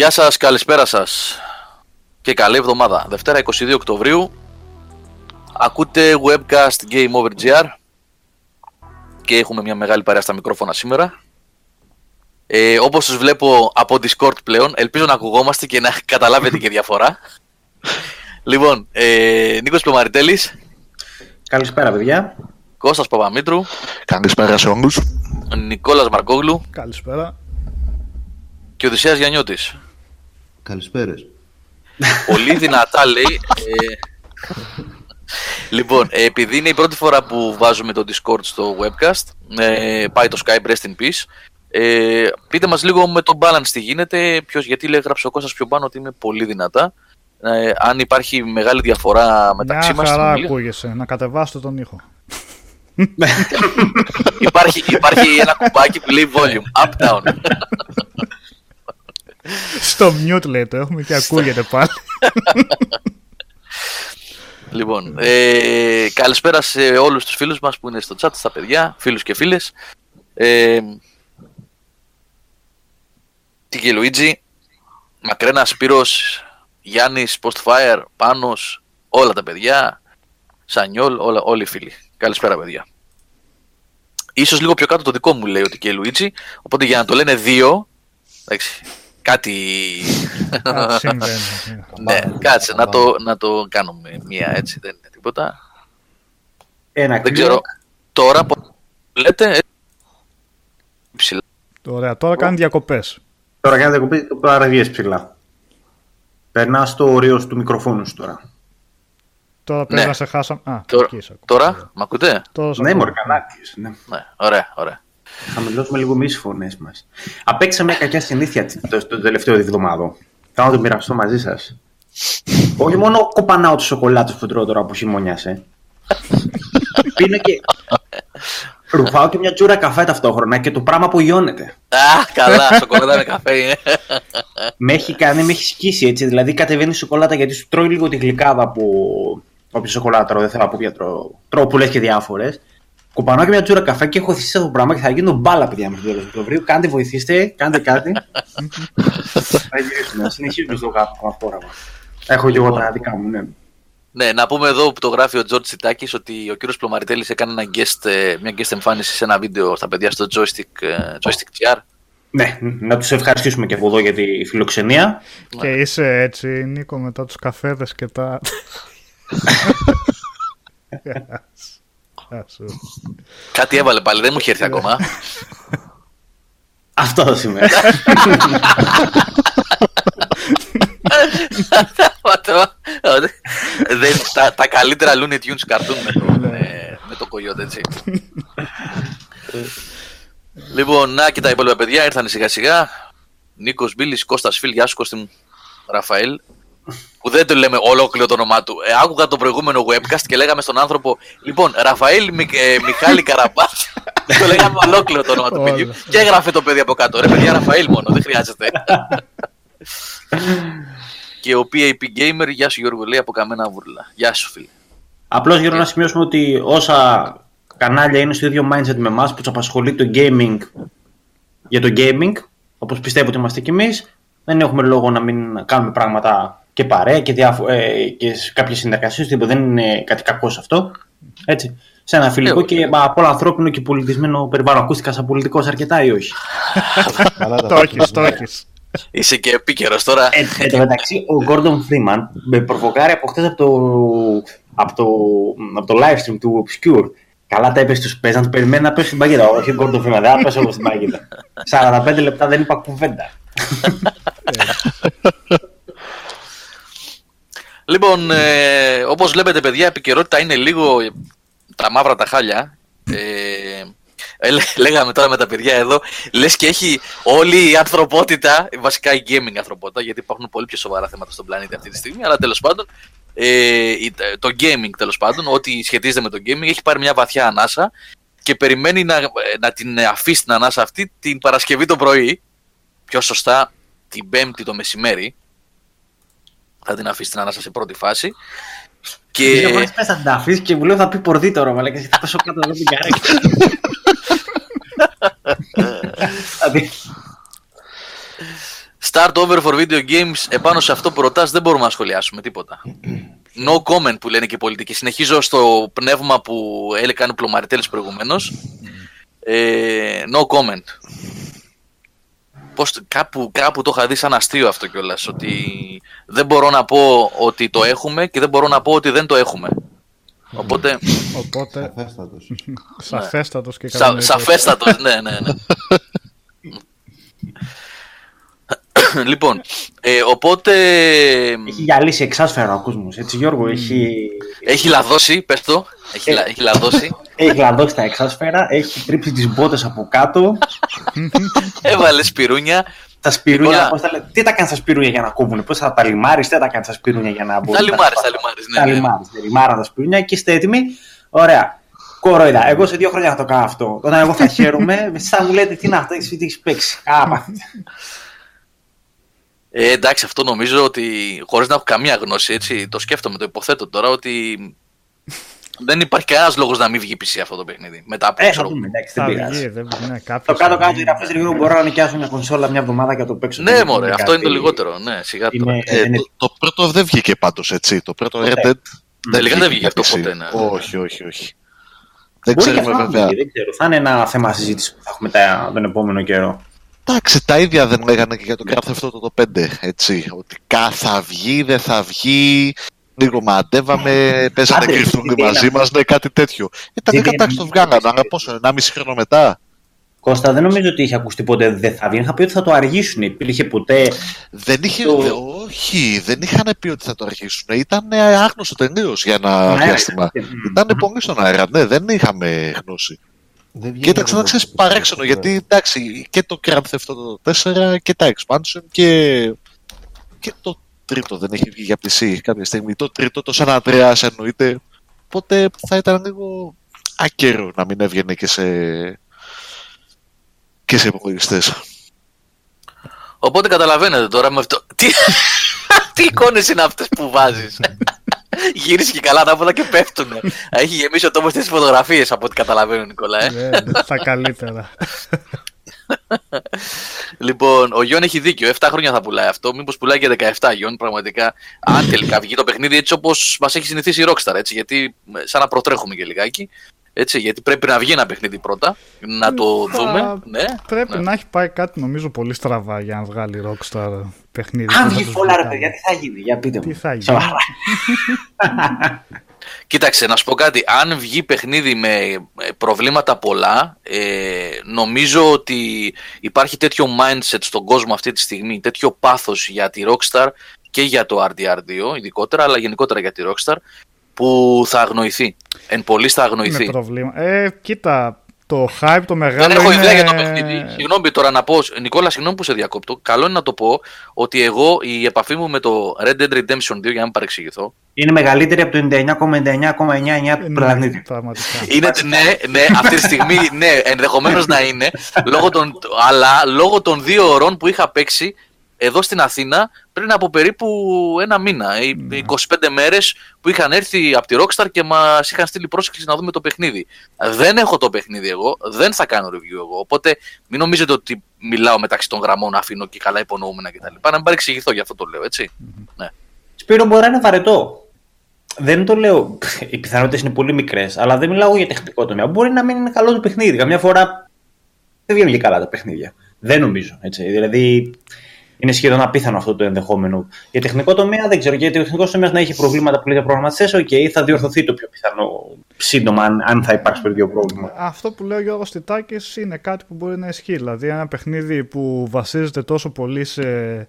Γεια σας, καλησπέρα σας και καλή εβδομάδα. Δευτέρα 22 Οκτωβρίου ακούτε webcast Game Over GR και έχουμε μια μεγάλη παρέα στα μικρόφωνα σήμερα. Ε, όπως τους βλέπω από Discord πλέον, ελπίζω να ακουγόμαστε και να καταλάβετε και διαφορά. λοιπόν, ε, Νίκος Πλωμαριτέλης. Καλησπέρα παιδιά. Κώστας Παπαμήτρου. Καλησπέρα σε όλους. Νικόλας Μαρκόγλου. Καλησπέρα. Και ο Δησέας Γιαννιώτης. Καλησπέρες. Πολύ δυνατά λέει. Ε, λοιπόν, ε, επειδή είναι η πρώτη φορά που βάζουμε το Discord στο webcast, ε, πάει το Skype, rest in peace. Ε, πείτε μας λίγο με το balance τι γίνεται, ποιος, γιατί λέει γράψε ο Κώστας πιο πάνω ότι είναι πολύ δυνατά. Ε, αν υπάρχει μεγάλη διαφορά μεταξύ Μια μας. χαρά στην ομιλία. ακούγεσαι. Να κατεβάσετε τον ήχο. υπάρχει, υπάρχει ένα κουμπάκι που λέει volume, up, down. Στο mute λέει το έχουμε και ακούγεται πάλι. Λοιπόν, ε, καλησπέρα σε όλους τους φίλους μας που είναι στο chat, στα παιδιά, φίλους και φίλες. Ε, Τίκη Λουίτζι, Μακρένας Σπύρος, Γιάννης, Postfire, Πάνος, όλα τα παιδιά, Σανιόλ, όλα, όλοι οι φίλοι. Καλησπέρα παιδιά. Ίσως λίγο πιο κάτω το δικό μου λέει ότι και Λουίτζι, οπότε για να το λένε δύο, εντάξει, κάτι... Α, Συμβαίνει. ναι, κάτσε να το, να το κάνουμε μία έτσι, δεν είναι τίποτα. Ένα Δεν κλικ. ξέρω. Τώρα που λέτε. ε, Ψηλά. Ωραία, τώρα κάνει διακοπές. Τώρα κάνει διακοπή, το παραδιές ψηλά. Περνάς στο όριο του μικροφόνου σου τώρα. Τώρα πρέπει Ναι. να σε χάσαμε. Α, Τώρα, εκεί σε ακούω. τώρα μ' ακούτε; Τώρα σε Ναι, ακούω. μωρέ, καλά. άκουσες, Ναι. Ναι, ωραία, ωραία. Θα μιλώσουμε λίγο εμείς τι φωνές μας. Απέξα μια κακιά συνήθεια τη- το, το τελευταίο εβδομάδο. Θα να το μοιραστώ μαζί σας. Όχι μόνο κοπανάω τους σοκολάτε που τρώω τώρα που χειμωνιάσε. Πίνω και. Ρουφάω και μια τσούρα καφέ ταυτόχρονα και το πράγμα απογειώνεται. Α, καλά, σοκολάτα με καφέ είναι. με έχει κάνει, με έχει σκίσει έτσι. Δηλαδή κατεβαίνει η σοκολάτα γιατί σου τρώει λίγο τη γλυκάδα που. Όποια σοκολάτα τρώω, δεν θέλω να πω ποια τρώω. Τρώω πολλές και διάφορες. Κοπανάω και μια τσούρα καφέ και έχω συνηθίσει αυτό το πράγμα και θα γίνω μπάλα, παιδιά, μέχρι το τέλος του Οκτωβρίου. Κάντε, βοηθήστε, κάντε κάτι. θα γυρίσουμε, να συνεχίσουμε στο αγαπημένο μας πρόγραμμα. Έχω και εγώ τα δικά μου, ναι. ναι, να πούμε εδώ που το γράφει ο Τζορτ Τσιτάκη ότι ο κύριος Πλωμαριτέλης έκανε ένα guest, ε, μια guest εμφάνιση σε ένα βίντεο στα παιδιά στο joystick, ε, joystick GR. Ναι, να τους ευχαριστήσουμε και από εδώ για τη φιλοξενία. Και είσαι έτσι, Νίκο, μετά τους καφέδες και τα... Γεια σου. Γεια σου. Κάτι έβαλε πάλι, δεν μου έχει έρθει ακόμα. Αυτό το σήμερα. Δεν, τα, τα καλύτερα Looney Tunes καρτούν με το, με, με το κογιότ, έτσι. λοιπόν, να και τα υπόλοιπα παιδιά ήρθαν σιγά σιγά. Νίκος Μπίλης, Κώστας Φίλ, γεια σου Κώστη μου, Ραφαήλ. Που δεν το λέμε ολόκληρο το όνομά του. Ε, άκουγα το προηγούμενο webcast και λέγαμε στον άνθρωπο, λοιπόν, Ραφαήλ Μι- ε, Μιχάλη Καραμπάτ. το λέγαμε ολόκληρο το όνομα του Όλα. παιδιού. Και έγραφε το παιδί από κάτω. Ρε παιδιά, Ραφαήλ μόνο, δεν χρειάζεται. και ο PAP Gamer, γεια σου Γιώργο, λέει από καμένα βούρλα. Γεια σου φίλε. Απλώς για να σημειώσουμε ότι όσα κανάλια είναι στο ίδιο mindset με εμάς που τους απασχολεί το gaming για το gaming, όπως πιστεύω ότι είμαστε κι εμείς, δεν έχουμε λόγο να μην κάνουμε πράγματα και παρέα και, διάφο- ε, και κάποιες συνεργασίες. Δεν είναι κάτι κακό σε αυτό. Έτσι. Σε ένα φιλικό όχι. και μα, από όλο ανθρώπινο και πολιτισμένο περιβάλλον. Ακούστηκας σαν πολιτικός αρκετά ή όχι; Καλά τα Το έχεις, το έχεις. Είσαι και επίκαιρος τώρα. Ε, εν τω μεταξύ, ο Gordon Freeman με προβοκάρει από χτε από το, από, το, από το live stream του Obscure. Καλά τα είπες στους παίζαν, περιμένει να πέσει στην παγίδα. Όχι, ο Gordon Freeman, δεν θα πέσω εγώ στην παγίδα. 45 λεπτά δεν είπα κουβέντα. Λοιπόν, ε, όπως βλέπετε, παιδιά, η επικαιρότητα είναι λίγο τα μαύρα τα χάλια. Ε, ε, λέ- λέγαμε τώρα με τα παιδιά εδώ, λες και έχει όλη η ανθρωπότητα, βασικά η gaming ανθρωπότητα, γιατί υπάρχουν πολύ πιο σοβαρά θέματα στον πλανήτη αυτή τη στιγμή, αλλά τέλος πάντων, ε, η- το gaming τέλος πάντων, ό,τι σχετίζεται με το gaming, έχει πάρει μια βαθιά ανάσα και περιμένει να, να την αφήσει την ανάσα αυτή την Παρασκευή το πρωί, πιο σωστά την Πέμπτη το μεσημέρι, θα την αφήσει την ανάσα σε πρώτη φάση. Και... Και πες θα την αφήσεις και μου λέω θα πει πορδί τώρα, μα λέει θα πέσω κάτω εδώ την καρέκλα. Δηλαδή, στα Start over for video games, επάνω σε αυτό που ρωτάς δεν μπορούμε να σχολιάσουμε τίποτα. No comment που λένε και οι πολιτικοί. Συνεχίζω στο πνεύμα που έλεγαν ο Πλωμαριτέλης προηγουμένως. Ε, no comment. Πώς, κάπου, κάπου το είχα δει σαν αστείο αυτό κιόλας. Ότι δεν μπορώ να πω ότι το έχουμε και δεν μπορώ να πω ότι δεν το έχουμε. Οπότε, Οπότε, Σαφέστατος. σαφέστατος και σα, κανονικός. σαφέστατος, ναι, ναι, ναι. λοιπόν, ε, οπότε Έχει γυαλίσει εξάσφαιρα ο κόσμος, έτσι Γιώργο, έχει, έχει λαδώσει, πες το, έχει, λα- έχει λαδώσει, έχει γλαντώσει τα εξάσφαιρα, έχει τρίψει τις μπότες από κάτω, έβαλε σπιρούνια, τα σπιρούνια, Όλα. πώς τα λέ- τι τα κάνεις τα σπιρούνια για να κόβουν, πώς θα τα λιμάρεις, τι θα τα κάνεις τα σπιρούνια για να μπορούν τα να λιμάρεις, σπάσουν. τα λιμάρεις, Τα ναι, ναι. λιμάρεις, τα λιμάρα τα σπιρούνια και είστε έτοιμοι, ωραία. Κοροϊδά, εγώ σε δύο χρόνια θα το κάνω αυτό. Όταν εγώ θα χαίρομαι, εσείς θα μου λέτε τι είναι αυτό, εσύ τι έχεις παίξει. Α, μάθετε. Ε, εντάξει, αυτό νομίζω ότι χωρίς να έχω καμία γνώση, έτσι, το σκέφτομαι, το υποθέτω τώρα ότι δεν υπάρχει κανένας λόγος να μην βγει PC αυτό το παιχνίδι. Μετά από, Ε, θα ξέρω, δούμε, εντάξει, δεν Θα πειράζει. βγει, δεν ναι, Το κάποιος κάτω θα κάτω βγει. οι γραφές λίγο μπορώ να νοικιάσω μια κονσόλα μια εβδομάδα και να το παίξω. Ναι, Δεν μωρέ, είναι αυτό είναι το κάτι- λιγότερο. Ναι, σιγά τώρα. Είναι- Ε, είναι- το, το πρώτο δεν βγήκε πάντως έτσι. Το πρώτο Ποτέ. Red Dead Τελικά δεν βγήκε για αυτό PC. ποτέ, ναι. Όχι, όχι, όχι. Δεν Μπορεί και ξέρουμε αυτό να βέβαια. βγει, δεν ξέρω. Θα είναι ένα θέμα συζήτηση που θα έχουμε τα- τον επόμενο καιρό. Εντάξει, τα ίδια δεν λέγανε και για το Grand Theft Auto το 5, έτσι. Ότι κα θα βγει, δεν θα βγει. Λίγο μαντεύαμε, παίζανε Άντε, κρυφτούνι τι μαζί είναι. μας, ναι, κάτι τέτοιο. Ε, τα Τι δέκα είναι. εντάξει το βγάλανε, αλλά πόσο, ένα μισή χρόνο μετά. Κώστα, δεν νομίζω ότι είχε ακουστεί ποτέ δεν θα βγει. Είχα πει ότι θα το αργήσουν. Υπήρχε ποτέ. Δεν είχε, Το- δε- όχι, δεν είχαν πει ότι θα το αρχίσουν. Ήταν άγνωστο τελείως για ένα Ναι, διάστημα. ναι. Ήταν πολύ στον αέρα, ναι, δεν είχαμε γνώση. Δεν βγήκε Και ήταν από σαν να το- ξέρεις παράξενο, γιατί εντάξει, και το Grand Theft Auto 4 και τα expansion και, και το τρίτο δεν έχει βγει για PC κάποια στιγμή. Το τρίτο, το San Andreas εννοείται. Οπότε θα ήταν λίγο άκερο να μην έβγαινε και σε, και σε υπολογιστές. Οπότε καταλαβαίνετε τώρα με αυτό. Τι, τι εικόνες είναι αυτές που βάζεις; Γύρισε και καλά ανάποδα και πέφτουνε. Έχει γεμίσει ο τόμος τις φωτογραφίες από ό,τι καταλαβαίνω Νικόλα. Ε. Ναι, ναι, τα καλύτερα. Λοιπόν, ο Γιόν έχει δίκιο. 7 χρόνια θα πουλάει αυτό. Μήπως πουλάει και 17 Γιόν, πραγματικά. Αν τελικά βγει το παιχνίδι έτσι όπως μας έχει συνηθίσει η Rockstar. Έτσι, γιατί ε, σαν να προτρέχουμε και λιγάκι. Έτσι, γιατί πρέπει να βγει ένα παιχνίδι πρώτα. Να το Θα- δούμε. Ναι, Πρέπει ναι. να έχει πάει κάτι νομίζω πολύ στραβά για να βγάλει Rockstar παιχνίδι. Αν που θα βγει τους φόλα, ρε βγάλει. παιδιά, τι θα γίνει. Για πείτε Τι μου. θα γίνει. Σοβαρά. Κοίταξε, να σου πω κάτι. Αν βγει παιχνίδι με ε, προβλήματα πολλά, ε, νομίζω ότι υπάρχει τέτοιο mindset στον κόσμο αυτή τη στιγμή, τέτοιο πάθος για τη Rockstar και για το RDR2 ειδικότερα, αλλά γενικότερα για τη Rockstar, που θα αγνοηθεί. Εν πολλής θα Με αγνοηθεί. προβλήμα. Ε, κοίτα, το hype το μεγάλο Δεν έχω είναι... ιδέα για το παιχνίδι. Συγγνώμη τώρα να πω, Νικόλα, συγγνώμη που σε διακόπτω. Καλό είναι να το πω ότι εγώ η επαφή μου με το Red Dead Redemption 2, για να μην παρεξηγηθώ, Είναι μεγαλύτερη από το 99,99,99 του Ναι, πλανήτη. πραγματικά. Είναι, ναι, ναι, αυτή τη στιγμή, ναι, ενδεχομένως να είναι, λόγω των, αλλά λόγω των δύο ωρών που είχα παίξει εδώ στην Αθήνα πριν από περίπου ένα μήνα, οι 25 μέρες που είχαν έρθει από τη Rockstar και μας είχαν στείλει πρόσκληση να δούμε το παιχνίδι. Δεν έχω το παιχνίδι εγώ, δεν θα κάνω review εγώ, οπότε μην νομίζετε ότι μιλάω μεταξύ των γραμμών, αφήνω και καλά υπονοούμενα κτλ. Να μην παρεξηγηθώ, γι' αυτό το λέω, έτσι. Ναι. Σπύρο μπορεί να είναι βαρετό. Δεν το λέω. Οι πιθανότητες είναι πολύ μικρές, αλλά δεν μιλάω για τεχνικό τομέα. Μπορεί να μην είναι καλό το παιχνίδι. Καμιά φορά δεν βγαίνουν και καλά τα παιχνίδια. Δεν νομίζω. Έτσι. Δηλαδή είναι σχεδόν απίθανο αυτό το ενδεχόμενο. Για τεχνικό τομέα δεν ξέρω. Γιατί ο τεχνικός τομέας να έχει προβλήματα που λέει ο προγραμματιστές, οκ, θα διορθωθεί το πιο πιθανό σύντομα, αν, αν θα υπάρξει το ίδιο πρόβλημα. Αυτό που λέει ο Γιώργος Τιτάκης είναι κάτι που μπορεί να ισχύει. Δηλαδή ένα παιχνίδι που βασίζεται τόσο πολύ σε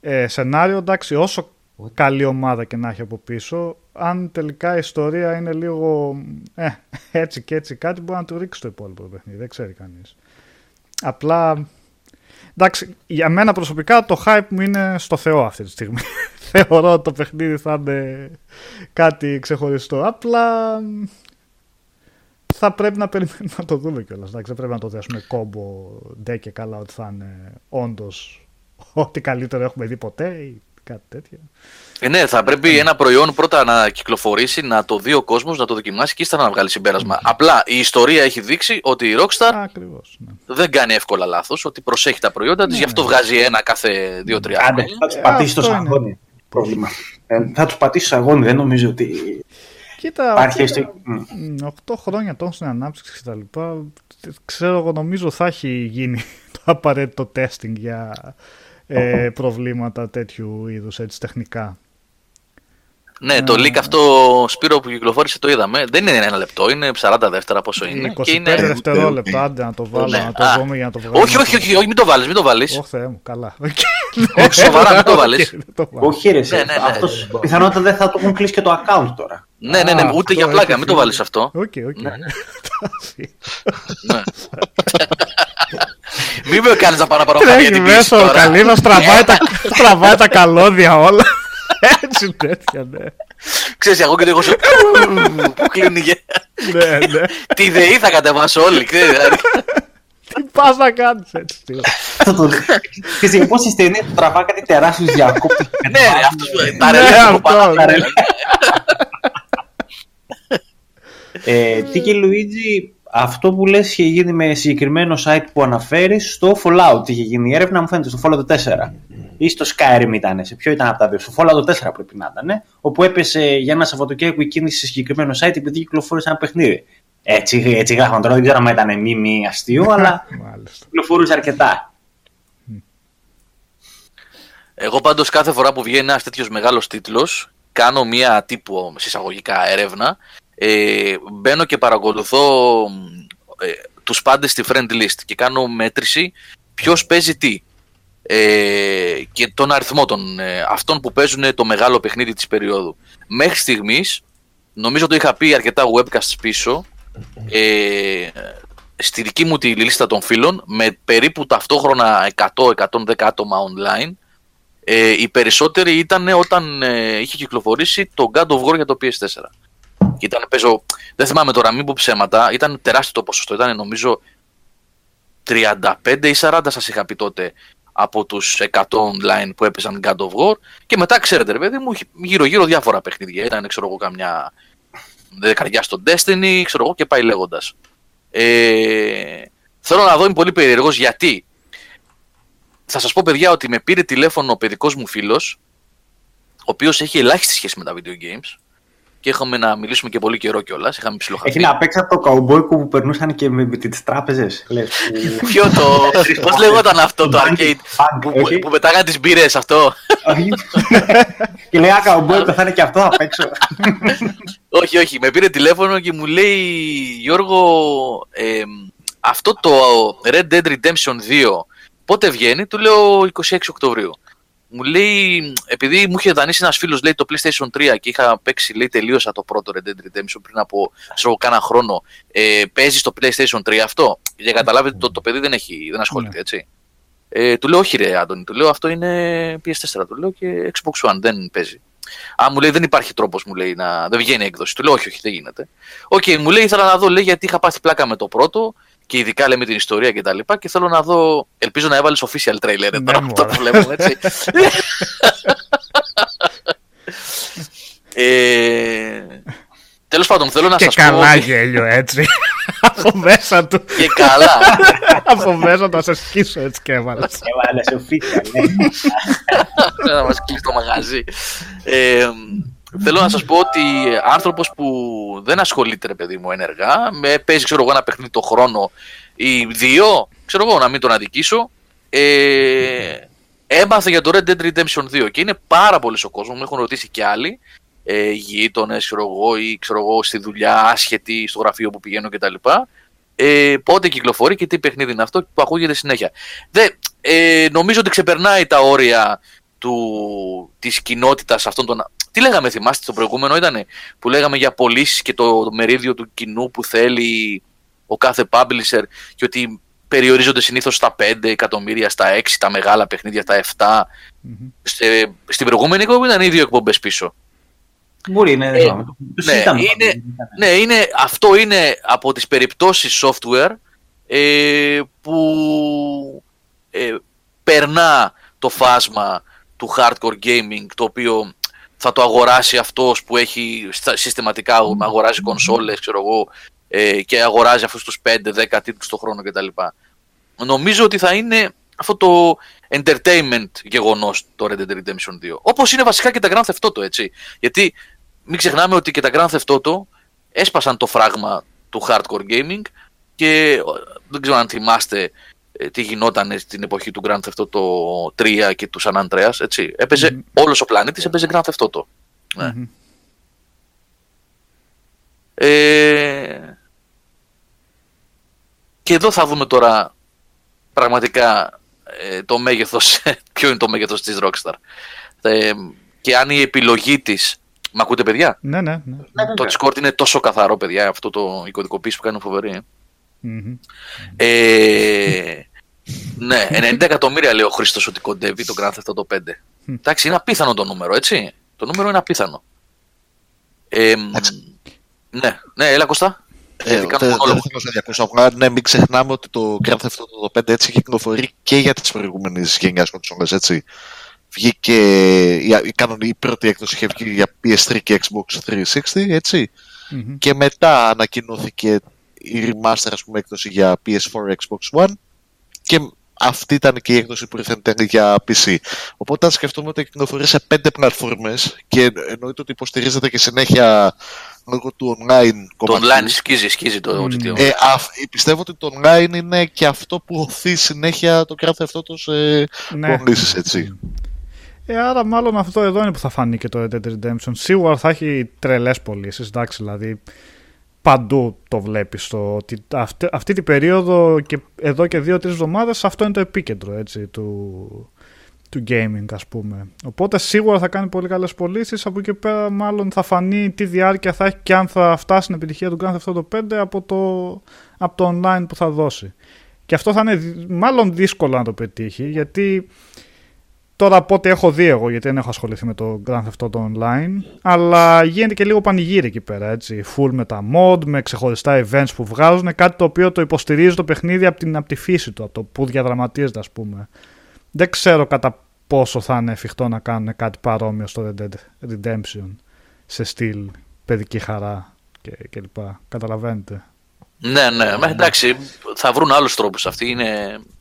ε, σενάριο, εντάξει, όσο καλή ομάδα και να έχει από πίσω, αν τελικά η ιστορία είναι λίγο ε, έτσι και έτσι κάτι, μπορεί να του ρίξει το υπόλοιπο το παιχνίδι. Δεν ξέρει κανείς. Απλά, εντάξει, για μένα προσωπικά το hype μου είναι στο Θεό αυτή τη στιγμή. Θεωρώ ότι το παιχνίδι θα είναι κάτι ξεχωριστό. Απλά θα πρέπει να περιμένουμε να το δούμε κιόλας. Δεν πρέπει να το δέσουμε κόμπο ντε και καλά ότι θα είναι όντως ό,τι καλύτερο έχουμε δει ποτέ ή κάτι τέτοιο. Ε, ναι, θα πρέπει ένα προϊόν πρώτα να κυκλοφορήσει, να το δει ο κόσμος, να το δοκιμάσει και ύστερα να βγάλει συμπέρασμα. Απλά η ιστορία έχει δείξει ότι η Rockstar Ακριβώς. Ναι. δεν κάνει εύκολα λάθος, ότι προσέχει τα προϊόντα της, Ναι, γι' αυτό ναι. βγάζει ένα κάθε 2-3 Άντε, χρόνια. θα τους Ε, πατήσει το αυτό είναι. σαγόνι. Πρόβλημα. Ε, θα τους πατήσει το σαγόνι, δεν νομίζω ότι Κοίτα, υπάρχει. κοίτα, έστω- Μμ. 8 χρόνια τόσο στην ανάπτυξη και τα λοιπά, ξέρω εγώ νομίζω θα έχει γίνει το απαραίτητο testing για ε, προβλήματα τέτοιου είδους έτσι τεχνικά. Ναι, το leak αυτό Σπύρο που κυκλοφόρησε το είδαμε. Δεν είναι ένα λεπτό, είναι 40 δεύτερα πόσο είναι. 25 και είναι... δευτερόλεπτα, άντε να το βάλω, Ναι. να το Α, δούμε για να το βγάλω. Όχι, όχι, όχι, όχι, μην το βάλεις, μην το βάλεις. Ω Θεέ μου, καλά. Όχι, σοβαρά, μην το βάλει. Όχι, δεν το βάλω. Όχι, ρε, Ναι, ναι, ναι. αυτός πιθανότατα δεν θα του έχουν κλείσει και το account τώρα. Ναι, ναι, ναι, Α, ούτε αυτό για πλάκα, έχει μην το φύγει. βάλεις αυτό. Οκ, οκ. Ναι. Εντάξει. Ναι. Μην με κάνεις να πάω να πάρω Τρέχει χάρη μέσα ο Καλίνος, τραβάει τα, τραβάει τα καλώδια όλα. Έτσι τέτοια, ναι. Ξέρεις, εγώ και το έχω σου. Που κλείνει. και- Ναι, ναι. Τη ΔΕΗ θα κατεβάσω όλοι. ξέρεις, δηλαδή. Τι πας να κάνεις έτσι. τι. Θα το- Και σε πόση ταινία του τραβά κάτι τεράστιους διακόπτες. Ναι, ρε, αυτός που- τα Ναι, ρελέ από αυτό, πάνω. ναι. τα ρελέ. Ε, τι και Λουίτζι, αυτό που λες είχε γίνει με συγκεκριμένο site που αναφέρεις στο Fallout είχε γίνει η έρευνα μου φαίνεται στο Fallout 4 ή στο Skyrim ήταν, σε ποιο ήταν από τα δύο, στο Fallout 4 πρέπει να ήταν όπου έπεσε για ένα Σαββατοκύριακο η κίνηση σε συγκεκριμένο site επειδή κυκλοφόρησε ένα παιχνίδι έτσι, έτσι γράφαν τώρα, δεν ξέρω αν ήταν μη μη αστείο αλλά Μάλιστα. κυκλοφορούσε αρκετά Εγώ πάντως κάθε φορά που βγαίνει ένας τέτοιος μεγάλος τίτλος, κάνω μία τύπου συσσαγωγικά έρευνα. Ε, μπαίνω και παρακολουθώ ε, τους πάντες στη friend list και κάνω μέτρηση ποιος παίζει τι. Ε, και τον αριθμό των ε, αυτών που παίζουν το μεγάλο παιχνίδι της περίοδου. Μέχρι στιγμής, νομίζω το είχα πει αρκετά webcasts πίσω, ε, στη δική μου τη λίστα των φίλων, με περίπου ταυτόχρονα 100-110 άτομα online, ε, οι περισσότεροι ήταν όταν ε, είχε κυκλοφορήσει το God of War για το PS4. Και ήταν, παίζω, δεν θυμάμαι τώρα, μην πω ψέματα, ήταν τεράστιο το ποσοστό. Ήταν νομίζω 35 ή 40 σας είχα πει τότε από τους 100 online που έπαιζαν God of War. Και μετά ξέρετε ρε παιδί μου γύρω γύρω διάφορα παιχνίδια. Ήταν ξέρω εγώ καμιά δεκαριά στο Destiny ξέρω εγώ και πάει λέγοντας. Ε, θέλω να δω είμαι πολύ περίεργος γιατί. Θα σας πω παιδιά ότι με πήρε τηλέφωνο ο παιδικός μου φίλος ο οποίος έχει ελάχιστη σχέση με τα video games και είχαμε να μιλήσουμε και πολύ καιρό κιόλας. Είχαμε ψιλοχαθεί. Έχει να παίξει από το καουμπόικο που περνούσαν και με, με τις τράπεζες. Ποιο το. Πώς λεγόταν αυτό το arcade. Bank, που, όχι. που πετάγαν τις μπύρες αυτό; Όχι. και λέει, Α, καουμπόικο θα είναι και αυτό, θα παίξω. όχι, όχι. Με πήρε τηλέφωνο και μου λέει Γιώργο, ε, αυτό το Red Dead Redemption 2 πότε βγαίνει, του λέω 26 Οκτωβρίου. Μου λέει, επειδή μου είχε δανείσει ένας φίλος το PlayStation 3 και είχα παίξει, λέει, τελείωσα το πρώτο Red Dead Redemption πριν από ξέρω, κάνα χρόνο. Ε, παίζεις στο PlayStation 3 αυτό; Για να καταλάβετε, το, το παιδί δεν, έχει, δεν ασχολείται, Ναι. έτσι. Ε, του λέω, όχι ρε Άντωνη, του λέω αυτό είναι PS4, του λέω και Xbox One, δεν παίζει. Α, μου λέει δεν υπάρχει τρόπος, μου λέει, να δεν βγαίνει έκδοση. Του λέω, όχι, όχι, δεν γίνεται. Οκ, μου λέει, ήθελα να δω, λέει, γιατί είχα πάθει πλάκα με το πρώτο και ειδικά λέμε την ιστορία και τα λοιπά και θέλω να δω, ελπίζω να έβαλες official trailer Ναι, τώρα αυτό μωρέ. που βλέπουμε, έτσι. ε, τέλος πάντων, θέλω να Και σας καλά πω... γέλιο έτσι. από μέσα του. Και καλά. από μέσα του να σε σκίσω έτσι και έβαλες. Έβαλε σε φύσια, ναι. να μας κλείσει το μαγαζί. Ε, θέλω να σας πω ότι άνθρωπος που δεν ασχολείται ρε παιδί μου ενεργά, με παίζει ξέρω εγώ ένα παιχνίδι το χρόνο ή δύο, ξέρω εγώ να μην τον αδικήσω, ε, έμαθε για το Red Dead Redemption 2 και είναι πάρα πολύ ο κόσμος, με έχουν ρωτήσει και άλλοι, ε, γείτονες, ξέρω εγώ, ή ξέρω εγώ στη δουλειά, άσχετοι στο γραφείο που πηγαίνω κτλ. Ε, πότε κυκλοφορεί και τι παιχνίδι είναι αυτό που ακούγεται συνέχεια. Δε, ε, νομίζω ότι ξεπερνάει τα όρια του, της κοινότητας αυτών των... Τι λέγαμε θυμάστε το προηγούμενο ήταν που λέγαμε για πωλήσεις και το, το μερίδιο του κοινού που θέλει ο κάθε publisher και ότι περιορίζονται συνήθως στα 5 εκατομμύρια, στα 6, τα μεγάλα παιχνίδια, στα 7. Μμμ. Στε- στην προηγούμενη εκπομπή ήταν οι δύο εκπομπές πίσω. Μπορεί, ναι, Ε, δεν ξέρω. Το ναι, συζητάμε είναι- πάντως. Ναι, είναι, αυτό είναι από τις περιπτώσεις software ε, που ε, περνά το φάσμα του hardcore gaming το οποίο θα το αγοράσει αυτός που έχει στα- συστηματικά αγοράζει κονσόλες ξέρω εγώ, ε, και αγοράζει αυτούς τους 5-10 τίτλους το χρόνο κτλ. Νομίζω ότι θα είναι αυτό το entertainment γεγονός το Red Dead Redemption 2. Όπως είναι βασικά και τα Grand Theft Auto, έτσι. Γιατί μην ξεχνάμε ότι και τα Grand Theft Auto έσπασαν το φράγμα του hardcore gaming και ε, δεν ξέρω αν θυμάστε ε, τι γινόταν στην εποχή του Grand Theft Auto 3 και του San Andreas, έτσι. Έπαιζε, όλος ο πλανήτης έπαιζε Grand Theft Auto. Ναι. Μμμ. Ε, και εδώ θα δούμε τώρα πραγματικά ε, το μέγεθος, ποιο είναι το μέγεθος της Rockstar. Ε, και αν η επιλογή της, μ' ακούτε παιδιά, Ναι, ναι. ναι. το Discord είναι τόσο καθαρό παιδιά, αυτό το η κωδικοποίηση που κάνει φοβερή. ε. Μμμ. Ε, ναι, 90 εκατομμύρια λέει ο Χρήστος ότι κοντεύει το Grand Theft Auto 5. Εντάξει, είναι απίθανο το νούμερο, έτσι. Το νούμερο είναι απίθανο. Ε, Εντάξει. ναι, ναι, έλα Κωστά. Ε, Γιατί κάνω δεν- δεν μονόλογο. θέλω να σε διακόσω. Απλά, ναι, μην ξεχνάμε ότι το Grand Theft Auto το 5 έτσι κυκλοφορεί και για τις προηγούμενες γενιάς κονσόλες, έτσι. Βγήκε, η, η, κανονική- η πρώτη έκδοση είχε βγει για PS3 και Xbox 360, έτσι. Μμμ. Και μετά ανακοινώθηκε η remaster, ας πούμε, έκδοση για PS4, Xbox One και αυτή ήταν και η έκδοση που ήρθε εν τέλει για PC. Οπότε αν σκεφτούμε ότι κυκλοφορεί σε πέντε πλατφόρμες και εννοείται ότι υποστηρίζεται και συνέχεια λόγω του online Το κομματιού. online σκίζει, σκίζει το Μμμ. GTO. Ε, αφ- πιστεύω ότι το online είναι και αυτό που οθεί συνέχεια το Grand Theft Auto σε Ναι. πωλήσεις, έτσι. Ε, άρα μάλλον αυτό εδώ είναι που θα φανεί και το Red Dead Redemption. Σίγουρα θα έχει τρελές πωλήσεις, εντάξει, δηλαδή παντού το βλέπεις το, ότι αυτή, αυτή την περίοδο και εδώ και δύο-τρεις εβδομάδες αυτό είναι το επίκεντρο έτσι, του, του gaming ας πούμε. Οπότε σίγουρα θα κάνει πολύ καλές πωλήσεις. Από εκεί πέρα μάλλον θα φανεί τι διάρκεια θα έχει και αν θα φτάσει στην επιτυχία του Grand Theft Auto 5 από το, από το online που θα δώσει. Και αυτό θα είναι δυ- μάλλον δύσκολο να το πετύχει γιατί Τώρα από ό,τι έχω δει εγώ, γιατί δεν έχω ασχοληθεί με το Grand Theft Auto Online, αλλά γίνεται και λίγο πανηγύρι εκεί πέρα, έτσι. Full με τα mod, με ξεχωριστά events που βγάζουν, κάτι το οποίο το υποστηρίζει το παιχνίδι από, την, από τη φύση του, από το που διαδραματίζεται, ας πούμε. Δεν ξέρω κατά πόσο θα είναι εφικτό να κάνουν κάτι παρόμοιο στο Red Dead Redemption, σε στυλ παιδική χαρά και, και λοιπά. Καταλαβαίνετε. Ναι, ναι, μα εντάξει, θα βρουν άλλους τρόπους αυτοί, είναι...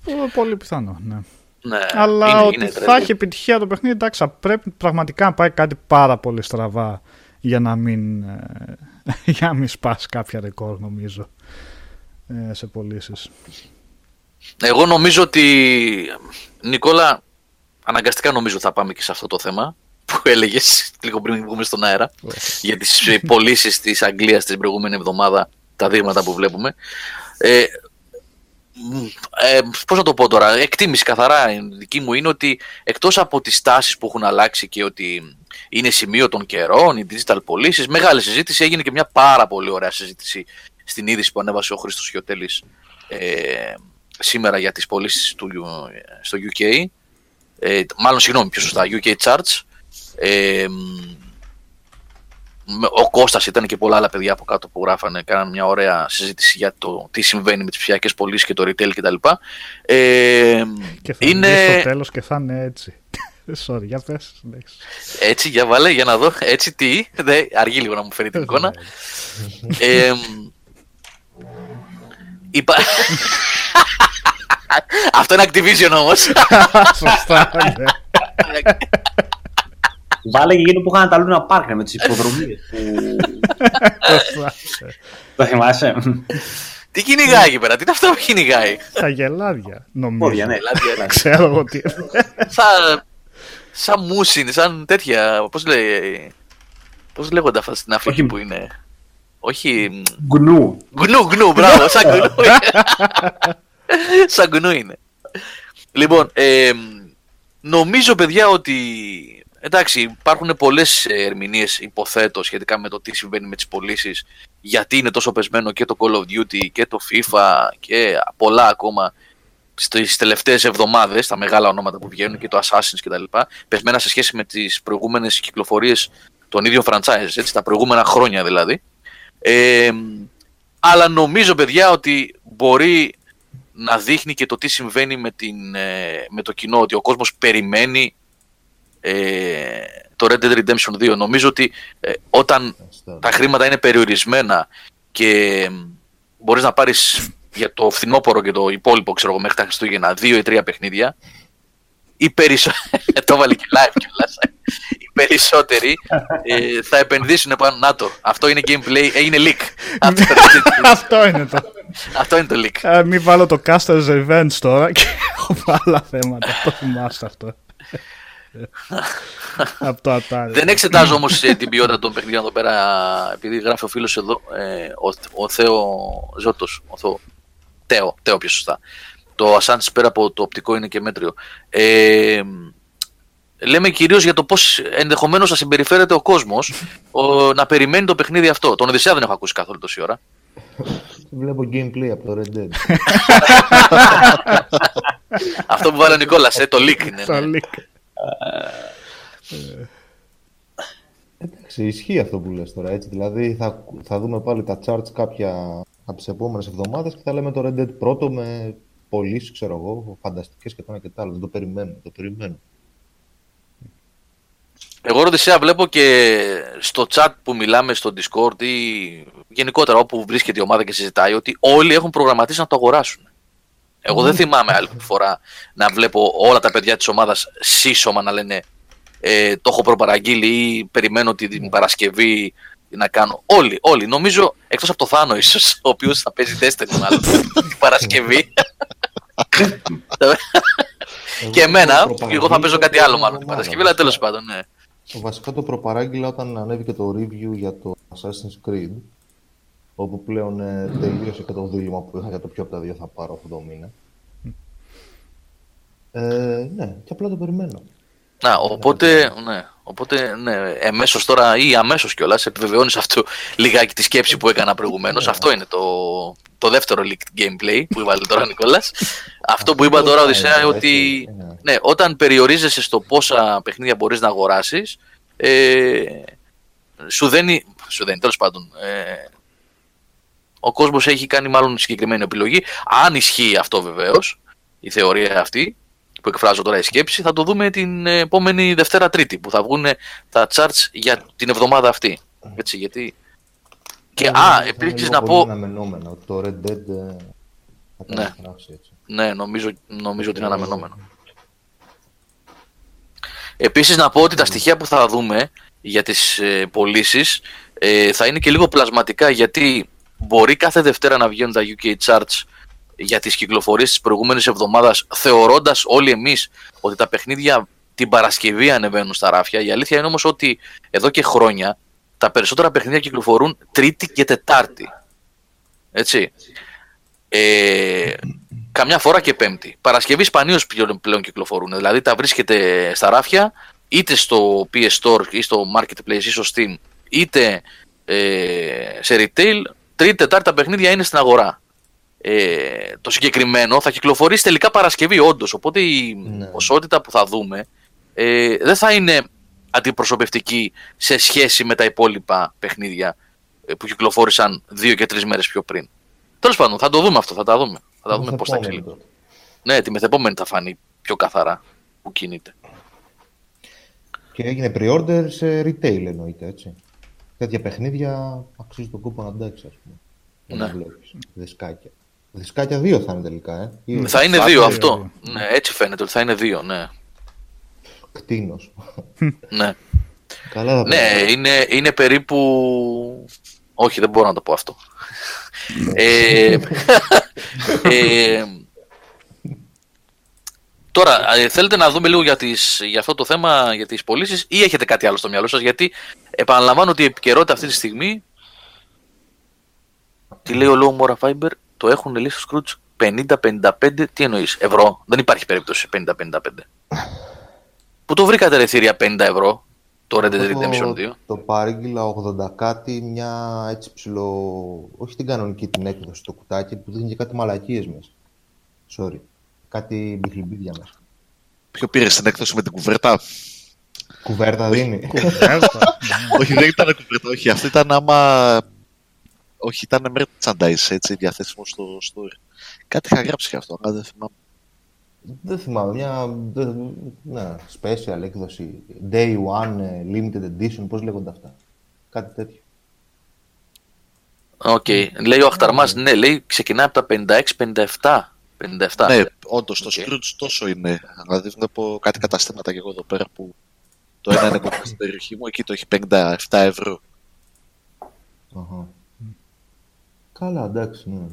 Ε, Πολύ πιθανό, ναι. Ναι, Αλλά είναι, ότι είναι θα τρελή. έχει επιτυχία το παιχνίδι, εντάξει, θα πρέπει πραγματικά να πάει κάτι πάρα πολύ στραβά για να μην, ε, για να μην σπάσει κάποια ρεκόρ, νομίζω, ε, σε πωλήσεις. Εγώ νομίζω ότι, Νικόλα, αναγκαστικά νομίζω θα πάμε και σε αυτό το θέμα που έλεγες λίγο πριν βγούμε στον αέρα για τις ε, πωλήσεις της Αγγλίας την προηγούμενη εβδομάδα, τα δείγματα που βλέπουμε. Ε, μ, ε, πώς να το πω τώρα, εκτίμηση καθαρά η δική μου είναι ότι εκτός από τις τάσεις που έχουν αλλάξει και ότι είναι σημείο των καιρών, οι digital πωλήσεις, μεγάλη συζήτηση, έγινε και μια πάρα πολύ ωραία συζήτηση στην είδηση που ανέβασε ο Χρήστος Χιωτέλης ε, σήμερα για τις πωλήσεις του, στο UK. Ε, μάλλον, συγγνώμη, πιο σωστά, UK Charts. Ε, μ, με- ο Κώστας ήταν και πολλά άλλα παιδιά από κάτω που γράφανε, κάνανε μια ωραία συζήτηση για το τι συμβαίνει με τις ψηφιακές πωλήσεις και το retail κτλ. Ε, Και θα είναι είναι στο τέλος και θα είναι έτσι. Sorry, για πες. συνέχισε. έτσι, για βάλε, για να δω, έτσι τι, Δε, αργεί λίγο να μου φέρει την εικόνα. Ε, μ, υπά... Αυτό είναι Activision όμως. Σωστά, ναι. Βάλε και εκείνο που είχαν τα Luna Park με τις υποδρομίες. που... Σωστά. Το θυμάσαι; τι κυνηγάει εκεί πέρα, τι είναι αυτό που κυνηγάει; Τα γελάδια, νομίζω. Πόδια, ναι. Ελάτε, Ξέρω εγώ τι. σαν, σαν μουσιν, σαν τέτοια, πώς λέει, πώς λέγονται αυτά στην Αφρική Όχι. που είναι; Όχι, μ, Γκνού. Γκνου, γκνου, μπράβο, σαν γκνου είναι. σαν γκνου είναι. Λοιπόν, ε, νομίζω παιδιά ότι εντάξει υπάρχουν πολλές ερμηνείες υποθέτω σχετικά με το τι συμβαίνει με τις πωλήσεις, γιατί είναι τόσο πεσμένο και το Call of Duty και το FIFA και πολλά ακόμα στις τελευταίες εβδομάδες, τα μεγάλα ονόματα που βγαίνουν και το Assassin's και τα λοιπά, πεσμένα σε σχέση με τις προηγούμενες κυκλοφορίες των ίδιων franchises, έτσι, τα προηγούμενα χρόνια δηλαδή. Ε, αλλά νομίζω παιδιά ότι μπορεί να δείχνει και το τι συμβαίνει με, την, ε, με το κοινό, ότι ο κόσμος περιμένει ε, το Red Dead Redemption 2. Νομίζω ότι ε, όταν τα χρήματα είναι περιορισμένα και μπορείς να πάρεις για το φθινόπωρο και το υπόλοιπο, ξέρω εγώ, μέχρι τα Χριστούγεννα, δύο ή τρία παιχνίδια, οι περισσότεροι, το βάλει και live κιόλας, οι περισσότεροι ε, θα επενδύσουν πάνω, να το, αυτό είναι gameplay, ε, είναι leak. αυτό, αυτό είναι το. αυτό είναι το leak. Ε, μην βάλω το Caster's Revenge τώρα και έχω άλλα θέματα, το θυμάστε αυτό. Από το Atari. Δεν εξετάζω όμως την ποιότητα των παιχνιδιών εδώ πέρα, επειδή γράφει ο φίλος εδώ, ε, ο, ο Θέο Ζώτος. Ο Θεό, Τέο, Τέο πιο σωστά. Το Assange πέρα από το οπτικό είναι και μέτριο. Ε, λέμε κυρίως για το πώς ενδεχομένως θα συμπεριφέρεται ο κόσμος να περιμένει το παιχνίδι αυτό. Τον Οδυσσέα δεν έχω ακούσει καθόλου τόση ώρα. Βλέπω gameplay από το Red Dead. αυτό που βάλε ο Νικόλας, ε, το leak είναι. Το ναι. leak. Εντάξει, ισχύει αυτό που λες τώρα, έτσι. Δηλαδή θα, θα δούμε πάλι τα charts κάποια από τις επόμενες εβδομάδες και θα λέμε το Red Dead πρώτο με πωλήσεις, ξέρω εγώ, φανταστικές και το ένα και το άλλο. Δεν το περιμένω, το περιμένω. Εγώ Ροδισέα βλέπω και στο chat που μιλάμε στο Discord ή γενικότερα όπου βρίσκεται η ομάδα και συζητάει ότι όλοι έχουν προγραμματίσει να το αγοράσουν. Εγώ δεν θυμάμαι άλλη φορά να βλέπω όλα τα παιδιά της ομάδας σύσσωμα να λένε ε, το έχω προπαραγγείλει ή περιμένω την Παρασκευή να κάνω. Όλοι, όλοι. Νομίζω εκτός από το Θάνο ίσως, ο οποίος θα παίζει τέστερ μάλλον την Παρασκευή. και εμένα, και εγώ θα παίζω κάτι άλλο μάλλον την Παρασκευή, αλλά τέλος πάντων, ναι. Βασικά το προπαράγγειλα όταν ανέβηκε το review για το Assassin's Creed όπου πλέον ε, τελείωσε και το δίλημα που είχα για το ποιο από τα δύο θα πάρω αυτό το μήνα. Ε, ναι, και απλά το περιμένω. Να, οπότε, ναι, οπότε, ναι, εμέσως τώρα ή αμέσως κιόλας επιβεβαιώνεις αυτό λιγάκι τη σκέψη που έκανα προηγουμένως. αυτό είναι το, το δεύτερο leaked gameplay που έβαλε τώρα ο Νικόλας. αυτό που είπα τώρα, Οδυσσέα, ότι ναι, όταν περιορίζεσαι στο πόσα παιχνίδια μπορείς να αγοράσεις, ε, σου δένει, σου δένει τέλος πάντων, ε, ο κόσμος έχει κάνει μάλλον συγκεκριμένη επιλογή. Αν ισχύει αυτό βεβαίως, η θεωρία αυτή, που εκφράζω τώρα η σκέψη, θα το δούμε την επόμενη Δευτέρα Τρίτη που θα βγουν τα charts για την εβδομάδα αυτή. Έτσι, γιατί... Και, α, επίσης να πω... αναμενόμενο. Το Red Dead ε, θα ναι. έτσι. Ναι, νομίζω, νομίζω ότι είναι αναμενόμενο. Επίσης να πω ότι τα στοιχεία που θα δούμε για τις ε, πωλήσεις ε, θα είναι και λίγο πλασματικά γιατί μπορεί κάθε Δευτέρα να βγαίνουν τα UK Charts για τις κυκλοφορίες της προηγούμενης εβδομάδας θεωρώντας όλοι εμείς ότι τα παιχνίδια την Παρασκευή ανεβαίνουν στα ράφια. Η αλήθεια είναι όμως ότι εδώ και χρόνια τα περισσότερα παιχνίδια κυκλοφορούν Τρίτη και Τετάρτη. Έτσι. Ε, καμιά φορά και Πέμπτη. Παρασκευή σπανίως πλέον κυκλοφορούν. Δηλαδή τα βρίσκεται στα ράφια είτε στο PS Store ή στο Marketplace ή στο Steam είτε ε, σε retail Τρίτη, Τετάρτη τα παιχνίδια είναι στην αγορά. Ε, το συγκεκριμένο θα κυκλοφορήσει τελικά Παρασκευή, όντως. Οπότε η ναι. ποσότητα που θα δούμε ε, δεν θα είναι αντιπροσωπευτική σε σχέση με τα υπόλοιπα παιχνίδια ε, που κυκλοφόρησαν δύο και τρεις μέρες πιο πριν. Τέλος πάντων, θα το δούμε αυτό, θα τα δούμε. Θα τα δούμε πώς θα εξελιχθεί. Ναι, τη μεθεπόμενη θα φανεί πιο καθαρά που κινείται. Και έγινε pre-order σε retail εννοείται, έτσι τέτοια παιχνίδια αξίζει τον κόπο να αντέξει, ας πούμε. Ναι. βλέπεις. Δισκάκια. Δισκάκια δύο θα είναι τελικά, ε. Ή θα είναι δύο αυτό. Ναι, έτσι φαίνεται ότι θα είναι δύο, ναι. Κτίνος. ναι. Καλά ναι, είναι, είναι περίπου... Όχι, δεν μπορώ να το πω αυτό. ε, ε, Τώρα, ε, θέλετε να δούμε λίγο για, τις, για αυτό το θέμα, για τις πωλήσεις ή έχετε κάτι άλλο στο μυαλό σας, γιατί επαναλαμβάνω ότι η επικαιρότητα αυτή τη στιγμή, τι λέει ο Low Mora Fiber, το έχουν λύσει στο Scrooge 50-55, τι εννοείς, ευρώ, δεν υπάρχει περίπτωση 50-55. Πού το βρήκατε ρε θηρία 50 ευρώ, το Red Dead Redemption 2. Το παρήγγειλα 80 κάτι, μια έτσι ψηλό, όχι την κανονική την έκδοση, το κουτάκι που δίνει και κάτι μαλακίες μέσα. Sorry κάτι μπιχλιμπίδια μέσα. Ποιο πήρες στην έκδοση με την κουβέρτα; Κουβέρτα δίνει. Κουβέρτα. όχι, δεν ήταν κουβέρτα, όχι. Αυτό ήταν άμα. Όχι, ήταν merchandise έτσι, διαθέσιμο στο store. Κάτι είχα γράψει και αυτό, αλλά δεν θυμάμαι. Δεν θυμάμαι, μια ναι, special έκδοση, day one, ε, limited edition, πώς λέγονται αυτά. Κάτι τέτοιο. Οκ. Λέει ο Αχταρμάς, ναι, λέει ξεκινάει από τα 56-57. 57. Ναι, όντως το Ok. Scrooge τόσο είναι. Δηλαδή βλέπω κάτι καταστήματα και εγώ εδώ πέρα που το ένα είναι κοντά στην περιοχή μου, εκεί το έχει 57 ευρώ. Αχα. Καλά, εντάξει, ναι.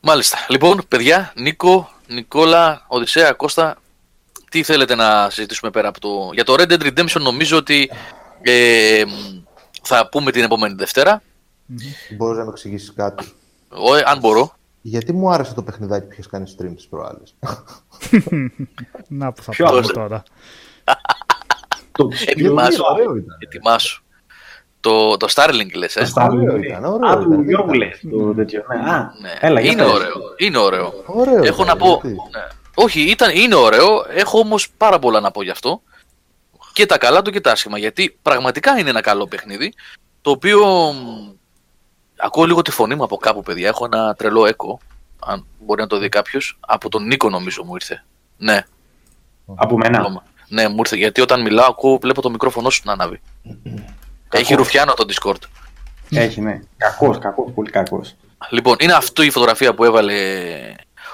Μάλιστα. Λοιπόν, παιδιά, Νίκο, Νικόλα, Οδυσσέα, Κώστα, τι θέλετε να συζητήσουμε πέρα από το... Για το Red Dead Redemption νομίζω ότι ε, θα πούμε την επόμενη Δευτέρα. Μπορείς να με εξηγήσεις κάτι. Ο, αν μπορώ. Γιατί μου άρεσε το παιχνιδάκι που είχες κάνει stream τις προάλλες. Να που θα Ποιος; πούμε άλλο; τώρα. Το Ετοιμάσου. ωραίο ήταν. Ετοιμάσου. Το, το Starlink λες, ε; Το Starlink. Ωραίο ήταν, ωραίο Α, του ήταν. Γιώργου λες, το τέτοιο. Ναι, Α, Ναι. έλα, για είναι πες. ωραίο. Είναι ωραίο. Ωραίο Έχω ήταν, να πω. γιατί; ναι. Όχι, ήταν, είναι ωραίο. Έχω όμως πάρα πολλά να πω γι' αυτό. Και τα καλά του και τα άσχημα. Γιατί πραγματικά είναι ένα καλό παιχνίδι. Το οποίο. Μ, Ακούω λίγο τη φωνή μου από κάπου, παιδιά. Έχω ένα τρελό έκο. Αν μπορεί να το δει κάποιος. Από τον Νίκο, νομίζω μου ήρθε. Ναι, Από μένα. ακόμα. Ναι, μου ήρθε. Γιατί όταν μιλάω, ακούω, βλέπω το μικρόφωνο σου να ανάβει. Έχει ρουφιάνο το Discord. Έχει, ναι. Κακός, κακός, πολύ κακός. Λοιπόν, είναι αυτή η φωτογραφία που έβαλε.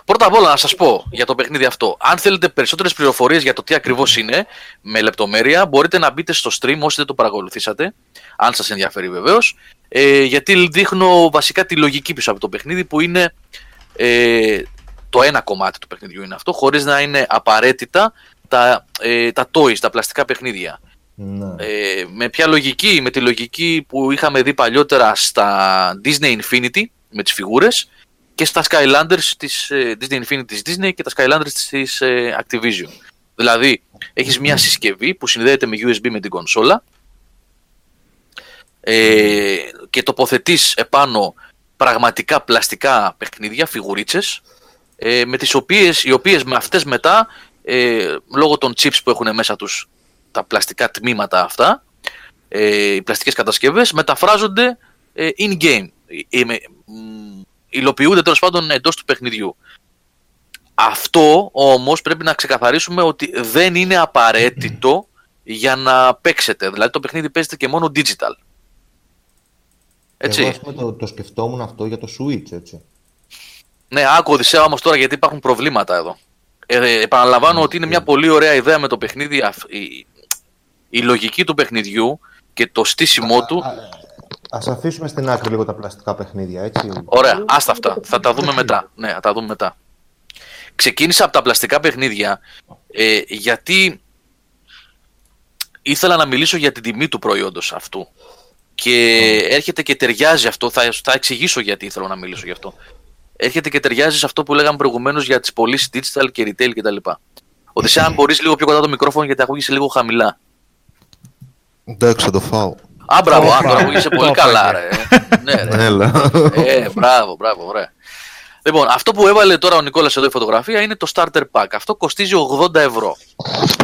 Πρώτα απ' όλα να σας πω για το παιχνίδι αυτό. Αν θέλετε περισσότερες πληροφορίες για το τι ακριβώς είναι, με λεπτομέρεια, μπορείτε να μπείτε στο stream όσοι δεν το παρακολουθήσατε, αν σας ενδιαφέρει βεβαίως, ε, γιατί δείχνω βασικά τη λογική πίσω από το παιχνίδι που είναι ε, το ένα κομμάτι του παιχνιδιού είναι αυτό, χωρίς να είναι απαραίτητα τα, ε, τα toys, τα πλαστικά παιχνίδια. Ναι. Ε, με ποια λογική, με τη λογική που είχαμε δει παλιότερα στα Disney Infinity με τις φιγούρες και στα Skylanders της ε, Disney Infinity της Disney και τα Skylanders της ε, Activision. Δηλαδή, έχεις μια συσκευή που συνδέεται με USB με την κονσόλα ε, και τοποθετείς επάνω πραγματικά πλαστικά παιχνίδια, φιγουρίτσες ε, με τις οποίες, οι οποίες με αυτές μετά ε, λόγω των chips που έχουν μέσα τους τα πλαστικά τμήματα αυτά ε, οι πλαστικές κατασκευές μεταφράζονται ε, in-game. Ε, με- μ, υλοποιούνται τέλος πάντων εντός του παιχνιδιού. Αυτό όμως πρέπει να ξεκαθαρίσουμε ότι δεν είναι απαραίτητο για να παίξετε. Δηλαδή το παιχνίδι παίζεται και μόνο digital έτσι. Εγώ, ας πούμε, το, το σκεφτόμουν αυτό για το Switch, έτσι. Ναι, άκου Οδυσσέα όμως τώρα γιατί υπάρχουν προβλήματα εδώ. Ε, ε, επαναλαμβάνω ότι είναι μια πολύ ωραία ιδέα με το παιχνίδι. αυ- Η, η λογική του παιχνιδιού και το στήσιμό του. Ας αφήσουμε στην άκρη λίγο τα πλαστικά παιχνίδια, έτσι. Ωραία, άστα αυτά. Θα τα δούμε μετά. Ναι, θα τα δούμε μετά. Ξεκίνησα από τα πλαστικά παιχνίδια ε, γιατί ήθελα να μιλήσω για την τιμή του προϊόντος αυτού. Και έρχεται και ταιριάζει αυτό, θα, θα εξηγήσω γιατί ήθελα να μιλήσω γι' αυτό. Έρχεται και ταιριάζει σε αυτό που λέγαμε προηγουμένως για τις πωλήσεις digital και retail κτλ. Οδυσσέα, αν μπορείς λίγο πιο κοντά το μικρόφωνο γιατί ακούγεσαι λίγο χαμηλά. Εντάξει, θα το φάω. Α, μπράβο, Όπα. α, τώρα ακούγεσαι πολύ Το καλά, ρε. ναι, ρε. Έλα. Ε, μπράβο, μπράβο, ωραία. Λοιπόν, αυτό που έβαλε τώρα ο Νικόλας εδώ η φωτογραφία είναι το starter pack. Αυτό κοστίζει 80 ευρώ.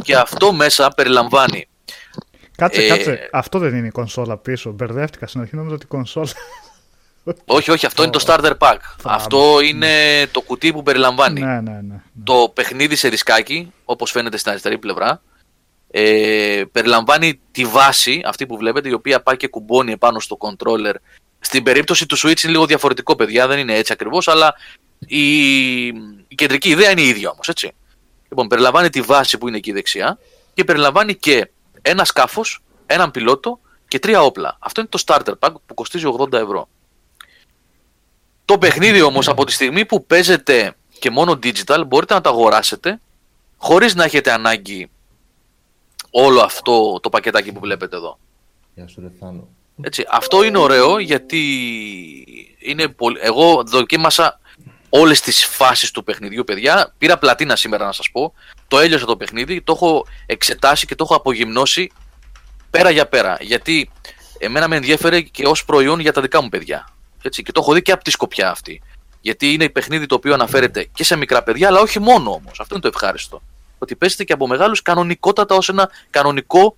Και αυτό μέσα περιλαμβάνει. Κάτσε, Ε, κάτσε. Αυτό δεν είναι η κονσόλα πίσω. Μπερδεύτηκα στην αρχή, νόμιζα ότι η κονσόλα. Όχι, όχι, αυτό είναι το starter pack. Αυτό είναι το κουτί που περιλαμβάνει ναι, ναι, ναι. ναι. το παιχνίδι σε δισκάκι, όπως φαίνεται στην αριστερή πλευρά. Ε, περιλαμβάνει τη βάση, αυτή που βλέπετε, η οποία πάει και κουμπώνει επάνω στο controller. Στην περίπτωση του Switch είναι λίγο διαφορετικό, παιδιά, δεν είναι έτσι ακριβώς, αλλά η, η κεντρική ιδέα είναι η ίδια όμως, έτσι. Λοιπόν, περιλαμβάνει τη βάση που είναι εκεί δεξιά και περιλαμβάνει και ένα σκάφος, έναν πιλότο και τρία όπλα. Αυτό είναι το starter pack που κοστίζει 80 ευρώ. Το παιχνίδι όμως από τη στιγμή που παίζετε και μόνο digital μπορείτε να το αγοράσετε χωρίς να έχετε ανάγκη όλο αυτό το πακετάκι που βλέπετε εδώ. Γεια σου, ρε Θάνο. Έτσι, αυτό είναι ωραίο γιατί είναι πολύ... εγώ δοκίμασα όλες τις φάσεις του παιχνιδιού, παιδιά. Πήρα πλατίνα σήμερα να σας πω. Το έλειωσα το παιχνίδι, το έχω εξετάσει και το έχω απογυμνώσει πέρα για πέρα. Γιατί εμένα με ενδιέφερε και ως προϊόν για τα δικά μου παιδιά. Έτσι, και το έχω δει και από τη σκοπιά αυτή. Γιατί είναι παιχνίδι το οποίο αναφέρεται και σε μικρά παιδιά, αλλά όχι μόνο όμως. Αυτό είναι το ευχάριστο. Ότι παίζεται και από μεγάλους κανονικότατα ως ένα κανονικό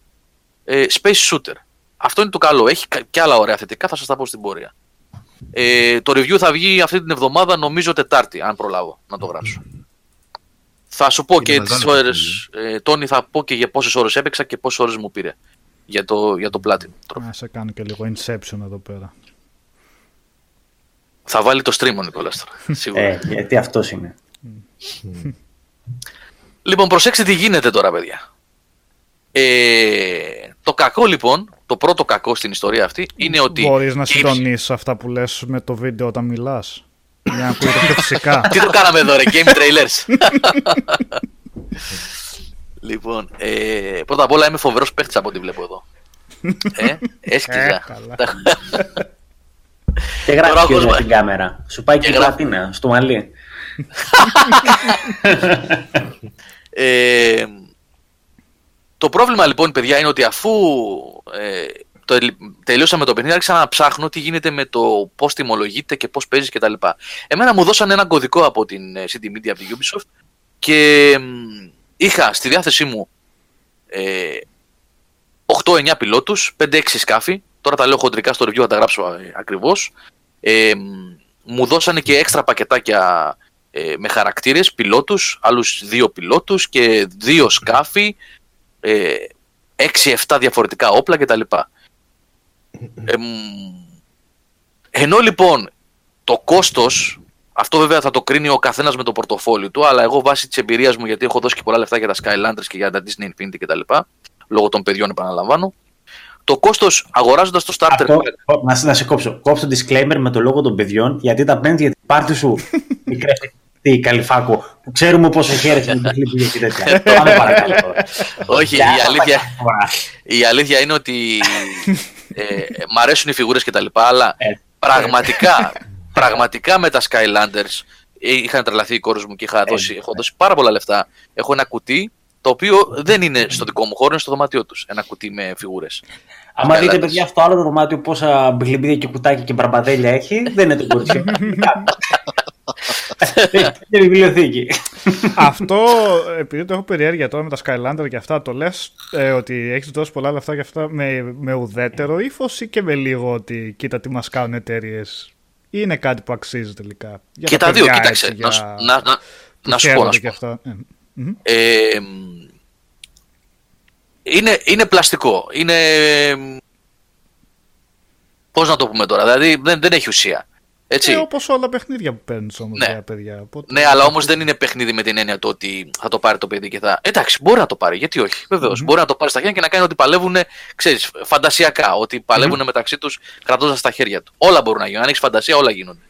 ε, space shooter. Αυτό είναι το καλό. Έχει κα- και άλλα ωραία θετικά, θα σας τα πω στην πορεία. Ε, το review θα βγει αυτή την εβδομάδα, νομίζω Τετάρτη, αν προλάβω να το γράψω. Θα σου πω Είναι και μεγάλο τις ώρες, ε, Τόνι θα πω και για πόσες ώρες έπαιξα και πόσες ώρες μου πήρε για το, για το Platinum. Trophy. Να σε κάνω και λίγο Inception εδώ πέρα. Θα βάλει το stream ο Νικόλας τώρα, σίγουρα. Ε, γιατί αυτός είναι. Λοιπόν, προσέξτε τι γίνεται τώρα, παιδιά. Ε, το κακό λοιπόν, το πρώτο κακό στην ιστορία αυτή είναι ότι. Μπορείς να και η- συντονίσεις αυτά που λες με το βίντεο όταν μιλάς. Για να ακούγεται πιο φυσικά. Τι το κάναμε εδώ, ρε, game trailers; λοιπόν, ε, πρώτα απ' όλα είμαι φοβερός παίχτης από ό,τι βλέπω εδώ. ε, έσκυζα. Ε, καλά. Και Τώρα γράφει ο και κόσμος- την κάμερα. Σου πάει και Και η γράφει. πλατίνα, στο μαλλί. Ε, το πρόβλημα λοιπόν, παιδιά, είναι ότι αφού ε, το, ελ- τελειώσαμε το παιχνίδι, άρχισα να ψάχνω τι γίνεται με το πώς τιμολογείται και πώς παίζεις κτλ. Εμένα μου δώσαν έναν κωδικό από την ε, CD Media από την Ubisoft και μ, είχα στη διάθεσή μου ε, 8-9 πιλότους, 5-6 σκάφη. Τώρα τα λέω χοντρικά στο review, θα τα γράψω ε, ακριβώς. Ε, μ, μου δώσανε και έξτρα πακετάκια ε, με χαρακτήρες, πιλότους, άλλους δύο πιλότους και δύο σκάφη, ε, 6-7 διαφορετικά όπλα κτλ. Ε, μ, ενώ λοιπόν το κόστος, αυτό βέβαια θα το κρίνει ο καθένας με το πορτοφόλι του, αλλά εγώ βάσει της εμπειρίας μου, γιατί έχω δώσει και πολλά λεφτά για τα Skylanders και για τα Disney Infinity κτλ. Λόγω των παιδιών επαναλαμβάνω. Το κόστος αγοράζοντας το starter Αυτό, pack ο, να, να σε κόψω. Κόψω disclaimer με το λόγο των παιδιών, γιατί τα παίρνεις για την πάρτι σου. Μικρέ τι καλυφάκο, που ξέρουμε πόσο χαίρεσαι με τη χλύπη και τέτοια. Πάμε παρακαλώ. Όχι, η Για, αλήθεια, φορά. η αλήθεια είναι ότι ε, μ' αρέσουν οι φιγούρες και τα λοιπά, αλλά Ε. πραγματικά, πραγματικά με τα Skylanders ε, είχαν τρελαθεί οι κόρες μου και είχα δώσει, έχω δώσει πάρα πολλά λεφτά. Έχω ένα κουτί το οποίο δεν είναι στο δικό μου χώρο, είναι στο δωμάτιό τους. Ένα κουτί με φιγούρες. Άμα Skylanders. δείτε, παιδιά, αυτό άλλο το δωμάτιο πόσα μπλιμπίδια και κουτάκια και μπραμπαδέλια έχει, δεν είναι το κορίτσι. Είναι βιβλιοθήκη. Αυτό, επειδή το έχω περιέργεια τώρα με τα Skylander και αυτά, το λες ότι έχεις δώσει πολλά λεφτά για αυτά με, με ουδέτερο ύφος ή και με λίγο ότι κοίτα τι μας κάνουν εταιρείες. Ή είναι κάτι που αξίζει τελικά; Για και τα δύο, παιδιά, κοίταξε. έτσι, να, για- σου- να, να, που να σου πω, χαίρονται να σου και πω. αυτά. Ε, μμμ. Ε, μ, είναι, είναι πλαστικό. Είναι. Πώς να το πούμε τώρα, δηλαδή δεν, δεν έχει ουσία. Έτσι. Ε, όπως όλα παιχνίδια που παίρνεις όμως Ναι. για παιδιά. Οπότε... Ναι, αλλά όμως δεν είναι παιχνίδι με την έννοια το ότι θα το πάρει το παιδί και θα. Εντάξει, μπορεί να το πάρει, γιατί όχι. Βεβαίως, Μπορεί να το πάρει στα χέρια και να κάνει ότι παλεύουν, ξέρεις, φαντασιακά. Ότι παλεύουν μεταξύ τους κρατώντας τα χέρια του. Όλα μπορούν να γίνουν. Αν έχεις φαντασία, όλα γίνονται.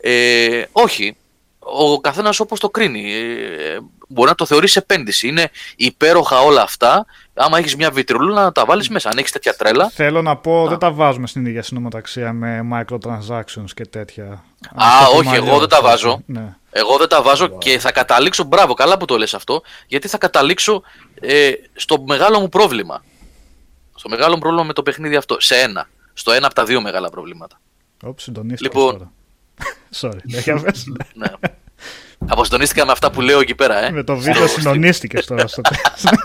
Ε, όχι. Ο καθένας όπως το κρίνει. Ε, μπορεί να το θεωρήσει επένδυση. Είναι υπέροχα όλα αυτά. Άμα έχεις μια βιτρουλούνα να τα βάλεις μέσα. Αν έχεις τέτοια τρέλα. Θέλω να πω, δεν τα βάζουμε στην ίδια συνομοταξία με microtransactions και τέτοια. Α, Αυτό που όχι, μαλλιό, εγώ δεν τα αυτό. βάζω. Ναι. Εγώ δεν τα βάζω και θα καταλήξω. Μπράβο, καλά που το λες αυτό. Γιατί θα καταλήξω ε, στο μεγάλο μου πρόβλημα. Στο μεγάλο μου πρόβλημα με το παιχνίδι αυτό. Σε ένα. Στο ένα από τα δύο μεγάλα προβλήματα. Όπ, συντονίστηκες Λοιπόν. τώρα. Sorry, δεν για πες. ναι. Αποστονίστηκα με αυτά που λέω εκεί πέρα, ε. Με το βίντεο Στο- συντονίστηκε τώρα στο τέλος.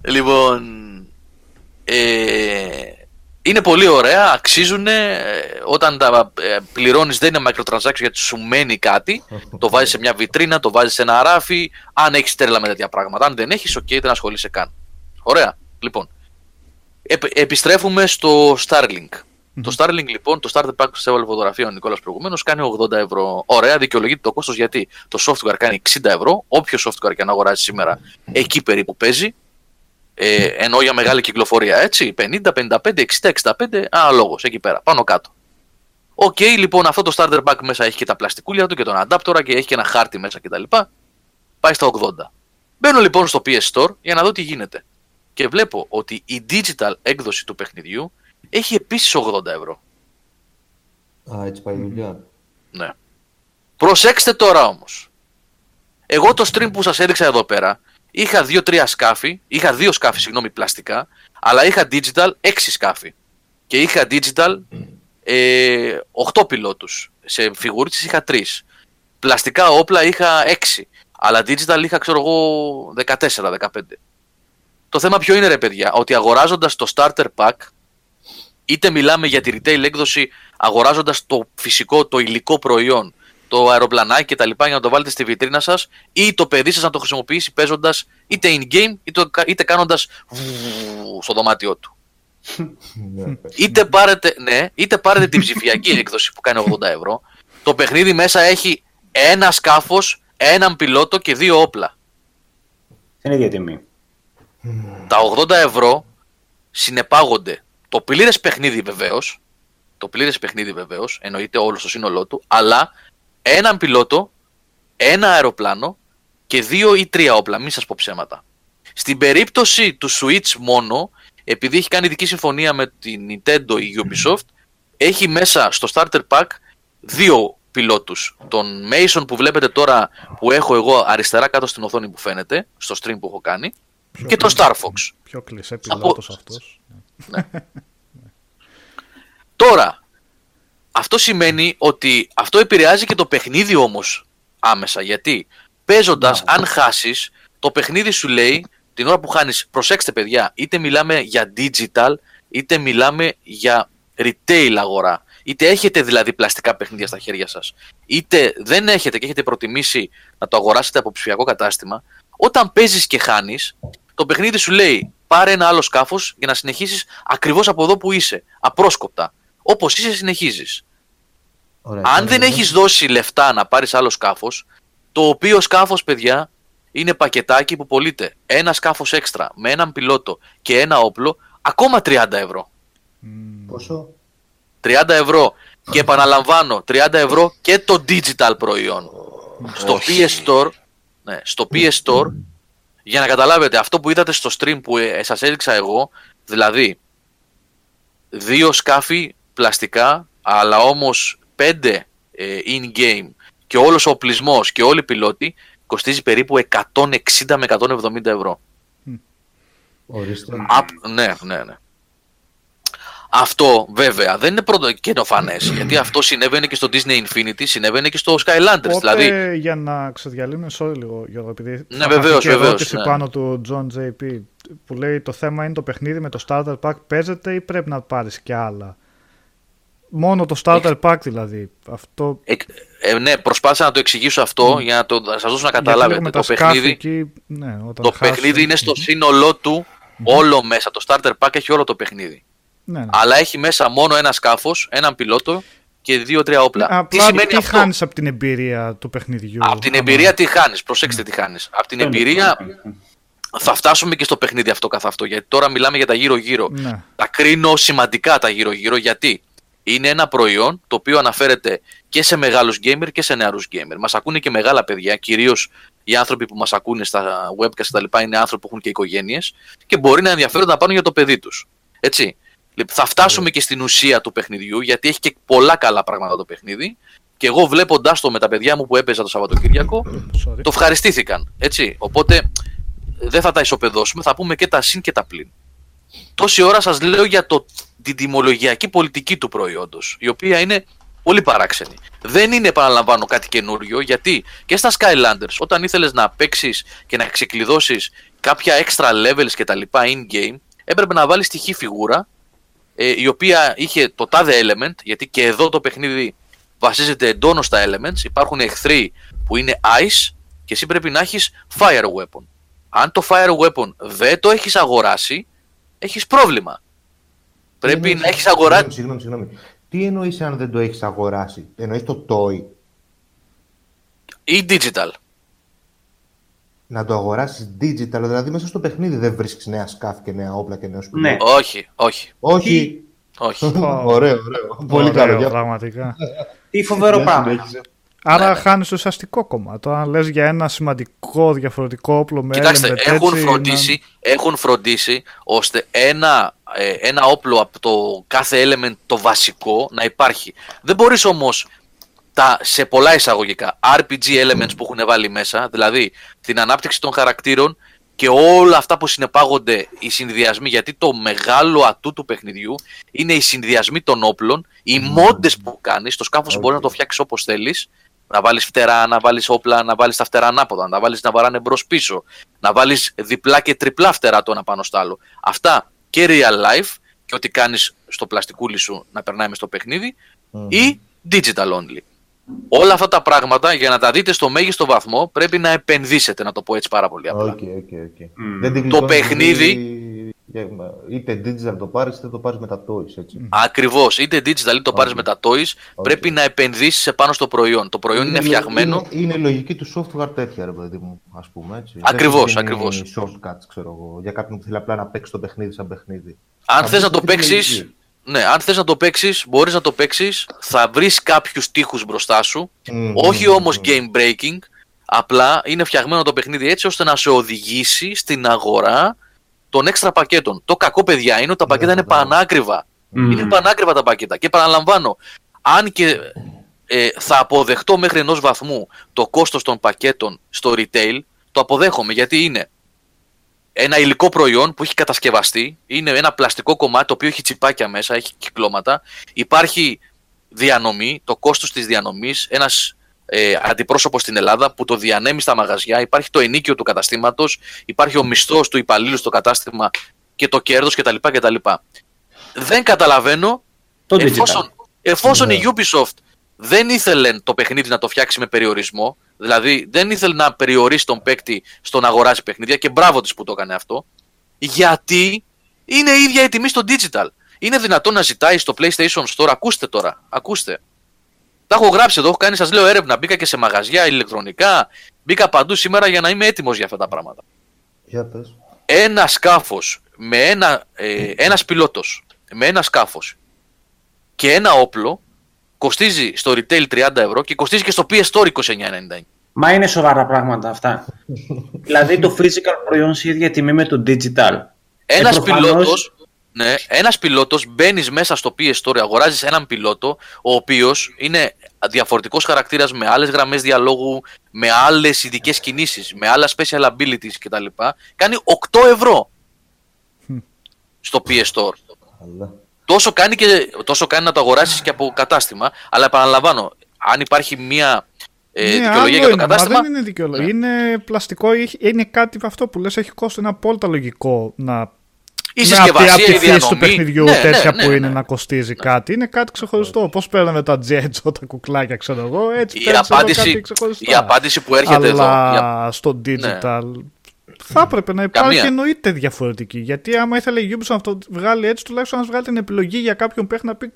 Λοιπόν. Ε, είναι πολύ ωραία, αξίζουν. όταν τα ε, πληρώνεις δεν είναι microtransaction γιατί σου μένει κάτι. το βάζεις σε μια βιτρίνα, το βάζεις σε ένα ράφι. Αν έχεις τρέλα με τέτοια πράγματα. Αν δεν έχεις, οκ, δεν ασχολείσαι καν. Ωραία. Λοιπόν. Επ- επιστρέφουμε στο Starlink. Το Starlink λοιπόν, το Starter Pack που σας έβαλε φωτογραφία ο Νικόλας προηγουμένως κάνει 80 ευρώ. Ωραία, δικαιολογείται το κόστος γιατί το software κάνει 60 ευρώ. Όποιο software και αν αγοράζεις σήμερα, εκεί περίπου παίζει. Ε, ενώ για μεγάλη κυκλοφορία έτσι, 50, 55, 60, 65, αναλόγως εκεί πέρα, πάνω κάτω. Οκ, λοιπόν, αυτό το starter pack μέσα έχει και τα πλαστικούλια του και τον adapter και έχει και ένα χάρτη μέσα κτλ. Πάει στα 80. Μπαίνω λοιπόν στο PS Store για να δω τι γίνεται. Και βλέπω ότι η digital έκδοση του παιχνιδιού έχει επίσης 80 ευρώ. Α, έτσι πάει η δουλειά. Ναι. Προσέξτε τώρα όμως. Εγώ το stream που σας έδειξα εδώ πέρα είχα 2-3 σκάφη, είχα δύο σκάφη, συγγνώμη, πλαστικά, αλλά είχα digital 6 σκάφη. Και είχα digital ε, 8 πιλότους. Σε φιγουρίτσες είχα 3. Πλαστικά όπλα είχα 6. Αλλά digital είχα, ξέρω εγώ, 14-15. Το θέμα ποιο είναι ρε παιδιά, ότι αγοράζοντας το starter pack, είτε μιλάμε για τη retail έκδοση αγοράζοντας το φυσικό, το υλικό προϊόν, το το αεροπλανάκι και τα λοιπά για να το βάλετε στη βιτρίνα σας ή το παιδί σας να το χρησιμοποιήσει παίζοντας είτε in-game είτε, είτε κάνοντας στο δωμάτιό του. Ναι. είτε, πάρετε, ναι, είτε πάρετε την ψηφιακή έκδοση που κάνει 80 ευρώ. Το παιχνίδι μέσα έχει ένα σκάφος, έναν πιλότο και δύο όπλα. Στην ίδια τιμή. Τα 80 ευρώ συνεπάγονται το πλήρες παιχνίδι βεβαίως. Το πλήρες παιχνίδι βεβαίως, εννοείται όλο στο σύνολό του, αλλά έναν πιλότο, ένα αεροπλάνο και δύο ή τρία όπλα. Μην σας πω ψέματα. Στην περίπτωση του Switch μόνο, επειδή έχει κάνει ειδική συμφωνία με την Nintendo ή Ubisoft, έχει μέσα στο starter pack δύο πιλότους. Τον Mason που βλέπετε τώρα που έχω εγώ αριστερά κάτω στην οθόνη που φαίνεται, στο stream που έχω κάνει, και τον Star Fox. Πιο κλεισέ πιλότος αυτός. Τώρα, αυτό σημαίνει ότι αυτό επηρεάζει και το παιχνίδι όμως άμεσα. Γιατί παίζοντας, αν χάσεις, το παιχνίδι σου λέει την ώρα που χάνεις, προσέξτε παιδιά, είτε μιλάμε για digital, είτε μιλάμε για retail αγορά. Είτε έχετε δηλαδή πλαστικά παιχνίδια στα χέρια σας, είτε δεν έχετε και έχετε προτιμήσει να το αγοράσετε από ψηφιακό κατάστημα, όταν παίζεις και χάνεις, το παιχνίδι σου λέει πάρε ένα άλλο σκάφος για να συνεχίσεις ακριβώς από εδώ που είσαι, απρόσκοπτα. Όπως είσαι συνεχίζεις. Ωραία, Αν τώρα δεν εδώ- έχεις δώσει λεφτά να πάρεις άλλο σκάφος, το οποίο σκάφος, παιδιά, είναι πακετάκι που πωλείται ένα σκάφος έξτρα με έναν πιλότο και ένα όπλο, ακόμα 30 ευρώ. Πόσο; 30 ευρώ. Και επαναλαμβάνω, 30 ευρώ και το digital προϊόν. Στο Όχι. PS Store, ναι, στο PS Store, για να καταλάβετε, αυτό που είδατε στο stream που ε, σας έδειξα εγώ, δηλαδή δύο σκάφη πλαστικά, αλλά όμως πέντε ε, in-game και όλος ο οπλισμός και όλοι οι πιλότοι, κοστίζει περίπου 160 με 170 ευρώ. Ορίστε. Απ- ναι, ναι, ναι. Αυτό βέβαια δεν είναι πρώτο καινοφανέ. γιατί αυτό συνέβαινε και στο Disney Infinity, συνέβαινε και στο Skylanders. Οπότε, Δηλαδή, για να ξεδιαλύνουμε, sorry λίγο Γιώργο, επειδή Ναι, θα βεβαίως, χαθεί και βεβαίως, ερώτηση ναι. πάνω του John JP που λέει το θέμα είναι το παιχνίδι με το starter pack παίζεται ή πρέπει να πάρεις και άλλα; Μόνο το starter pack δηλαδή. Αυτό εκ- ε, ναι, προσπάθησα να το εξηγήσω αυτό για να το, να σας δώσω να γιατί καταλάβετε. έχουμε Το, τα σκάφη παιχνίδι, εκεί, ναι, όταν το χάσει- παιχνίδι είναι στο σύνολό του όλο μέσα. Το starter pack έχει όλο το παιχνίδι. Ναι, ναι. Αλλά έχει μέσα μόνο ένα σκάφος, έναν πιλότο και δύο-τρία όπλα. τι Απλά σημαίνει τι αυτό; χάνεις από την εμπειρία του παιχνιδιού. Από την άμα- εμπειρία τι χάνεις, προσέξτε τι χάνεις. Από την εμπειρία θα φτάσουμε και στο παιχνίδι αυτό καθ' αυτό. Γιατί τώρα μιλάμε για τα γύρω-γύρω. Ναι. Τα κρίνω σημαντικά τα γύρω-γύρω γιατί είναι ένα προϊόν το οποίο αναφέρεται και σε μεγάλους gamer και σε νεαρούς gamer. Μας ακούνε και μεγάλα παιδιά, κυρίως οι άνθρωποι που μας ακούνε στα webcast και τα λοιπά είναι άνθρωποι που έχουν και οικογένειες και μπορεί να ενδιαφέρονται να πάνε για το παιδί τους. Έτσι. Λοιπόν, Θα φτάσουμε και στην ουσία του παιχνιδιού γιατί έχει και πολλά καλά πράγματα το παιχνίδι και εγώ βλέποντάς το με τα παιδιά μου που έπαιζα το Σαββατοκύριακο Sorry. το ευχαριστήθηκαν. Έτσι. Οπότε δεν θα τα ισοπεδώσουμε, θα πούμε και τα συν και τα πλην. Τόση ώρα σας λέω για το, την τιμολογιακή πολιτική του προϊόντος, η οποία είναι πολύ παράξενη. Δεν είναι, επαναλαμβάνω, κάτι καινούριο, γιατί και στα Skylanders, όταν ήθελες να παίξεις και να ξεκλειδώσεις κάποια extra levels και τα λοιπά in-game, έπρεπε να βάλεις τυχή φιγούρα, ε, η οποία είχε το τάδε element, γιατί και εδώ το παιχνίδι βασίζεται εντόνως στα elements. Υπάρχουν εχθροί που είναι ice και εσύ πρέπει να έχεις fire weapon. Αν το fire weapon δεν το έχεις αγοράσει, έχεις πρόβλημα. Πρέπει Τι εννοείς- να έχεις αγοράσει... Συγγνώμη, συγγνώμη. Τι εννοείς αν δεν το έχεις αγοράσει; Εννοείς το toy. ή digital. Να το αγοράσεις digital, δηλαδή μέσα στο παιχνίδι δεν βρίσκεις νέα σκάφη και νέα όπλα και νέους Ναι. πιλότους. Όχι, όχι, Όχι. όχι. ωραίο, ωραίο. Πολύ Ωραίο, καλό. Για... πραγματικά. Τι φοβερό Για πράγμα. συνέχισε. Άρα χάνεις το ουσιαστικό κομμάτι. Αν λες για ένα σημαντικό διαφορετικό όπλο με Κοιτάξτε, element έχουν έτσι, φροντίσει, έχουν φροντίσει ώστε ένα, ε, ένα όπλο από το κάθε element το βασικό να υπάρχει. Δεν μπορείς όμως τα, σε πολλά εισαγωγικά RPG elements που έχουν βάλει μέσα, δηλαδή την ανάπτυξη των χαρακτήρων και όλα αυτά που συνεπάγονται οι συνδυασμοί, γιατί το μεγάλο ατού του παιχνιδιού είναι οι συνδυασμοί των όπλων, οι mod-ιές που κάνεις, το σκάφος Οκ. μπορείς να το φτιάξεις όπως θέλεις, να βάλεις φτερά, να βάλεις όπλα, να βάλεις τα φτερά ανάποδα, να βάλεις να βαράνε μπρος πίσω, να βάλεις διπλά και τριπλά φτερά το ένα πάνω στο άλλο. Αυτά και real life και ό,τι κάνεις στο πλαστικούλι σου να περνάει μες στο παιχνίδι ή digital only. Όλα αυτά τα πράγματα για να τα δείτε στο μέγιστο βαθμό πρέπει να επενδύσετε, να το πω έτσι πάρα πολύ απλά. Ok, ok, ok. Μμ. Δεν την Το γλιτώνεις παιχνίδι- γιατί, ε, Είτε digital το πάρεις, είτε το πάρεις με τα toys, έτσι. Ακριβώς. Είτε digital είτε το πάρεις Οκ. με τα toys, πρέπει να επενδύσεις επάνω στο προϊόν. Το προϊόν είναι λο- φτιαγμένο. Είναι, είναι η λογική του software τέτοια, ρε παιδί μου, ας πούμε, έτσι. Ακριβώς, Δεν ακριβώς. είναι shortcuts, ξέρω εγώ, για κάποιον που θέλει απλά να παίξει το παιχνίδι σαν παιχνίδι. Αν Θα θες να μπεις το σε αυτή τη παίξεις, λογική. Ναι, αν θες να το παίξεις, μπορείς να το παίξεις. Θα βρεις κάποιους τείχους μπροστά σου. Μμμ, όχι μμμ, όμως μμμ. game breaking. Απλά είναι φτιαγμένο το παιχνίδι έτσι ώστε να σε οδηγήσει στην αγορά των έξτρα πακέτων. Το κακό, παιδιά, είναι ότι τα πακέτα είναι Ναι, ναι. πανάκριβα. Μμ. Είναι πανάκριβα τα πακέτα. Και παραλαμβάνω, αν και ε, θα αποδεχτώ μέχρι ενός βαθμού το κόστος των πακέτων στο retail, το αποδέχομαι γιατί είναι ένα υλικό προϊόν που έχει κατασκευαστεί, είναι ένα πλαστικό κομμάτι το οποίο έχει τσιπάκια μέσα, έχει κυκλώματα, υπάρχει διανομή, το κόστος της διανομής, ένας ε, αντιπρόσωπος στην Ελλάδα που το διανέμει στα μαγαζιά, υπάρχει το ενίκιο του καταστήματος, υπάρχει ο μισθός του υπαλλήλου στο κατάστημα και το κέρδος κτλ. κτλ. Δεν καταλαβαίνω Το digital. εφόσον, εφόσον Ναι. η Ubisoft δεν ήθελε το παιχνίδι να το φτιάξει με περιορισμό, δηλαδή δεν ήθελε να περιορίσει τον παίκτη στο να αγοράσει παιχνίδια και μπράβο της που το έκανε αυτό, γιατί είναι η ίδια η τιμή στο digital. Είναι δυνατόν να ζητάει στο PlayStation Store, ακούστε τώρα, ακούστε. Τα έχω γράψει εδώ, έχω κάνει, σας λέω έρευνα, μπήκα και σε μαγαζιά ηλεκτρονικά, μπήκα παντού σήμερα για να είμαι έτοιμος για αυτά τα πράγματα Για πες. ένα σκάφος με ένα, ε, ένας πιλότος με ένα σκάφος και ένα όπλο κοστίζει στο retail 30 ευρώ και κοστίζει και στο PS Store 29,99. Μα είναι σοβαρά πράγματα αυτά. δηλαδή το physical προϊόν σε ίδια τιμή με το digital. Ένας Ε, προφανώς- πιλότος, ναι, ένας πιλότος μπαίνεις μέσα στο PS Store, αγοράζεις έναν πιλότο ο οποίος είναι διαφορετικός χαρακτήρας με άλλες γραμμές διαλόγου, με άλλες ειδικές κινήσεις, με άλλα special abilities κτλ. Κάνει 8 ευρώ στο PS Store. Αλλά... τόσο κάνει, και, τόσο κάνει να το αγοράσεις και από κατάστημα, αλλά επαναλαμβάνω, αν υπάρχει μια ε, Ναι, δικαιολογία άλλο για το είναι, μα κατάστημα, δεν είναι δικαιολογία. Ναι. Είναι πλαστικό, έχει- είναι κάτι αυτό που λες έχει κόστο, είναι απόλυτα λογικό να η Ναι, συσκευασία, απ' τη η φύση διανομή, του παιχνιδιού ναι, τέτοια ναι, που ναι, είναι ναι. να κοστίζει κάτι. Είναι κάτι ξεχωριστό. Πώ παίρνουμε τα τζέτζο, τα κουκλάκια, ξέρω εγώ. Έτσι Η παίρνεις εδώ απάντηση, κάτι ξεχωριστά. η απάντηση που έρχεται εδώ, Αλλά η στο digital θα έπρεπε να υπάρχει Καμία. εννοείται διαφορετική. Γιατί άμα ήθελε η Ubisoft να το βγάλει έτσι, τουλάχιστον να βγάλει την επιλογή για κάποιον παίχτη να πει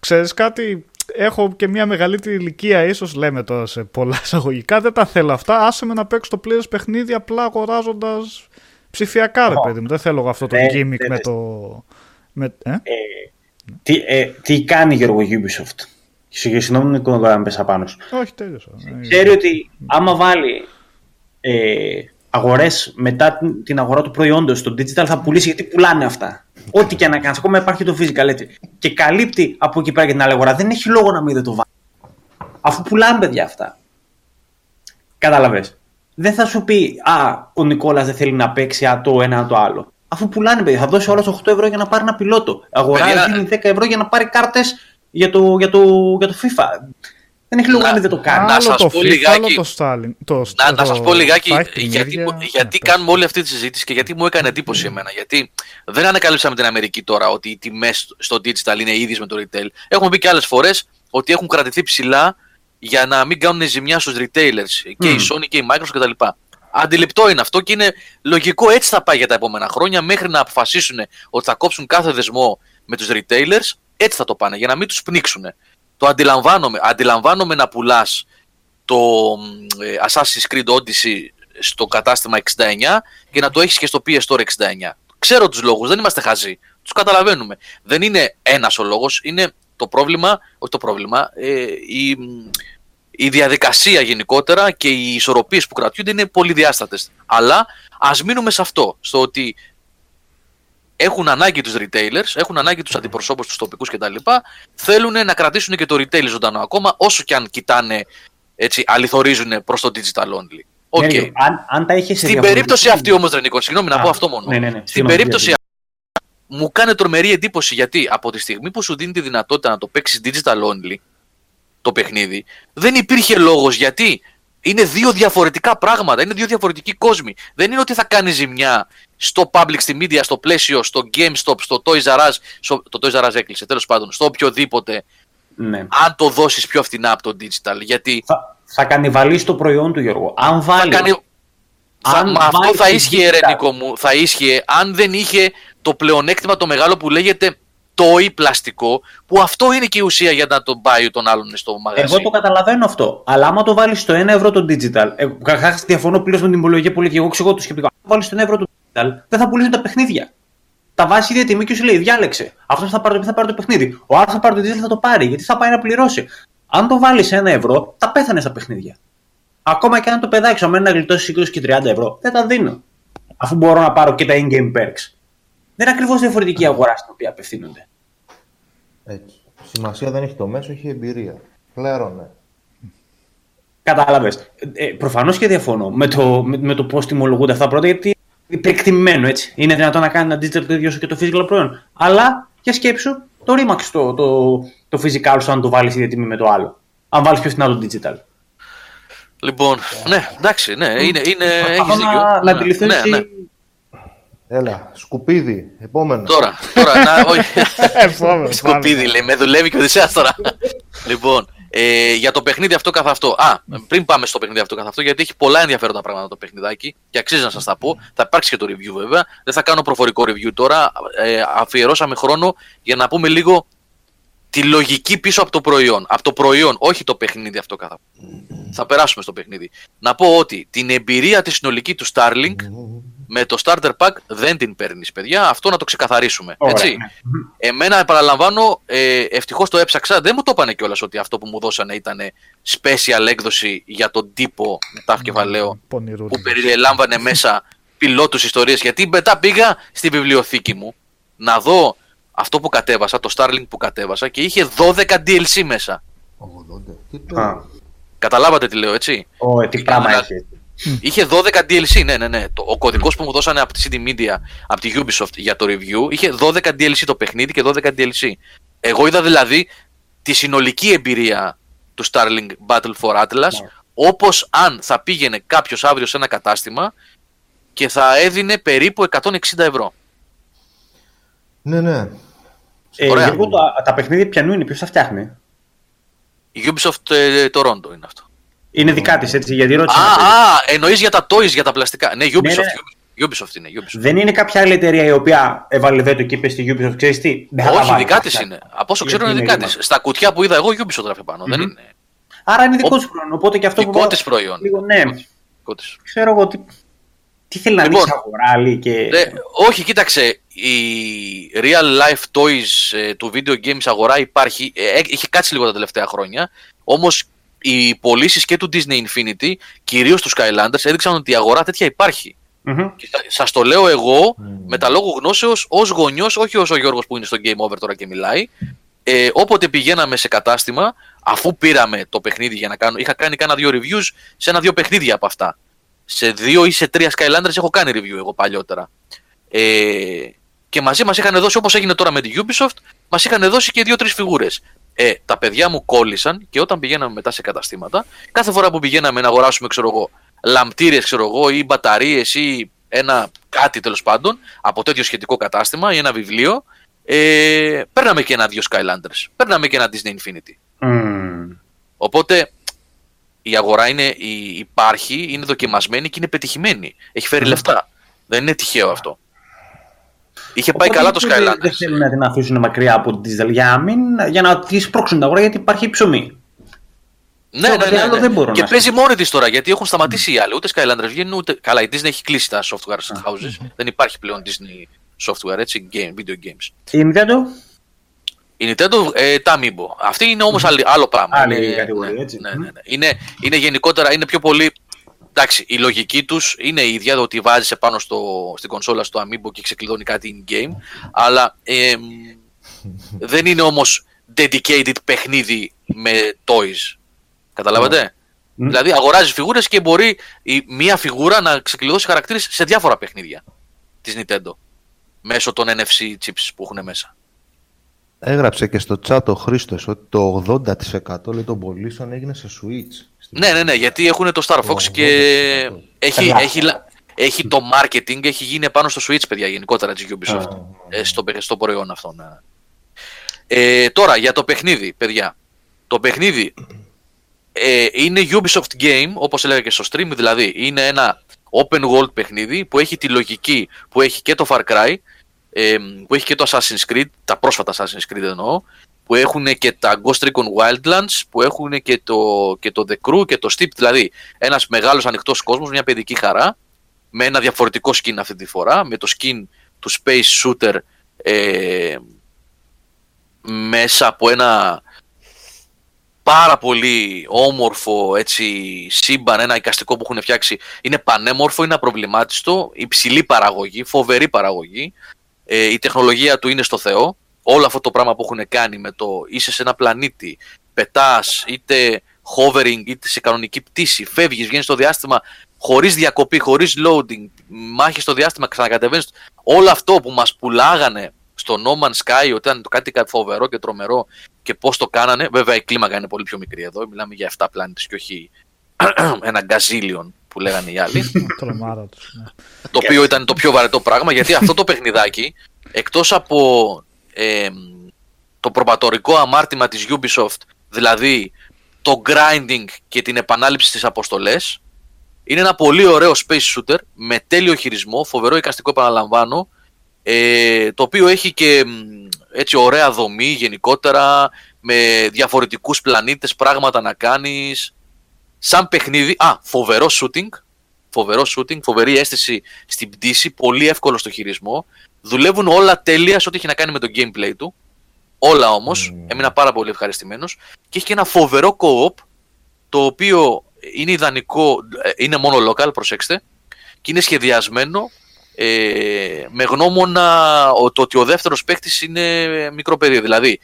Ξέρεις κάτι, έχω και μια μεγαλύτερη ηλικία, ίσως λέμε τώρα σε πολλά εισαγωγικά. Δεν τα θέλω αυτά. Άσε με να παίξω το πλήρες παιχνίδι απλά αγοράζοντας ψηφιακά, ρε Ω. παιδί μου. Δεν θέλω εγώ αυτό το Ναι, gimmick ναι, με ναι. το. Με, ε; Τι, ε, τι κάνει Γιώργο Ubisoft; Συγγνώμη, Συγγνώμη Νίκο, να πέσα πάνω σου. Όχι, τέλειωσα. Ε, Ξέρει ότι άμα βάλει ε, αγορές μετά την- την αγορά του προϊόντος στο digital θα πουλήσει γιατί πουλάνε αυτά. Ό,τι και να κάνεις, ακόμα υπάρχει το physical έτσι. Και καλύπτει από εκεί πέρα και την άλλη αγορά. Δεν έχει λόγο να μην δεν το βάλει. Αφού πουλάνε παιδιά αυτά. Κατάλαβες. Δεν θα σου πει Α, ο Νικόλας δεν θέλει να παίξει α, το ένα το άλλο. Αφού πουλάνε, παιδιά, θα δώσει όλος 8 ευρώ για να πάρει ένα πιλότο. Αγοράζει Παιδιά, δίνει 10 ευρώ για να πάρει κάρτες για το, για, το, για το FIFA. Δεν έχει λόγο Να- να μην δεν το κάνει. να άλλο σας το πω FIFA, λιγάκι- άλλο το Stalin. Το, Να, να το σας πω λιγάκι fighting γιατί, media. μου- γιατί Ναι, κάνουμε όλη αυτή τη συζήτηση και γιατί μου έκανε εντύπωση εμένα. Γιατί δεν ανακαλύψαμε την Αμερική τώρα ότι οι τιμές στο digital είναι ίδιες με το retail. Έχουμε πει και άλλες φορές ότι έχουν κρατηθεί ψηλά για να μην κάνουν ζημιά στους retailers και η Μμμ. Sony και η Microsoft κτλ. Αντιληπτό είναι αυτό και είναι λογικό έτσι θα πάει για τα επόμενα χρόνια μέχρι να αποφασίσουν ότι θα κόψουν κάθε δεσμό με τους retailers έτσι θα το πάνε για να μην τους πνίξουν. Το αντιλαμβάνομαι. Αντιλαμβάνομαι να πουλάς το μ, ε, Assassin's Creed Odyssey στο κατάστημα 69 και να το έχεις και στο PS Store 69. Ξέρω τους λόγους, δεν είμαστε χαζοί. Τους καταλαβαίνουμε. Δεν είναι ένας ο λόγος, είναι το πρόβλημα, όχι το πρόβλημα, ε, η, μ, η διαδικασία γενικότερα και οι ισορροπίες που κρατιούνται είναι πολύ διάστατες. Αλλά ας μείνουμε σε αυτό, στο ότι έχουν ανάγκη τους retailers, έχουν ανάγκη τους αντιπροσώπους, τους τοπικούς κτλ. Θέλουν να κρατήσουν και το retail ζωντανό ακόμα, όσο και αν κοιτάνε, έτσι, αλληθωρίζουν προς το digital only. Ok. Ναι, Νίκο, αν, αν τα είχες σε Στην διαφορετική- περίπτωση αυτή όμως, ρε Νικό, συγγνώμη να Α, πω αυτό μόνο. ναι, ναι, ναι. Στην Συγγνώμη, περίπτωση γιατί. αυτή μου κάνει τρομερή εντύπωση γιατί από τη στιγμή που σου δίνει τη δυνατότητα να το παίξεις digital only το παιχνίδι, δεν υπήρχε λόγος γιατί είναι δύο διαφορετικά πράγματα, είναι δύο διαφορετικοί κόσμοι. Δεν είναι ότι θα κάνει ζημιά στο public, στη media, στο πλαίσιο, στο GameStop, στο Toys R Us, στο, το Toys R Us έκλεισε τέλος πάντων, στο οποιοδήποτε Ναι. αν το δώσεις πιο φθηνά από το digital. Γιατί Θα, θα κανιβαλίσει το προϊόν του Γιώργο. Αν θα βάλει. κάνει... Θα, αν μα αυτό βάλει θα το ίσχυε, digital- ρε Νίκο μου, θα ίσχυε αν δεν είχε το πλεονέκτημα το μεγάλο που λέγεται το ή πλαστικό, που αυτό είναι και η ουσία για να τον πάει τον άλλον στο μαγαζί. Εγώ το καταλαβαίνω αυτό. Αλλά άμα το βάλεις στο 1 ευρώ το digital. Εγώ καταρχάς διαφωνώ πλήρως με την υπολογία πολύ και εγώ εξηγώ το σκεπτικό. Αν το βάλεις στο 1 ευρώ το digital, δεν θα πουλήσουν τα παιχνίδια. Τα βάζει η ίδια τιμή και σου λέει: Διάλεξε. Αυτός θα πάρει το, θα πάρει το παιχνίδι. Ο άλλος θα πάρει το digital θα το πάρει. Γιατί θα πάει να πληρώσει. Αν το βάλεις 1 ευρώ, τα πέθανε στα παιχνίδια. Ακόμα και αν το παιδάξω, αμένα να γλιτώσει 20 και 30 ευρώ, δεν τα δίνω. Αφού μπορώ να πάρω και τα in-game perks. Δεν είναι ακριβώς διαφορετική η αγορά στην οποία απευθύνονται. Έτσι. Σημασία δεν έχει το μέσο, έχει εμπειρία. Πλέον, Κατάλαβες. Ε, Προφανώς και διαφωνώ με το, με, με το πώς τιμολογούνται αυτά πρώτα, γιατί είναι υπερεκτιμημένο έτσι. Είναι δυνατόν να κάνει ένα digital το ίδιο όσο και το physical προϊόν. Αλλά για σκέψου το Remax το, το, το physical σου αν το βάλεις ίδια τιμή με το άλλο. Αν βάλεις πιο φθηνά το digital. Λοιπόν, ναι, εντάξει, ναι, είναι, είναι, Προσπαθώ έχεις δίκιο. να, να Ναι, αντιληφθώ ναι, εσύ- ναι. Έλα, σκουπίδι, επόμενο. Τώρα, τώρα, να, όχι. Επόμενο, Σκουπίδι λέει, με δουλεύει και ο Οδυσσέας τώρα. λοιπόν, ε, για το παιχνίδι αυτό καθ' αυτό. Α, πριν πάμε στο παιχνίδι αυτό καθ' αυτό, γιατί έχει πολλά ενδιαφέροντα πράγματα το παιχνιδάκι και αξίζει να σας τα πω. Θα υπάρξει και το review βέβαια. Δεν θα κάνω προφορικό review τώρα. Ε, αφιερώσαμε χρόνο για να πούμε λίγο τη λογική πίσω από το προϊόν. Από το προϊόν, όχι το παιχνίδι αυτό καθ' αυτό. Θα περάσουμε στο παιχνίδι. Να πω ότι την εμπειρία τη συνολική του Starlink με το starter pack δεν την παίρνεις, παιδιά. Αυτό να το ξεκαθαρίσουμε. Ωραία, έτσι. ναι. Εμένα, επαναλαμβάνω, ε, ευτυχώς το έψαξα. Δεν μου το είπανε κιόλας ότι αυτό που μου δώσανε ήταν special έκδοση για τον τύπο τα κεφαλαίο Πονηρούλη. που περιλάμβανε μέσα πιλότους ιστορίες Γιατί μετά πήγα στη βιβλιοθήκη μου να δω αυτό που κατέβασα, το Starlink που κατέβασα και είχε 12 DLC μέσα. 80. Τι Α, το... Καταλάβατε τι λέω, έτσι; Ω, ε, τι πράγμα να- έχει. Είχε 12 DLC, ναι, ναι, ναι. Το, ο κωδικός που μου δώσανε από τη CD Media, από τη Ubisoft για το review, είχε 12 DLC το παιχνίδι και 12 DLC. Εγώ είδα δηλαδή τη συνολική εμπειρία του Starlink Battle for Atlas, Ναι. όπως αν θα πήγαινε κάποιος αύριο σε ένα κατάστημα και θα έδινε περίπου 160 ευρώ. Ναι, ναι. Ε, Ωραία. Γιώργο, τα, τα παιχνίδια πιανού είναι, ποιος τα φτιάχνει; Η Ubisoft ε, Toronto είναι αυτό. Είναι δικά της, έτσι, γιατί Α, ρώτησα. α, εννοείς για τα toys, για τα πλαστικά. Ναι, Ubisoft, ναι. Ubisoft, Ubisoft είναι. Ubisoft. Δεν είναι κάποια άλλη εταιρεία η οποία έβαλε βέτο και είπε στη Ubisoft, ξέρεις τι. δεν θα τα Όχι, βάλω. δικά της είναι. Από όσο ξέρω είναι Είναι δικά δικά της. Στα κουτιά που είδα εγώ, Ubisoft γράφει πάνω. Δεν είναι. Άρα είναι δικό Ο- της προϊόν. Οπότε και αυτό Δικό που. της προϊόν. Λίγο, ναι, Δικό της. ξέρω εγώ τι. Τι θέλει να Λοιπόν, ανοίξει αγορά άλλη και. Ε, όχι, κοίταξε. Η real life toys ε, του video games αγορά υπάρχει. Ε, ε, είχε κάτσει λίγο τα τελευταία χρόνια. Όμως οι πωλήσει και του Disney Infinity, κυρίως τους Skylanders, έδειξαν ότι η αγορά τέτοια υπάρχει. Μμμ. Και σα το λέω εγώ με τα λόγου γνώσεως ως γονιός, όχι ω ο Γιώργος που είναι στο Game Over τώρα και μιλάει. Ε, όποτε πηγαίναμε σε κατάστημα, αφού πήραμε το παιχνίδι για να κάνω. Είχα κάνει κάνα δύο reviews σε ένα-δύο παιχνίδια από αυτά. Σε δύο ή σε τρία Skylanders έχω κάνει review εγώ παλιότερα. Ε, και μαζί μας είχαν δώσει, όπως έγινε τώρα με τη Ubisoft, μας είχαν δώσει και δύο-τρεις φιγούρες. Ε, τα παιδιά μου κόλλησαν και όταν πηγαίναμε μετά σε καταστήματα, κάθε φορά που πηγαίναμε να αγοράσουμε, ξέρω εγώ, λαμπτήρες, ξέρω εγώ, ή μπαταρίες ή ένα κάτι τέλος πάντων από τέτοιο σχετικό κατάστημα ή ένα βιβλίο, ε, παίρναμε και ένα-δύο Skylanders. Παίρναμε και ένα Disney Infinity. Μμμ. Οπότε η αγορά είναι, η- υπάρχει, είναι δοκιμασμένη και είναι πετυχημένη. Έχει φέρει λεφτά. Δεν είναι τυχαίο αυτό. Είχε πάει Οπότε καλά το γιατί Δεν Skylanders. θέλουν να την αφήσουν μακριά από τη digital για να, μην, για να τη σπρώξουν την αγορά γιατί υπάρχει ψωμί. Ναι, Ξέρω, ναι, κάτι ναι, άλλο ναι. δεν μπορώ Και να παίζει μόνη της τώρα γιατί έχουν σταματήσει οι άλλοι. Ούτε Skylanders βγαίνουν, ούτε. Καλά, η Disney έχει κλείσει τα software houses. Δεν υπάρχει πλέον Disney software, έτσι, game, video games. Η Nintendo, Η Nintendo, ε, τα Amiibo. Αυτή είναι όμως άλλο πράγμα. Άλλη είναι, κατηγορία, ναι, έτσι. Ναι, ναι, ναι. Είναι, είναι γενικότερα, είναι πιο πολύ. Εντάξει, η λογική τους είναι η ίδια ότι βάζει επάνω στο, στην κονσόλα στο Amiibo και ξεκλειδώνει κάτι in-game. Αλλά ε, δεν είναι όμως dedicated παιχνίδι με toys. Καταλάβατε; Μμ. Δηλαδή αγοράζει φιγούρες και μπορεί η, μία φιγούρα να ξεκλειδώσει χαρακτήρες σε διάφορα παιχνίδια της Nintendo. Μέσω των NFC chips που έχουν μέσα. Έγραψε και στο chat ο Χρήστος ότι το 80% λέει, των πωλήσεων έγινε σε Switch. Στη- Ναι, ναι, ναι, γιατί έχουν το Star Fox Το και 80%. έχει, Καλά. έχει, λα- έχει το marketing, έχει γίνει πάνω στο Switch, παιδιά, γενικότερα της Ubisoft, Α. ε, στο, παι- στο προϊόν αυτό. ναι. Ε, τώρα, για το παιχνίδι, παιδιά. Το παιχνίδι ε, είναι Ubisoft Game, όπως έλεγα και στο stream, δηλαδή είναι ένα open world παιχνίδι που έχει τη λογική που έχει και το Far Cry, ε, που έχει και το Assassin's Creed, τα πρόσφατα Assassin's Creed εννοώ, που έχουν και τα Ghost Recon Wildlands, που έχουν και το, και το The Crew και το Steep, δηλαδή ένας μεγάλος ανοιχτός κόσμος, μια παιδική χαρά, με ένα διαφορετικό skin αυτή τη φορά, με το skin του Space Shooter ε, μέσα από ένα πάρα πολύ όμορφο έτσι, σύμπαν, ένα εικαστικό που έχουν φτιάξει. Είναι πανέμορφο, είναι απροβλημάτιστο, υψηλή παραγωγή, φοβερή παραγωγή. Ε, η τεχνολογία του είναι στο Θεό. Όλο αυτό το πράγμα που έχουν κάνει με το είσαι σε ένα πλανήτη, πετάς είτε hovering είτε σε κανονική πτήση, φεύγεις, βγαίνεις στο διάστημα χωρίς διακοπή, χωρίς loading, μάχη στο διάστημα, ξανακατεβαίνεις. Όλο αυτό που μας πουλάγανε στο No Man's Sky ότι ήταν το κάτι φοβερό και τρομερό και πώς το κάνανε. Βέβαια η κλίμακα είναι πολύ πιο μικρή εδώ. Μιλάμε για 7 πλάνητε και όχι ένα γκαζίλιον που λέγανε οι άλλοι. Τρομάρα τους, ναι. το οποίο ήταν το πιο βαρετό πράγμα γιατί αυτό το παιχνιδάκι εκτός από ε, το προπατορικό αμάρτημα της Ubisoft δηλαδή το grinding και την επανάληψη στις αποστολές είναι ένα πολύ ωραίο space shooter με τέλειο χειρισμό, φοβερό εικαστικό επαναλαμβάνω ε, το οποίο έχει και έτσι ωραία δομή γενικότερα, με διαφορετικούς πλανήτες, πράγματα να κάνεις. Σαν παιχνίδι, α, φοβερό shooting, φοβερό shooting, φοβερή αίσθηση στην πτήση, πολύ εύκολο στο χειρισμό. Δουλεύουν όλα τέλεια σε ό,τι έχει να κάνει με το gameplay του. Όλα όμως, mm. έμεινα πάρα πολύ ευχαριστημένος. Και έχει και ένα φοβερό co-op, το οποίο είναι ιδανικό, ε, είναι μόνο local, προσέξτε, και είναι σχεδιασμένο ε, με γνώμονα το ότι ο δεύτερος παίκτης είναι μικρό παιδί. Δηλαδή,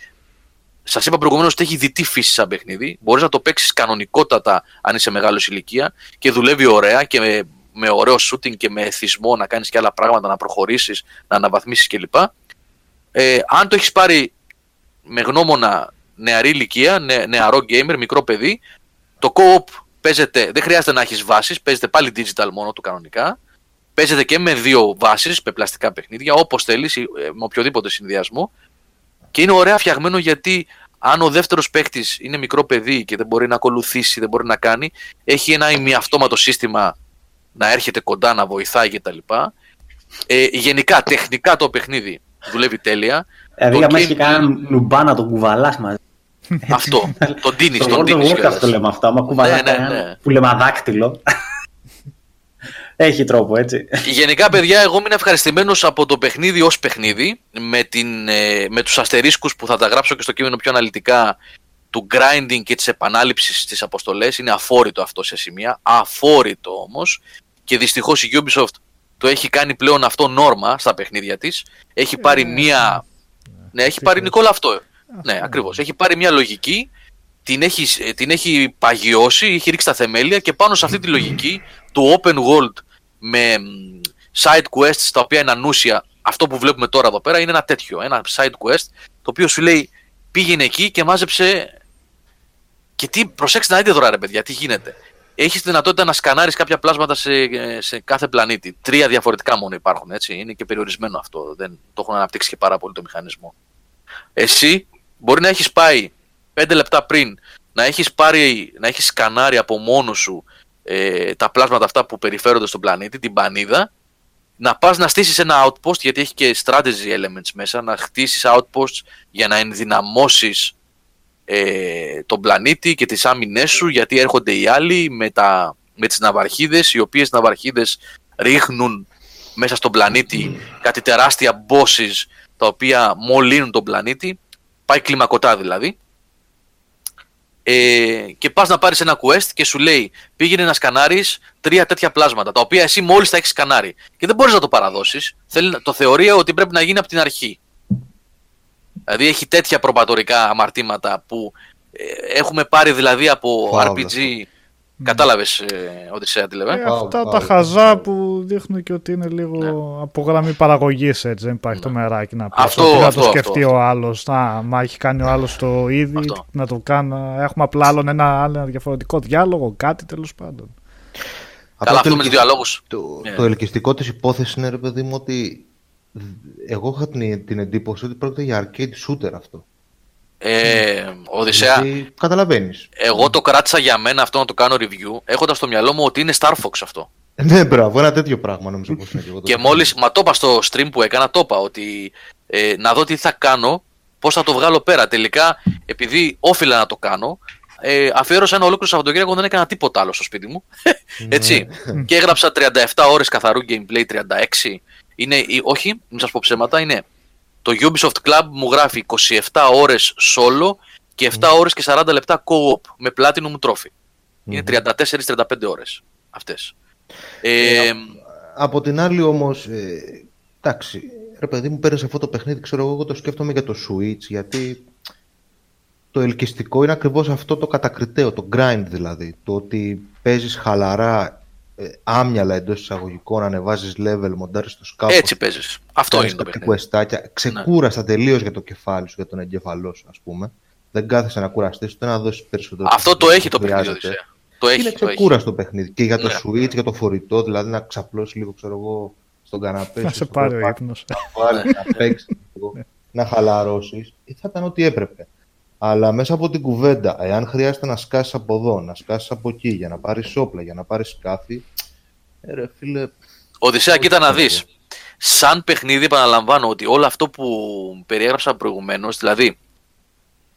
σας είπα προηγουμένως ότι έχει διτή φύση σαν παιχνίδι. Μπορείς να το παίξεις κανονικότατα αν είσαι μεγάλος ηλικία και δουλεύει ωραία και με, με ωραίο shooting και με εθισμό να κάνεις και άλλα πράγματα, να προχωρήσεις, να αναβαθμίσεις κλπ. Ε, αν το έχεις πάρει με γνώμονα νεαρή ηλικία, νε, νεαρό gamer, μικρό παιδί, το co-op παίζεται, δεν χρειάζεται να έχεις βάσεις, παίζεται πάλι digital μόνο του κανονικά Παίζεται και με δύο βάσεις, με πλαστικά παιχνίδια, όπως θέλεις, ε, με οποιοδήποτε συνδυασμό. Και είναι ωραία φτιαγμένο γιατί αν ο δεύτερος παίκτης είναι μικρό παιδί και δεν μπορεί να ακολουθήσει, δεν μπορεί να κάνει, έχει ένα ημιαυτόματο σύστημα να έρχεται κοντά, να βοηθάει κτλ. Ε, γενικά, τεχνικά το παιχνίδι δουλεύει τέλεια. Δηλαδή, αν έχει κανένα νουμπά να τον κουβαλάς μαζί. Αυτό. τον τίνει. Τον τίνει. Αυτό λέμε αυτό. Άμα κουβαλάς ναι, ναι, ναι. που λέμε αδάκτυλο. Έχει τρόπο, έτσι. Γενικά, παιδιά, εγώ είμαι ευχαριστημένος από το παιχνίδι ως παιχνίδι, με, την, ε, με τους αστερίσκους που θα τα γράψω και στο κείμενο πιο αναλυτικά, του grinding και της επανάληψης στι αποστολές. Είναι αφόρητο αυτό σε σημεία. Αφόρητο όμως. Και δυστυχώς η Ubisoft το έχει κάνει πλέον αυτό νόρμα στα παιχνίδια της. Έχει πάρει ε, μία. Ναι, έχει πάρει Νικόλα αυτό. Ναι, ακριβώς. Έχει πάρει μία λογική την έχει, την έχει παγιώσει, έχει ρίξει τα θεμέλια και πάνω σε αυτή τη λογική του open world με side quests τα οποία είναι ανούσια. Αυτό που βλέπουμε τώρα εδώ πέρα είναι ένα τέτοιο, ένα side quest το οποίο σου λέει πήγαινε εκεί και μάζεψε και τι, προσέξτε να δείτε τώρα ρε παιδιά, τι γίνεται. Έχεις τη δυνατότητα να σκανάρεις κάποια πλάσματα σε, σε κάθε πλανήτη. Τρία διαφορετικά μόνο υπάρχουν, έτσι. Είναι και περιορισμένο αυτό. Δεν το έχουν αναπτύξει και πάρα πολύ το μηχανισμό. Εσύ μπορεί να έχεις πάει πέντε λεπτά πριν να έχεις πάρει, να έχεις σκανάρει από μόνος σου ε, τα πλάσματα αυτά που περιφέρονται στον πλανήτη, την πανίδα, να πας να στήσεις ένα outpost, γιατί έχει και strategy elements μέσα, να χτίσεις outposts για να ενδυναμώσεις ε, τον πλανήτη και τις άμυνές σου, γιατί έρχονται οι άλλοι με, τα, με τις ναυαρχίδες, οι οποίες ναυαρχίδες ρίχνουν μέσα στον πλανήτη κάτι τεράστια bosses τα οποία μολύνουν τον πλανήτη, πάει κλιμακωτά δηλαδή ε, και πας να πάρεις ένα quest και σου λέει πήγαινε να σκανάρεις τρία τέτοια πλάσματα, τα οποία εσύ μόλις τα έχεις σκανάρει. Και δεν μπορείς να το παραδώσεις. Το θεωρεί ότι πρέπει να γίνει από την αρχή. Δηλαδή έχει τέτοια προπατορικά αμαρτήματα που ε, έχουμε πάρει δηλαδή από RPG Κατάλαβες ε, ότι σε αντιλαβέ. Ε, αυτά τα χαζά που δείχνουν και ότι είναι λίγο ναι. από γραμμή παραγωγής έτσι. Δεν υπάρχει το ναι. μεράκι να πει. Αυτό, αυτό, να το σκεφτεί ο άλλος. Να, μα έχει κάνει ο άλλος το ήδη, να το κάνω. Έχουμε απλά άλλον ένα, ένα διαφορετικό διάλογο, κάτι τέλος πάντων. Καλά, αυτό με τους διαλόγους. Το, yeah. το ελκυστικό της υπόθεσης είναι, ρε παιδί μου, ότι εγώ είχα την, την εντύπωση ότι πρόκειται για arcade shooter αυτό. Ε, Οδυσσέα, Γιατί καταλαβαίνεις. εγώ το κράτησα για μένα αυτό να το κάνω review, έχοντας στο μυαλό μου ότι είναι Star Fox αυτό. Ναι, μπράβο, ένα τέτοιο πράγμα νομίζω πως είναι και εγώ. το Και πιστεύω. μόλις, μα το είπα στο stream που έκανα, το είπα ότι ε, να δω τι θα κάνω, πώς θα το βγάλω πέρα. Τελικά, επειδή όφιλα να το κάνω, ε, αφιέρωσα ένα ολόκληρο Σαββατοκύριακο, δεν έκανα τίποτα άλλο στο σπίτι μου. Έτσι. και έγραψα 37 ώρες καθαρού gameplay, 36. Είναι, η- όχι, μην σας πω ψέματα, είναι το Ubisoft Club μου γράφει 27 ώρες solo και 7 ώρες και 40 λεπτά co-op με platinum trophy. Είναι 34-35 ώρες αυτές. Ε, Από την άλλη όμως, ε, εντάξει, ρε παιδί μου παίρνεις αυτό το παιχνίδι, ξέρω εγώ, εγώ το σκέφτομαι για το Switch, γιατί το ελκυστικό είναι ακριβώς αυτό το κατακριτέο, το grind δηλαδή, το ότι παίζεις χαλαρά, ε, άμυαλα εντός εισαγωγικών, ανεβάζεις level, μοντάρεις το σκάφος, έτσι παίζεις. Αυτό κάνεις είναι το κάποια παιχνίδι. κουεστάκια, ξεκούραστα τελείως για το κεφάλι σου, για τον εγκεφαλό σου, ας πούμε. Δεν κάθεσαι να κουραστείς, ούτε να δώσεις περισσότερο. Αυτό το έχει το παιχνίδι, χρειάζεται. Οδυσσέα. Το έχει, Είναι το έχει. ξεκούραστο παιχνίδι. Και για το Ναι. Switch, για το φορητό, δηλαδή να ξαπλώσεις λίγο, ξέρω εγώ, στον καναπέ. Να σου, σε στο πάρει ο κρεβάτι, ύπνος. να βάλεις, να παίξεις λίγο, να χαλαρώσεις. Θα ήταν ό,τι έπρεπε. Αλλά μέσα από την κουβέντα, εάν χρειάζεται να σκάσεις από εδώ, να σκάσεις από εκεί, για να πάρεις όπλα, για να πάρεις σκάφη. Ε, ρε φίλε, Οδυσσέα, κοίτα να Όχι, δεις. Σαν παιχνίδι επαναλαμβάνω ότι όλο αυτό που περιέγραψα προηγουμένως, δηλαδή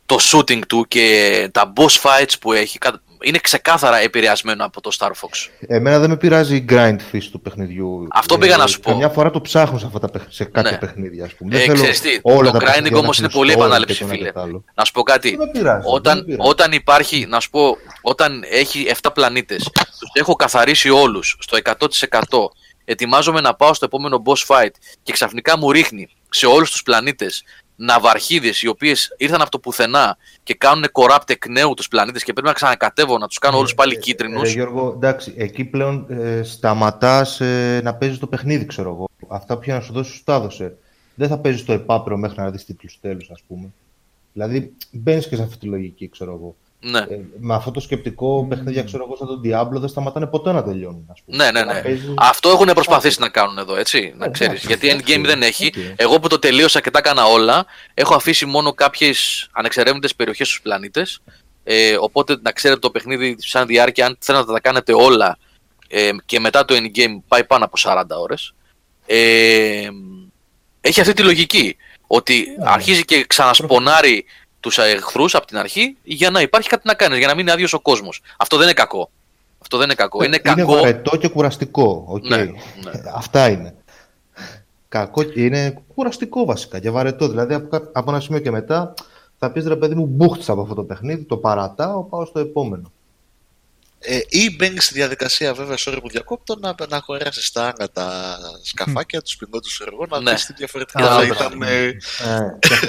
το shooting του και τα boss fights που έχει, κα- είναι ξεκάθαρα επηρεασμένο από το Star Fox. εμένα δεν με πειράζει η grind φύση του παιχνιδιού. Ε, Αυτό πήγα να σου πω. Καμιά φορά το ψάχνω σε, αυτά τα, παιχ- σε κάποια Ναι. παιχνίδια, ας πούμε. Ε, δεν θέλω ξέρεις τι, όλα το τα grinding παιχνίδια να όμως είναι έχουν πολύ story και επανάληψη, το ένα φίλε. και το άλλο. Να σου πω κάτι. Δεν με πειράζει, δεν με Όταν, πειράζει. όταν υπάρχει, να σου πω, όταν έχει 7 πλανήτες, τους έχω καθαρίσει όλους στο 100%, ετοιμάζομαι να πάω στο επόμενο boss fight και ξαφνικά μου ρίχνει σε όλους τους πλανήτες ναυαρχίδες οι οποίες ήρθαν από το πουθενά και κάνουν corrupt εκ νέου τους πλανήτες και πρέπει να ξανακατεύω να τους κάνω όλους πάλι Ρε κίτρινους. Γιώργο, εντάξει, εκεί πλέον ε, σταματάς ε, να παίζεις το παιχνίδι, ξέρω εγώ. Αυτά που είχε να σου δώσει, σου τα έδωσε. Δεν θα παίζεις το επάπειρο μέχρι να δεις τίτλους τέλους, ας πούμε. Δηλαδή, μπαίνεις και σε αυτή τη λογική, ξέρω εγώ. Ναι. Ε, με αυτό το σκεπτικό, παιχνίδια, ξέρω εγώ, σαν τον Diablo, δεν σταματάνε ποτέ να τελειώνουν, ας πούμε. Ναι, ναι, Να ναι. παίζεις- Αυτό έχουν προσπαθήσει να κάνουν εδώ, έτσι. Να Ε, ξέρεις. εντάξει, Γιατί endgame ok, δεν έχει. οκ. Εγώ που το τελείωσα και τα έκανα όλα, έχω αφήσει μόνο κάποιες ανεξερεύνητες περιοχές στους πλανήτες. Ε, οπότε να ξέρετε το παιχνίδι σαν διάρκεια, αν θέλετε να τα κάνετε όλα ε, και μετά το endgame πάει πάνω από 40 ώρες. Ε, έχει αυτή τη λογική. Ότι αρχίζει και ξανα spawn-άρει τους εχθρούς από την αρχή για να υπάρχει κάτι να κάνεις, για να μην είναι άδειος ο κόσμος. Αυτό δεν είναι κακό. Αυτό δεν είναι κακό. Είναι, είναι κακό. βαρετό και κουραστικό. οκ. Ναι, ναι. Αυτά είναι. Κακό, είναι κουραστικό βασικά και βαρετό. Δηλαδή από, κα- από ένα σημείο και μετά θα πεις ρε παιδί μου μπούχτησα από αυτό το παιχνίδι, το παρατάω, πάω στο επόμενο. Ε, ή μπαίνει στη διαδικασία, βέβαια, sorry που διακόπτω, να, να αγοράσει τα άνα τα σκαφάκια, τους πιλότους, ξέρω 'γώ, να Ναι. δεις τι διαφορετικά Α, θα μπράβο. ήταν. ε, Ε, και αυτό.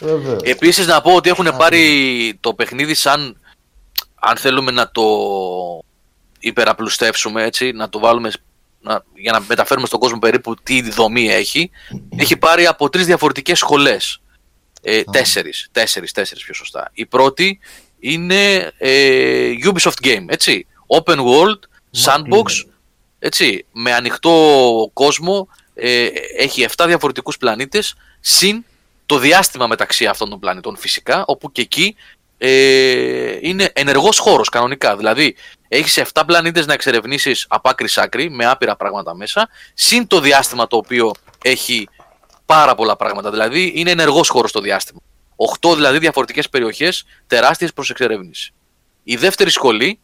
Βεβαίως. Επίσης να πω ότι έχουν πάρει το παιχνίδι σαν αν θέλουμε να το υπεραπλουστεύσουμε έτσι, να το βάλουμε να, για να μεταφέρουμε στον κόσμο περίπου τι δομή έχει, έχει πάρει από τρεις διαφορετικές σχολές. Ε, τέσσερις, τέσσερις, τέσσερις πιο σωστά. Η πρώτη είναι ε, Ubisoft Game, έτσι. Open World, Sandbox, έτσι, με ανοιχτό κόσμο, ε, έχει 7 διαφορετικούς πλανήτες, συν το διάστημα μεταξύ αυτών των πλανητών φυσικά, όπου και εκεί ε, είναι ενεργός χώρος κανονικά. Δηλαδή, έχεις 7 πλανήτες να εξερευνήσεις από άκρη σ' άκρη, με άπειρα πράγματα μέσα, συν το διάστημα το οποίο έχει πάρα πολλά πράγματα. Δηλαδή, είναι ενεργός χώρος το διάστημα. 8 δηλαδή διαφορετικές περιοχές, τεράστιες προς εξερεύνηση. Η δεύτερη σχολή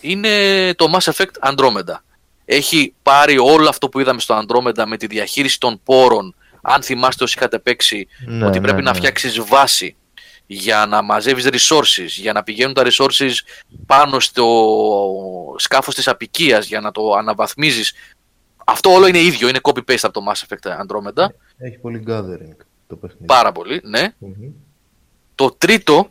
είναι το Mass Effect Andromeda. Έχει πάρει όλο αυτό που είδαμε στο Andromeda με τη διαχείριση των πόρων. Αν θυμάστε όσοι είχατε παίξει, Ναι, ότι ναι, πρέπει να ναι. φτιάξεις βάση για να μαζεύεις resources, για να πηγαίνουν τα resources πάνω στο σκάφος της απικίας, για να το αναβαθμίζεις. Αυτό όλο είναι ίδιο, είναι copy-paste από το Mass Effect Andromeda. Έχει πολύ gathering το παιχνίδι. Πάρα πολύ, ναι. Μμμ. Το τρίτο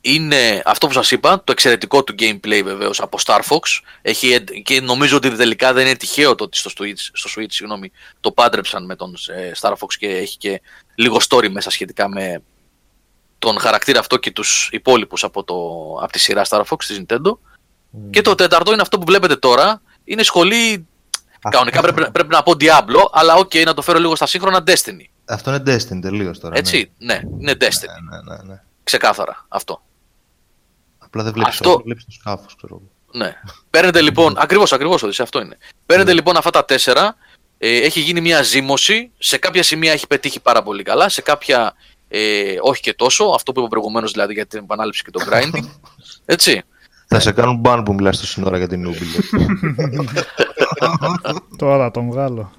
είναι αυτό που σας είπα, το εξαιρετικό του gameplay βεβαίως από Star Fox. Έχει, εντ- και νομίζω ότι τελικά δεν είναι τυχαίο το ότι στο Switch, στο Switch συγγνώμη, το πάντρεψαν με τον ε, Star Fox και έχει και λίγο story μέσα σχετικά με τον χαρακτήρα αυτό και τους υπόλοιπους από, το, από τη σειρά Star Fox της Nintendo. Και το τέταρτο είναι αυτό που βλέπετε τώρα. Είναι σχολή, κανονικά πρέπει, πρέπει να πω Diablo, αλλά οκ, να το φέρω λίγο στα σύγχρονα Destiny. Αυτό είναι Destiny τελείως τώρα. Έτσι, ναι, είναι Destiny. Ναι, ναι, ναι, ναι. Ξεκάθαρα αυτό. Απλά δεν βλέπεις Αυτό- βλέπεις το σκάφος, ξέρω εγώ. Ναι. Παίρνετε λοιπόν, ακριβώς, ακριβώς Οδυσσέα, αυτό είναι. Παίρνετε λοιπόν αυτά τα τέσσερα, ε, έχει γίνει μια ζύμωση, σε κάποια σημεία έχει πετύχει πάρα πολύ καλά, σε κάποια ε, όχι και τόσο, αυτό που είπα προηγουμένως δηλαδή για την επανάληψη και το grinding. Έτσι. Θα σε κάνουν μπαν που μιλάς στο σύνορα για την Νούμπιλ. Τώρα τον βγάλω.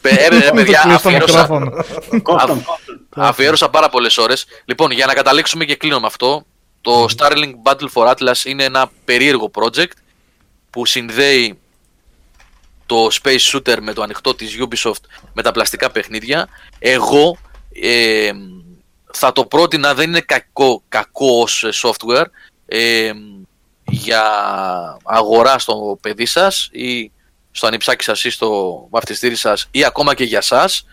Παι- ε, ε, παιδιά, Κλείσω το αφιέρωσα, μικρόφωνο. Κόφτον. αφιέρωσα πάρα πολλές ώρες. Λοιπόν, για να καταλήξουμε και κλείνω με αυτό, το Starlink Battle for Atlas είναι ένα περίεργο project που συνδέει το Space Shooter με το ανοιχτό της Ubisoft με τα πλαστικά παιχνίδια. Εγώ ε, θα το πρότεινα, δεν είναι κακό, κακό ως software, ε, για αγορά στο παιδί σας ή στο ανιψάκι σας ή στο βαφτιστήρι σας ή ακόμα και για σας,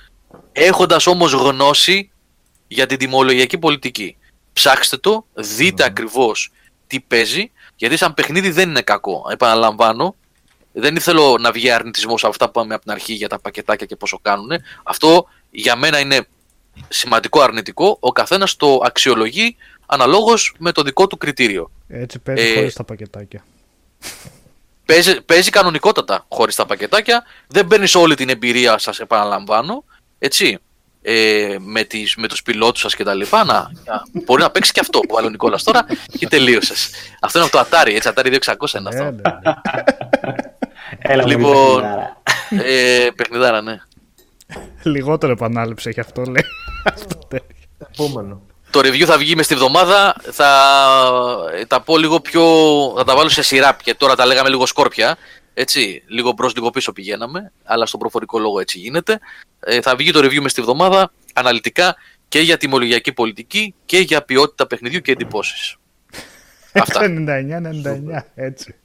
έχοντας όμως γνώση για την τιμολογιακή πολιτική. Ψάξτε το, δείτε ακριβώς τι παίζει, γιατί σαν παιχνίδι δεν είναι κακό. Επαναλαμβάνω, δεν θέλω να βγει αρνητισμός από αυτά που είπαμε από την αρχή για τα πακετάκια και πόσο κάνουν. Αυτό για μένα είναι σημαντικό αρνητικό. Ο καθένας το αξιολογεί αναλόγως με το δικό του κριτήριο. Έτσι παίζει Ε, χωρίς τα πακετάκια. Παίζει, παίζει κανονικότατα χωρίς τα πακετάκια. Δεν παίρνει όλη την εμπειρία σας, επαναλαμβάνω. Έτσι. Ε, με, τις, με τους πιλότους σας και τα λοιπά. Να, να- μπορεί να παίξει και αυτό που βάλει ο Νικόλας τώρα και τελείωσες. Αυτό είναι από το Atari, έτσι, Atari 2600 είναι Ε, αυτό. ναι, ναι. Έλα, Λοιπόν, λοιπόν. ε, παιχνιδάρα, ναι. Λιγότερο επανάληψη έχει αυτό, λέει. Αυτό τέτοιο. Επόμενο. Το review θα βγει μες στη βδομάδα. Θα ε, τα πω λίγο πιο. Θα τα βάλω σε σειρά. Και τώρα τα λέγαμε λίγο σκόρπια. Έτσι, λίγο μπρος, λίγο πίσω πηγαίναμε. Αλλά στον προφορικό λόγο έτσι γίνεται. Ε, θα βγει το review μες στη βδομάδα αναλυτικά και για τιμολογιακή πολιτική και για ποιότητα παιχνιδιού και εντυπώσεις. Αυτά. 99-99, έτσι.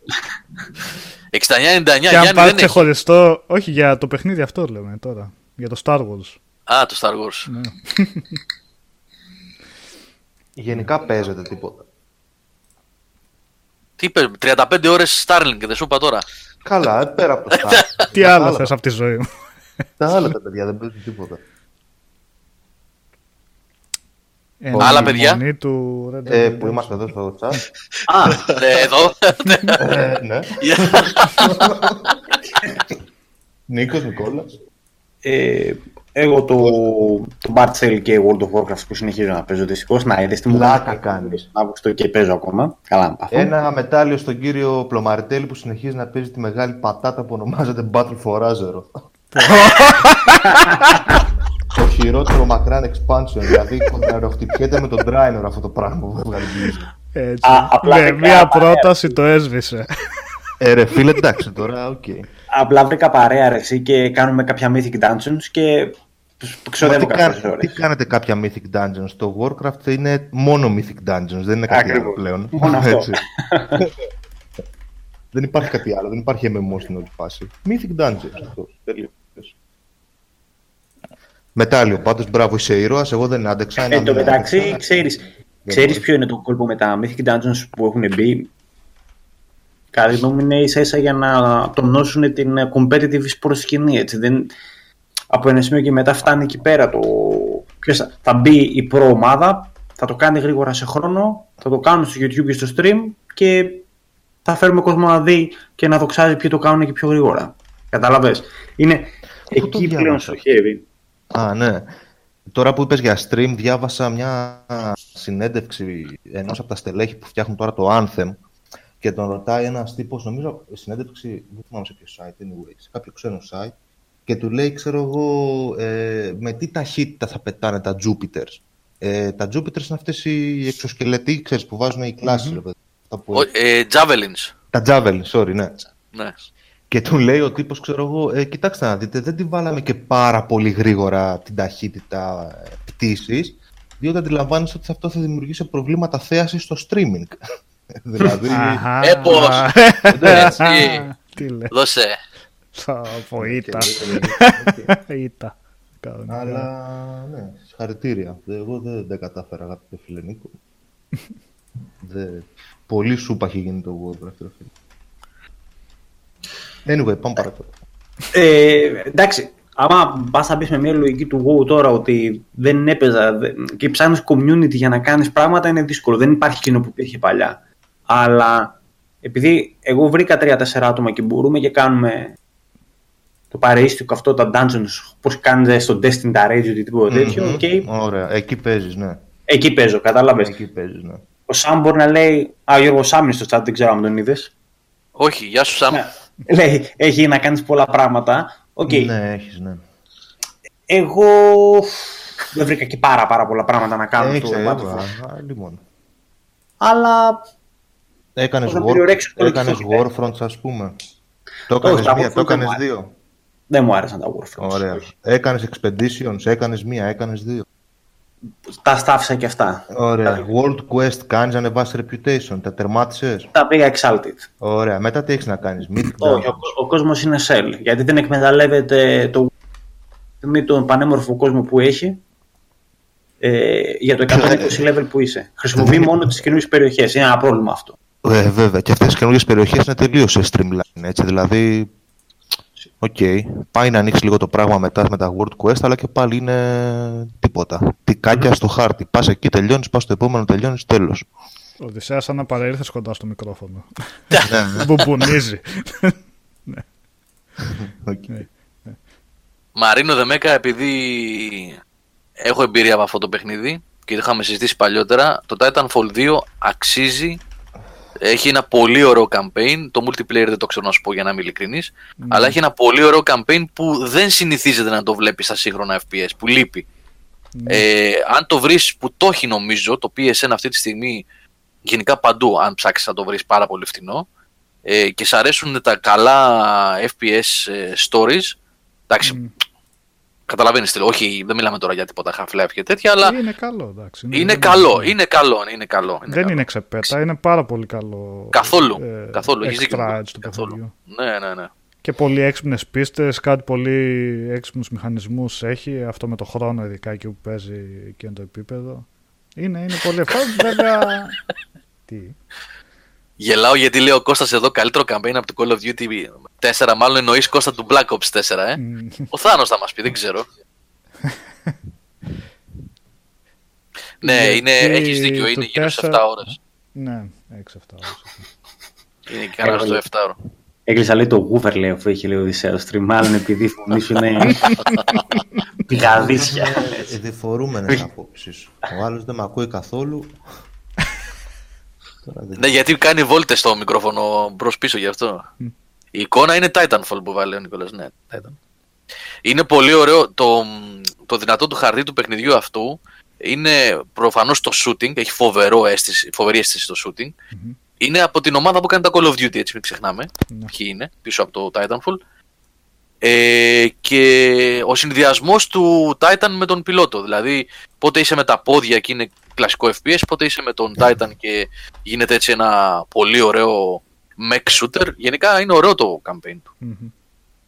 69-99 Και αν Γιάννη πάρει δεν έχει. ξεχωριστό, όχι για το παιχνίδι αυτό λέμε τώρα. Για το Star Wars. Α, το Star Wars. Ναι. Γενικά παίζεται τίποτα. Τι είπε, 35 ώρες Starlink, δεν σου είπα τώρα. Καλά, ε, πέρα από το Star. Τι Τα άλλο άλλα- θες από τη ζωή μου; Τα άλλα τα παιδιά δεν παίζουν τίποτα. Εν Άλλα η παιδιά; μονή του Red Dead Ε, που Redemption. είμαστε εδώ στο chat. Α, Ε, Εδώ. ε, ναι. Νίκος, Νικόλας. ε, εγώ το, το Bart Cell και World of Warcraft που συνεχίζω να παίζω δυστυχώς. Να είδες τι μου Πλάκα κάνεις. κάνεις. Αύγουστο και παίζω ακόμα. Καλά να πάθω. Ένα μετάλλιο στον κύριο Πλωμαριτέλη που συνεχίζει να παίζει τη μεγάλη πατάτα που ονομάζεται Battle for Azeroth. το χειρότερο μακράν expansion, δηλαδή κοντραροχτυπιέται με τον Draenor αυτό το πράγμα που έβγαλε η Blizzard. Έτσι. Α, απλά Με δεν μία κάνα πρόταση το έσβησε. Ε, ρε φίλε, εντάξει τώρα, οκ. Απλά βρήκα παρέα ρε, εσύ και κάνουμε κάποια Mythic Dungeons και Μα ξοδεύω τι, κάποιες κα- τι ώρες. κάνετε κάποια Mythic Dungeons; Το Warcraft είναι μόνο Mythic Dungeons, δεν είναι κάτι Ακριβώς. άλλο πλέον. Μόνο αυτό. Έτσι. δεν υπάρχει κάτι άλλο, δεν υπάρχει MMO στην όλη φάση. Mythic Dungeons αυτό. Τελείως. Μετάλλιο, πάντως μπράβο είσαι ήρωας, εγώ δεν άντεξα. ένα Εν τω μήνα μεταξύ, άντεξα. ξέρεις, Δεν ξέρεις μπορεί. ποιο είναι το κόλπο με τα Mythic Dungeons που έχουν μπει. Κατά τη γνώμη είναι ίσα ίσα για να τονώσουν την competitive sport σκηνή. Έτσι. Δεν... Από ένα σημείο και μετά φτάνει εκεί πέρα το. Ποιος θα... θα μπει η προ ομάδα, θα το κάνει γρήγορα σε χρόνο, θα το κάνουν στο YouTube και στο stream και θα φέρουμε κόσμο να δει και να δοξάζει ποιοι το κάνουν και πιο γρήγορα. Καταλαβες. Είναι το εκεί πλέον διάβασα. στοχεύει. Α, ναι. Τώρα που είπες για stream, διάβασα μια συνέντευξη ενός από τα στελέχη που φτιάχνουν τώρα το Anthem και τον ρωτάει ένας τύπος, νομίζω, συνέντευξη, δεν θυμάμαι σε ποιο site, anyway, σε κάποιο ξένο site και του λέει, ξέρω εγώ, ε, με τι ταχύτητα θα πετάνε τα Jupiters. Ε, τα Jupiters είναι αυτές οι εξωσκελετοί, ξέρεις, που βάζουν οι κλασεις ρε παιδί. Αυτά που- Ο- ε, Javelins. Τα Javelin, sorry, ναι. Ναι. Και του λέει ο τύπος, ξέρω εγώ, ε, κοιτάξτε να δείτε, δεν τη βάλαμε και πάρα πολύ γρήγορα την ταχύτητα ε, πτήσης, διότι αντιλαμβάνεσαι ότι αυτό θα δημιουργήσει προβλήματα θέασης στο streaming. δηλαδή, Αχα. Ε, πώς; Έτσι. Τι λέει. Δώσε. Θα πω ήττα. οκ. Ήττα. Κανονικά. Αλλά, ναι, συγχαρητήρια. Εγώ δεν δεν κατάφερα, αγαπητέ φίλε Νίκο. Δεν- Πολύ σούπα έχει γίνει το Warcraft. ρε φίλε. Anyway, πάμε παρακάτω. Ε, εντάξει, άμα πας να μπει με μια λογική του WoW τώρα ότι δεν έπαιζα δεν- και ψάχνεις community για να κάνεις πράγματα είναι δύσκολο. Δεν υπάρχει εκείνο που υπήρχε παλιά. Αλλά επειδή εγώ βρήκα 3-4 άτομα και μπορούμε και κάνουμε το παρεΐστικο αυτό, τα dungeons, όπως κάνετε στο Destiny, τα raid ή τίποτα τέτοιο, Μμμ. οκ, Ωραία, εκεί παίζεις, ναι. εκεί παίζω, κατάλαβες. Εκεί παίζεις, ναι. Ο Σαμ μπορεί να λέει. Α, ο Γιώργο Σάμ είναι στο chat, δεν ξέρω αν τον είδες. Όχι, γεια σου Σαμ. Λέει, έχει να κάνεις πολλά πράγματα. Οκ. Ναι, έχεις, ναι. Εγώ δεν βρήκα και πάρα, πάρα πολλά πράγματα να κάνω Έχεις, στο ε, Battlefield. α, α, λοιπόν. Αλλά Έκανες, Πώς να war, περιορέξω το έκανες λεξικό, Warfronts, ας πούμε. Το έκανες τα μία, Warfronts το δεν έκανες μου δύο. Δεν μου άρεσαν τα Warfronts. Ωραία. όχι. Έκανες Expeditions, έκανες μία, έκανες δύο. Τα στάφισα και αυτά. Ωραία. World Quest, κάνεις να ανεβάσεις reputation, τα τερμάτισες; Τα πήγα Exalted. Ωραία. Μετά τι έχεις να κάνεις, Mythic Όχι, ο, Dungeons. ο κόσμος είναι Shell. Γιατί δεν εκμεταλλεύεται το με τον πανέμορφο κόσμο που έχει ε, για το 120 level που είσαι. Χρησιμοποιεί μόνο τις καινούριες περιοχές. Είναι ένα πρόβλημα αυτό. Ε, βέβαια. Και αυτές οι καινούργιες περιοχές είναι τελείως σε streamline, έτσι. Δηλαδή, οκ. Πάει να ανοίξει λίγο το πράγμα μετά με τα World Quest, αλλά και πάλι είναι τίποτα. Τικάκια στο χάρτη. Πας εκεί, τελειώνεις, πας στο επόμενο, τελειώνεις, τέλος. Ο Οδυσσέας σαν να παραήρθες κοντά στο μικρόφωνο. ναι, ναι. Μπουμπουνίζει. Οκ. Μαρίνο Δεμέκα, επειδή έχω εμπειρία από αυτό το παιχνίδι και το είχαμε συζητήσει παλιότερα, το Titanfall 2 αξίζει. Έχει ένα πολύ ωραίο campaign. Το multiplayer δεν το ξέρω να σου πω για να είμαι ειλικρινής, Αλλά έχει ένα πολύ ωραίο campaign που δεν συνηθίζεται να το βλέπεις στα σύγχρονα FPS, που λείπει. Ε, αν το βρεις που το έχει νομίζω, το PSN αυτή τη στιγμή γενικά παντού, αν ψάξεις να το βρεις πάρα πολύ φτηνό ε, και σ' αρέσουν τα καλά FPS ε, stories, εντάξει, καταλαβαίνεις τι λέω, όχι δεν μιλάμε τώρα για τίποτα Half-Life και τέτοια, αλλά Είναι καλό, εντάξει. είναι δεν καλό, είναι καλό, είναι καλό. Είναι Δεν καλό. είναι ξεπέτα, είναι πάρα πολύ καλό. Καθόλου, ε, καθόλου, έχεις δίκιο. extra edge του Καθόλου. παιχνιδιού. Ναι, ναι, ναι. Και πολύ έξυπνες πίστες, κάτι πολύ έξυπνους μηχανισμούς έχει. Αυτό με το χρόνο, ειδικά εκεί που παίζει και είναι το επίπεδο. Είναι, είναι πολύ ευχάριστο. Βέβαια. Τι; Γελάω γιατί λέει ο Κώστας εδώ καλύτερο campaign από το Call of Duty 4, μάλλον εννοείς Κώστα του Black Ops 4, ε; Μμ. Ο Θάνος θα μας πει, δεν ξέρω. ναι, Γιατί είναι, έχεις δίκιο, το είναι γύρω στις 7 4 ώρες. Ναι, 6-7 ώρες. Είναι και κανένα στο 7 ώρο. Έκλεισα λέει το Woofer λέει αφού έχει λέει ο Οδυσσέας stream. Μάλλον επειδή η φωνή σου είναι πηγαδίσια. Ε, Διφορούμενες απόψεις. Ο άλλος δεν με ακούει καθόλου. Τώρα δεν- Ναι, γιατί κάνει βόλτες στο μικρόφωνο μπρος πίσω γι' αυτό. Η εικόνα είναι Titanfall που βάλει ο Νικόλας, ναι, Titan. Είναι πολύ ωραίο, το, το δυνατό του χαρτί του παιχνιδιού αυτού είναι προφανώς το shooting, έχει φοβερό αίσθηση, φοβερή αίσθηση το shooting. Είναι από την ομάδα που κάνει τα Call of Duty, έτσι μην ξεχνάμε. Ναι. Ποιοι είναι, πίσω από το Titanfall. Ε, και ο συνδυασμός του Titan με τον πιλότο. Δηλαδή, πότε είσαι με τα πόδια και είναι κλασικό FPS, πότε είσαι με τον Titan και γίνεται έτσι ένα πολύ ωραίο mech shooter. Γενικά είναι ωραίο το campaign του. Μμμ.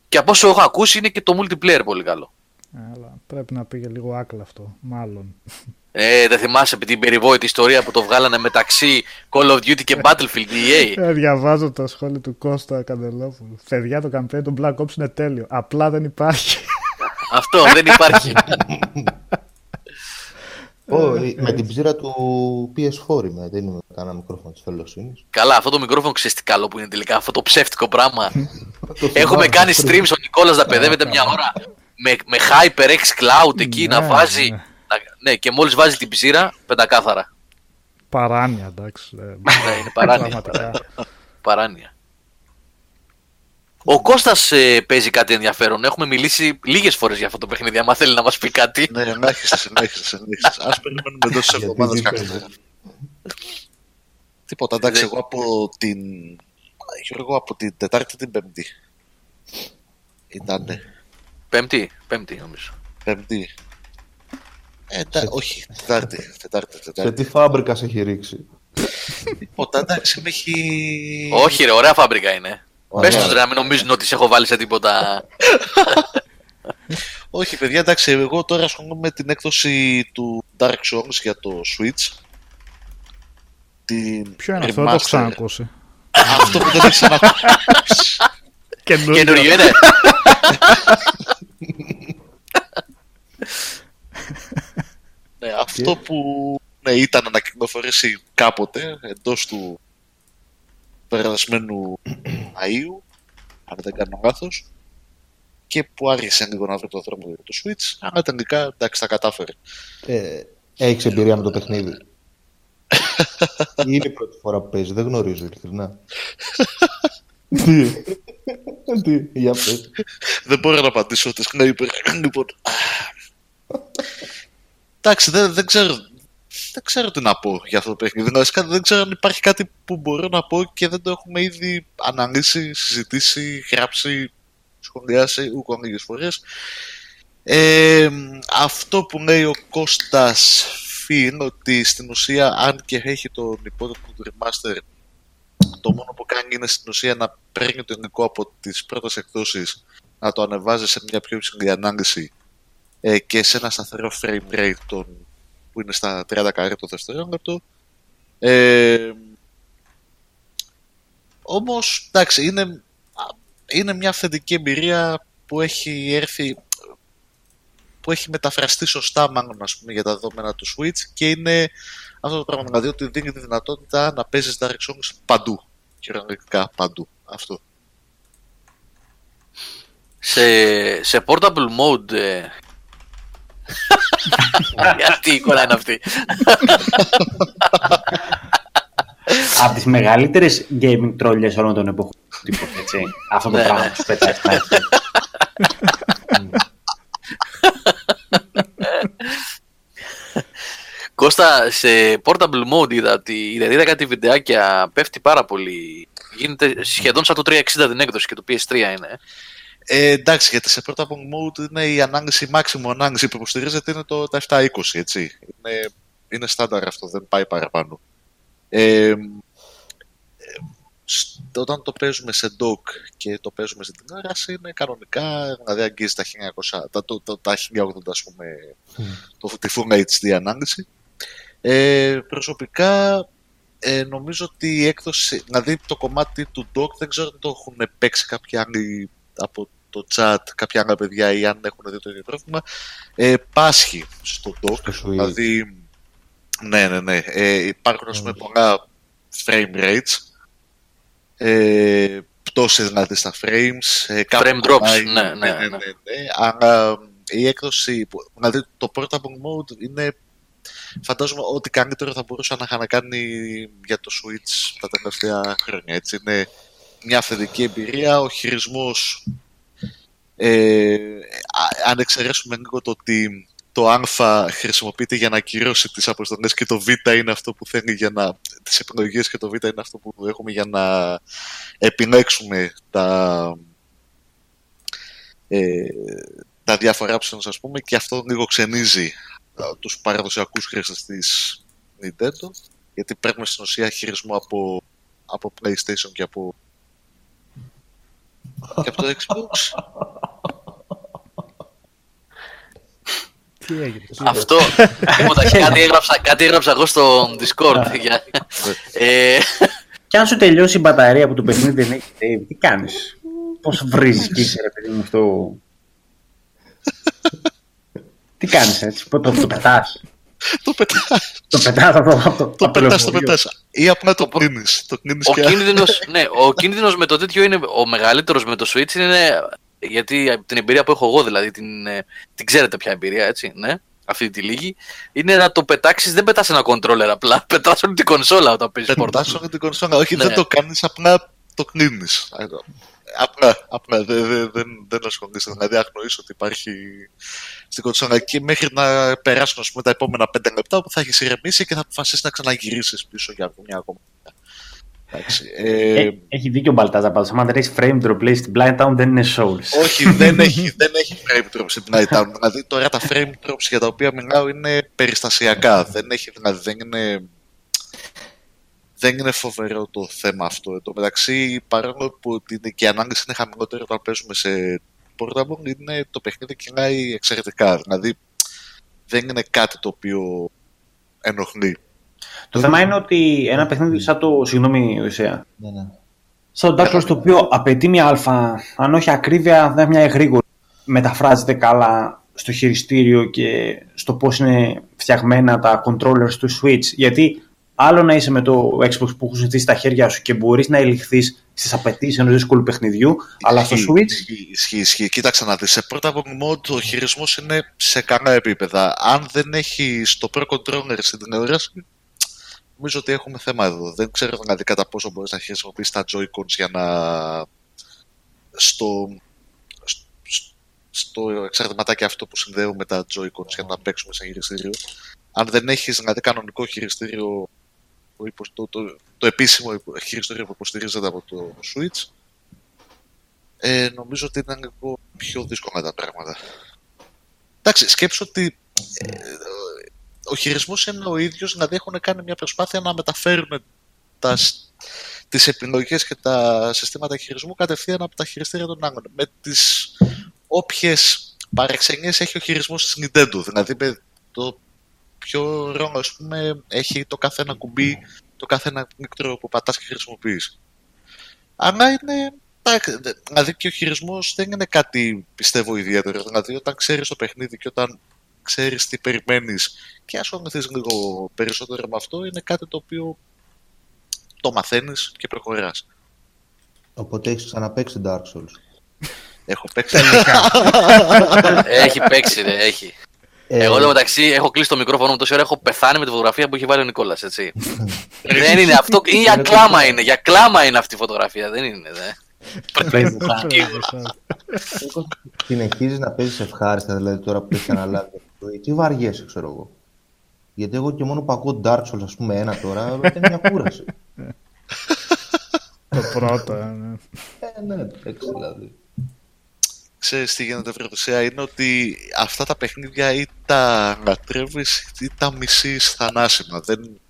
Και από όσο έχω ακούσει είναι και το multiplayer πολύ καλό. Ε, Αλλά πρέπει να πήγε λίγο άκλα αυτό, μάλλον. Ε, δεν θυμάσαι επί την περιβόητη ιστορία που το βγάλανε μεταξύ Call of Duty και Battlefield EA. Ε, διαβάζω τα σχόλια του Κώστα Καντελόπουλου. Παιδιά, το campaign του Black Ops είναι τέλειο. Απλά δεν υπάρχει. Αυτό δεν υπάρχει. Ω, ε, με την ψήρα του PS4 είμαι, δεν είμαι με κανένα μικρόφωνο της φελοσύνης. Καλά, αυτό το μικρόφωνο ξέρεις τι καλό που είναι τελικά, αυτό το ψεύτικο πράγμα. Το Έχουμε θυμάμαι, κάνει το streams, ο Νικόλας να παιδεύεται μια ώρα με, με HyperX Cloud εκεί να Ναι, βάζει. Ναι. να- ναι, και μόλις βάζει την ψήρα, πεντακάθαρα. Παράνοια, εντάξει. Ε, Ναι, είναι παράνοια. πραγματικά. παράνοια. Ο Κώστας ε, παίζει κάτι ενδιαφέρον. Έχουμε μιλήσει λίγες φορές για αυτό το παιχνίδι. Αν θέλει να μας πει κάτι. Ναι, συνέχισε, συνέχισε, συνέχισε. Ας περιμένουμε εντός της Γιατί εβδομάδας δεν κάτι. παίζει. Τίποτα, εντάξει, Δεν- εγώ από την... Εγώ από την Τετάρτη την Πέμπτη. Ήτανε. Πέμπτη, πέμπτη νομίζω. Πέμπτη. Ε, εντά- όχι, Τετάρτη, Τετάρτη, Σε Τετάρτη. τι φάμπρικα σε έχει ρίξει; Τίποτα, εντάξει, με έχει... Όχι ρε, ωραία φάμπρικα είναι. Ωραία. Πες τους ρε, να μην νομίζουν ότι σε έχω βάλει σε τίποτα. Όχι, παιδιά, εντάξει, εγώ τώρα ασχολούμαι με την έκδοση του Dark Souls για το Switch. Την Ποιο είναι αυτό, δεν το έχω remaster. ξανακούσει. Αυτό που δεν έχει ξανακούσει. Καινούριο είναι. αυτό που ναι, ήταν να κυκλοφορήσει κάποτε εντός του περασμένου Αΐου, αν δεν κάνω λάθος, και που άρχισε λίγο να βρει το δρόμο για το Switch, αλλά τελικά εντάξει τα κατάφερε. Ε, Έχεις εμπειρία με το παιχνίδι; Ή είναι η πρώτη φορά που παίζεις, δεν γνωρίζω ειλικρινά. Τι, τι, για πες. Δεν μπορώ να απαντήσω τη Sniper. λοιπόν. Εντάξει, δεν, δεν ξέρω. Δεν ξέρω τι να πω για αυτό το παιχνίδι. Βασικά δεν ξέρω αν υπάρχει κάτι που μπορώ να πω και δεν το έχουμε ήδη αναλύσει, συζητήσει, γράψει, σχολιάσει ούκο λίγες φορές. Ε, αυτό που λέει ο Κώστας Φι είναι ότι στην ουσία αν και έχει τον υπότιτλο του remaster το μόνο που κάνει είναι στην ουσία να παίρνει το υλικό από τις πρώτες εκδόσεις να το ανεβάζει σε μια πιο υψηλή ανάλυση ε, και σε ένα σταθερό frame rate τον, που είναι στα 30 καρέ το δευτερόλεπτο. Ε, όμως, εντάξει, είναι, είναι μια αυθεντική εμπειρία που έχει έρθει που έχει μεταφραστεί σωστά μάλλον ας πούμε, για τα δεδομένα του Switch και είναι αυτό το πράγμα δηλαδή ότι δίνει τη δυνατότητα να παίζεις Dark Souls παντού κυριολεκτικά παντού αυτό σε, σε portable mode. Ε... Αυτή η εικόνα είναι αυτή. Από τις μεγαλύτερες gaming τρόλιε όλων των εποχών. Τίποτα, έτσι. Αυτό το Ναι, πράγμα ναι. του πετάει στα έτσι. Κώστα, σε portable mode είδα ότι είδα, είδα κάτι βιντεάκια, πέφτει πάρα πολύ. Γίνεται σχεδόν σαν το 360 την έκδοση και το PS3 είναι. Ε, εντάξει, γιατί σε πρώτα από mode είναι η ανάλυση, η maximum ανάλυση που υποστηρίζεται είναι το, τα 720, έτσι. Είναι, είναι στάνταρ αυτό, δεν πάει παραπάνω. Ε, ε, σ- όταν το παίζουμε σε dock και το παίζουμε στην τηλεόραση είναι κανονικά, δηλαδή αγγίζει τα 1900, τα, το, το, τα 1080 ας πούμε, το, τη Full HD ανάλυση. Ε, προσωπικά ε, νομίζω ότι η έκδοση, δηλαδή το κομμάτι του dock δεν ξέρω αν το έχουν παίξει κάποιοι άλλοι από το chat, κάποια άλλα παιδιά ή αν έχουν δει το ίδιο πρόβλημα, ε, πάσχει στο dock. Στο Switch. δηλαδή, ναι, ναι, ναι. Ε, υπάρχουν ας πούμε, πολλά frame rates, ε, πτώση δηλαδή στα frames, ε, κάπου Frame drops, κολλάει, ναι, ναι, ναι, ναι, ναι. ναι, ναι. Αλλά η έκδοση, που- δηλαδή το portable mode είναι φαντάζομαι ότι καλύτερο θα μπορούσα να είχα να κάνει για το Switch τα τελευταία χρόνια. Έτσι. Είναι μια αυθεντική εμπειρία, ο χειρισμός ε, α- αν εξαιρέσουμε λίγο το ότι το α χρησιμοποιείται για να ακυρώσει τις αποστολές και το β είναι αυτό που θέλει για να τις επιλογές και το β είναι αυτό που έχουμε για να επιλέξουμε τα ε, τα διάφορα options ας πούμε και αυτό λίγο ξενίζει α, τους παραδοσιακούς χρήστες της Nintendo γιατί παίρνουμε στην ουσία χειρισμό από, από PlayStation και από και από το Xbox. Τι έγινε. τι Αυτό. Τίποτα, κάτι, έγραψα, κάτι έγραψα εγώ στο Discord. για- ε, Και αν σου τελειώσει η μπαταρία που το παιχνίδι δεν έχει save, τι κάνεις; Πώς βρίζεις και είσαι, ρε παιδί μου, αυτό; τι κάνεις έτσι, πού το, το πετάς; το πετάς, το πετάς από το, από το, το από πετάς, το λεωφορείο. πετάς. Ή απλά το κλείνεις. Το κλείνεις ο και... κίνδυνος, ναι, ο κίνδυνος με το τέτοιο είναι, ο μεγαλύτερος με το Switch είναι, γιατί από την εμπειρία που έχω εγώ δηλαδή, την, ε, την ξέρετε ποια εμπειρία, έτσι, ναι, αυτή τη λίγη, είναι να το πετάξεις, δεν πετάς ένα controller απλά, πετάς όλη την κονσόλα όταν παίζεις Δεν πόρτα. πετάς όλη την κονσόλα. Όχι, Ναι. δεν το κάνεις, απλά το κλείνεις. Απλά, απλά δεν, δεν, δεν, δεν ασχολείσαι. Δηλαδή, αγνοείς ότι υπάρχει στην κονσόλα και μέχρι να περάσουν ας πούμε, τα επόμενα 5 λεπτά που θα έχεις ηρεμήσει και θα αποφασίσεις να ξαναγυρίσεις πίσω για μια ακόμα. Εντάξει. Ε, Ε, έχει δίκιο ο Μπαλτάζα πάντως. Αν δεν έχεις frame drop, λέει στην Blind Town δεν είναι Souls. όχι, δεν έχει, δεν έχει frame drops στην Night Town. Δηλαδή, τώρα τα frame drops για τα οποία μιλάω είναι περιστασιακά. Δεν έχει, δηλαδή, δεν είναι, δεν είναι φοβερό το θέμα αυτό. Εν τω μεταξύ, παρόλο που την, και η ανάλυση είναι χαμηλότερη όταν παίζουμε σε portable, είναι, το παιχνίδι κυλάει εξαιρετικά. Δηλαδή, δεν είναι κάτι το οποίο ενοχλεί. Το θέμα είναι ότι ένα παιχνίδι σαν το. Συγγνώμη, Οδυσσέα. Ναι, ναι. Σαν το Dark Souls το οποίο απαιτεί μια αλφα, αν όχι ακρίβεια, δεν είναι μια γρήγορη. Μεταφράζεται καλά στο χειριστήριο και στο πώς είναι φτιαγμένα τα controllers του Switch. Γιατί άλλο να είσαι με το Xbox που έχουν ζητήσει στα χέρια σου και μπορείς να ελιχθείς στις απαιτήσεις ενός δύσκολου παιχνιδιού, αλλά στο Switch Ισχύει, ισχύει, ισχύει. Κοίταξε να δεις. Σε πρώτα mode ο χειρισμός είναι σε καλά επίπεδα. Αν δεν έχει το Pro Controller στην τηλεόραση, νομίζω ότι έχουμε θέμα εδώ. Δεν ξέρω δηλαδή κατά πόσο μπορείς να χρησιμοποιήσεις τα Joy-Cons για να. στο. στο εξαρτηματάκι αυτό που συνδέουμε με τα Joy-Cons για να παίξουμε σε χειριστήριο. Αν δεν έχεις δηλαδή κανονικό χειριστήριο, που υπο- το, το, το επίσημο χειριστήριο που υποστηρίζεται από το Switch, ε, νομίζω ότι ήταν λίγο πιο δύσκολα τα πράγματα. Εντάξει, σκέψω ότι ε, ο χειρισμός είναι ο ίδιος, δηλαδή έχουν κάνει μια προσπάθεια να μεταφέρουν τα, σ- τις επιλογές και τα συστήματα χειρισμού κατευθείαν από τα χειριστήρια των άλλων. Με τις όποιες παρεξενίες έχει ο χειρισμός της Nintendo. Δηλαδή με το ποιο ρόλο ας πούμε, έχει το κάθε ένα κουμπί, το κάθε ένα μίκτρο που πατάς και χρησιμοποιείς. Αλλά είναι εντάξει, δε- Δηλαδή και ο χειρισμός δεν είναι κάτι πιστεύω ιδιαίτερο. Δηλαδή όταν ξέρεις το παιχνίδι και όταν ξέρεις τι περιμένεις και ασχοληθείς λίγο περισσότερο με αυτό, είναι κάτι το οποίο το μαθαίνεις και προχωράς. Οπότε έχεις ξαναπέξει Dark Souls. Έχω παίξει. έχει παίξει, ρε, έχει. Ε, Εγώ εδώ μεταξύ έχω κλείσει το μικρόφωνο μου τόση ώρα, έχω πεθάνει με τη φωτογραφία που έχει βάλει ο Νικόλας, έτσι. δεν είναι αυτό, είναι για κλάμα είναι, για κλάμα είναι αυτή η φωτογραφία, δεν είναι. Δε. Συνεχίζεις να παίζεις ευχάριστα, δηλαδή τώρα που έχεις αναλάβει αυτό. Τι βαριέσαι, ξέρω εγώ. Γιατί εγώ και μόνο που ακούω Dark Souls, ας πούμε, ένα τώρα, είναι μια κούραση. Το πρώτο, ε, ναι. ε, ναι, εντάξει δηλαδή. Ξέρεις τι γίνεται βρετουσία είναι ότι αυτά τα παιχνίδια ή τα λατρεύεις ή τα μισείς θανάσιμα. Δεν...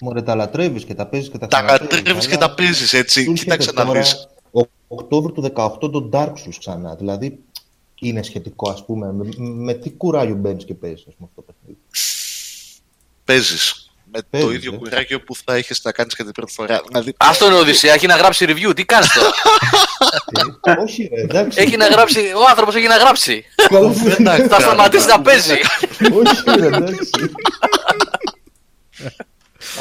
Μωρέ, τα λατρεύεις και τα παίζεις και τα Τα ξαναπαίζεις, λατρεύεις και αλλά τα παίζεις έτσι. σου Κοίταξε έρχεται να τώρα δεις. Ο Οκτώβριο του 18 το Dark Souls ξανά. Δηλαδή είναι σχετικό, ας πούμε. Με, με τι κουράγιο μπαίνεις και παίζεις, ας πούμε, αυτό το παιχνίδι; Παίζεις. Με το Παίζεις, ίδιο ε. κουράγιο που θα έχεις να κάνεις και την πρώτη φορά. Δηλαδή, Α τον Οδυσσέας, έχει να γράψει review, τι κάνεις τώρα; Ε, Όχι, ρε, εντάξει. έχει να γράψει, ο άνθρωπος έχει να γράψει. δεν Θα σταματήσει να παίζει. Όχι, ρε, εντάξει.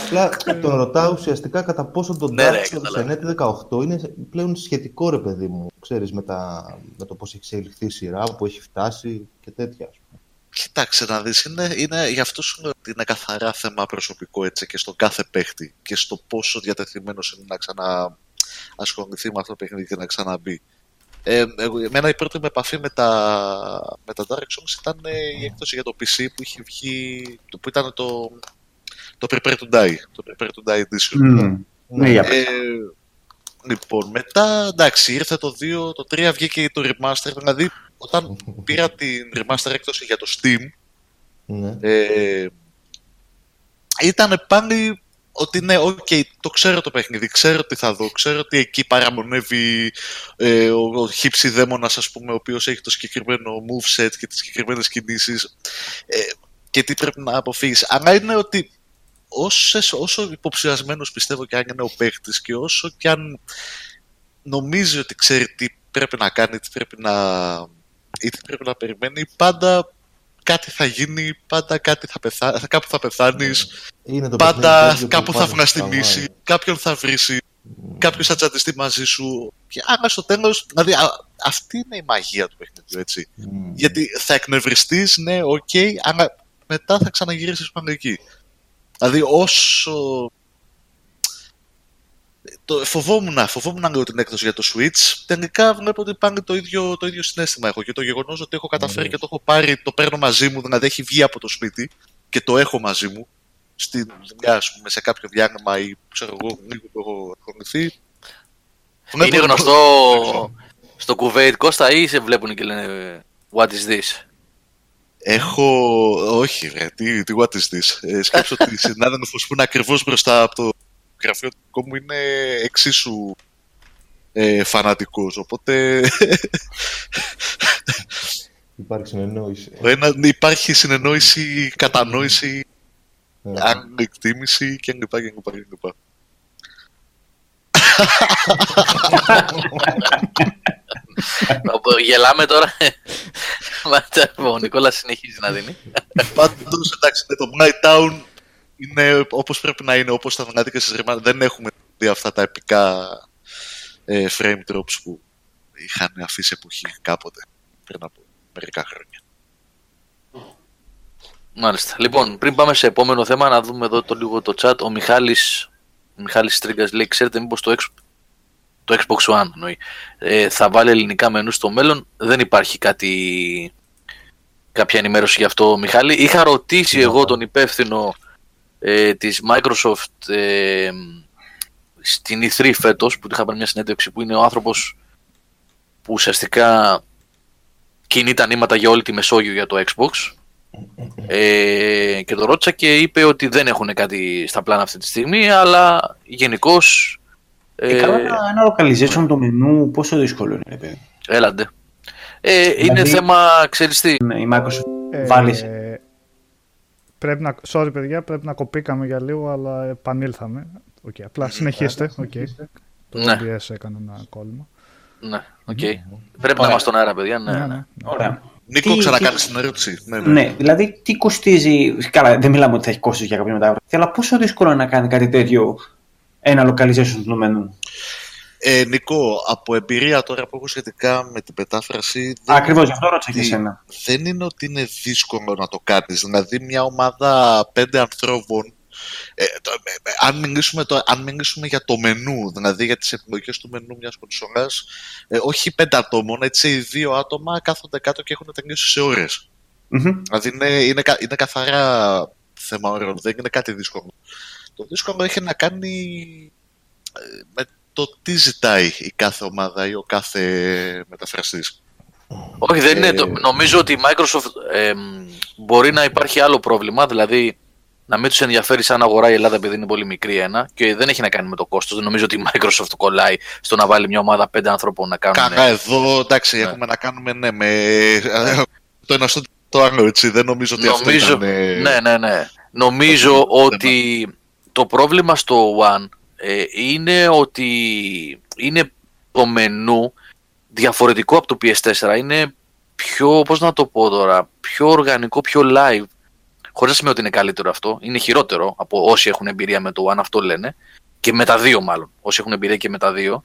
Απλά τον ρωτάω ουσιαστικά κατά πόσο το Ναι, ρε, Dark Souls καταλαβαίνω. 9 18 είναι πλέον σχετικό ρε παιδί μου. Ξέρεις με, τα, με το πώς έχει εξελιχθεί η σειρά, που έχει φτάσει και τέτοια. ας πούμε. Κοίταξε να δεις, είναι, είναι, γι' αυτό σου λέω ότι είναι καθαρά θέμα προσωπικό έτσι και στο κάθε παίχτη και στο πόσο διατεθειμένος είναι να ξανά ασχοληθεί με αυτό το παιχνίδι και να ξαναμπεί. Ε, εγώ, εμένα η πρώτη μου επαφή με τα, με τα Dark Souls ήταν ε, η έκδοση για το PC που είχε βγει, το- που ήταν το, το Prepare to Die, το Prepare to Die Edition. Μμμ. Ναι, για Ε, λοιπόν, μετά εντάξει, ήρθε το 2, το 3 βγήκε το remaster. Δηλαδή, όταν πήρα την remaster έκδοση για το Steam, Ναι. ε, ήταν πάλι ότι ναι, οκ, το ξέρω το παιχνίδι, ξέρω τι θα δω, ξέρω ότι εκεί παραμονεύει ε, ο, ο χύψη δαίμονας, ας πούμε, ο οποίος έχει το συγκεκριμένο moveset και τις συγκεκριμένες κινήσεις ε, και τι πρέπει να αποφύγεις. Αλλά είναι ότι όσες, όσο υποψιασμένος πιστεύω και αν είναι ο παίχτης και όσο και αν νομίζει ότι ξέρει τι πρέπει να κάνει, τι πρέπει να, ή τι πρέπει να περιμένει, πάντα κάτι θα γίνει, πάντα κάτι θα πεθά, κάπου θα πεθάνεις, Είναι το πάντα παιχνίδι τέτοιο κάπου που θα πας βλαστημίσει, να κάποιον θα βρίσει, κάποιος θα τσατιστεί μαζί σου. Και άρα στο τέλος, δηλαδή α, αυτή είναι η μαγεία του παιχνιδιού, έτσι. Μμμ. Γιατί θα εκνευριστείς, ναι, οκ, αλλά μετά θα ξαναγυρίσεις πάνω εκεί. Δηλαδή όσο... Το, φοβόμουν, φοβόμουν λίγο την έκδοση για το Switch. Τελικά βλέπω ότι πάλι το ίδιο, το ίδιο συνέστημα έχω. Και το γεγονός ότι έχω καταφέρει και το έχω πάρει, το παίρνω μαζί μου, δηλαδή έχει βγει από το σπίτι και το έχω μαζί μου στη δουλειά, ας πούμε, σε κάποιο διάγραμμα ή ξέρω εγώ, λίγο που έχω ασχοληθεί. Είναι Βλέπω- γνωστό στο κουβέιτ Κώστα ή σε βλέπουν και λένε What is this? Έχω. Όχι, ρε, τι, τι what is this; Ε, σκέψω ότι η συνάδελφο που είναι ακριβώς μπροστά από το γραφείο του δικό μου είναι εξίσου ε, φανατικό. Οπότε Υπάρχει συνεννόηση. το ένα, υπάρχει συνεννόηση, κατανόηση, Ε, αν εκτίμηση κλπ. κλπ, κλπ. Όπου Γελάμε τώρα. Ο Νικόλα συνεχίζει να δίνει. Πάντως, εντάξει, το Night Town είναι όπως πρέπει να είναι, όπως τα δει και στι Remastered. Δεν έχουμε δει αυτά τα επικά ε, frame drops που είχαν αφήσει εποχή κάποτε πριν από μερικά χρόνια. Μάλιστα. Λοιπόν, πριν πάμε σε επόμενο θέμα, να δούμε εδώ το λίγο το chat. Ο Μιχάλης, ο Μιχάλης Στρίγκας λέει, ξέρετε μήπως το, X, το Xbox One εννοεί, ε, θα βάλει ελληνικά μενού στο μέλλον. Δεν υπάρχει κάτι, κάποια ενημέρωση γι' αυτό, Μιχάλη. Είχα ρωτήσει εγώ τον υπεύθυνο ε, της Microsoft ε, στην E3 φέτος, που είχα πάρει μια συνέντευξη, που είναι ο άνθρωπος που ουσιαστικά κινεί τα νήματα για όλη τη Μεσόγειο για το Xbox ε, και το ρώτησα και είπε ότι δεν έχουν κάτι στα πλάνα αυτή τη στιγμή, αλλά γενικώς. Ε, ε, καλά, ένα localization το μενού πόσο δύσκολο είναι, παιδί. Έλαντε. Ε, δηλαδή, είναι θέμα, ξέρεις τι. Η Microsoft ε, βάλει. Πρέπει να, sorry παιδιά, πρέπει να κοπήκαμε για λίγο, αλλά επανήλθαμε. Okay, απλά συνεχίστε. Okay. Το ναι. OBS έκανε ένα κόλλημα. Ναι, OK. Okay. Πρέπει να είμαστε στον αέρα, παιδιά. Ναι, ναι. ναι. ναι. Ωραία. Νίκο, τι, ξανακάνεις την ερώτηση. Ναι, ναι. ναι, δηλαδή τι κοστίζει. Καλά, δεν μιλάμε ότι θα έχει κόστος για κάποια μετάφραση, αλλά πόσο δύσκολο είναι να κάνει κάτι τέτοιο ένα localization του μενού. Ε, Νικό, από εμπειρία τώρα που έχω σχετικά με την μετάφραση. Ακριβώς, γι' αυτό ρώτησα και εσένα. Δεν είναι ότι είναι δύσκολο να το κάνεις. Δηλαδή, μια ομάδα πέντε ανθρώπων ε, το, ε, ε, αν, μιλήσουμε το, αν μιλήσουμε για το μενού, δηλαδή για τις επιλογές του μενού μιας κονσόλας, ε, όχι πέντε ατόμων, έτσι δύο άτομα κάθονται κάτω και έχουν τελειώσει σε ώρες. Mm-hmm. Δηλαδή είναι, είναι, είναι καθαρά θέμα ώρων, δεν είναι κάτι δύσκολο. Το δύσκολο έχει να κάνει με το τι ζητάει η κάθε ομάδα ή ο κάθε μεταφραστής. Όχι, δεν είναι. Νομίζω ότι η Microsoft ε, μπορεί να υπάρχει άλλο πρόβλημα, δηλαδή να μην τους ενδιαφέρει σαν αγορά η Ελλάδα επειδή είναι πολύ μικρή ένα και δεν έχει να κάνει με το κόστος. Δεν νομίζω ότι η Microsoft κολλάει στο να βάλει μια ομάδα πέντε άνθρωπων να κάνουν. Κάνα εδώ, εντάξει, ναι. έχουμε να κάνουμε ναι, με το ένα στο το άλλο, έτσι. Δεν νομίζω ότι νομίζω, αυτό ήταν... Ναι, ναι, ναι. Νομίζω ότι το πρόβλημα στο One ε, είναι ότι είναι το μενού διαφορετικό από το PS4. Είναι πιο, πώς να το πω τώρα, πιο οργανικό, πιο live. Χωρίς να σημαίνει ότι είναι καλύτερο αυτό. Είναι χειρότερο από όσοι έχουν εμπειρία με το One, αυτό λένε. Και με τα δύο, μάλλον. Όσοι έχουν εμπειρία και με τα δύο.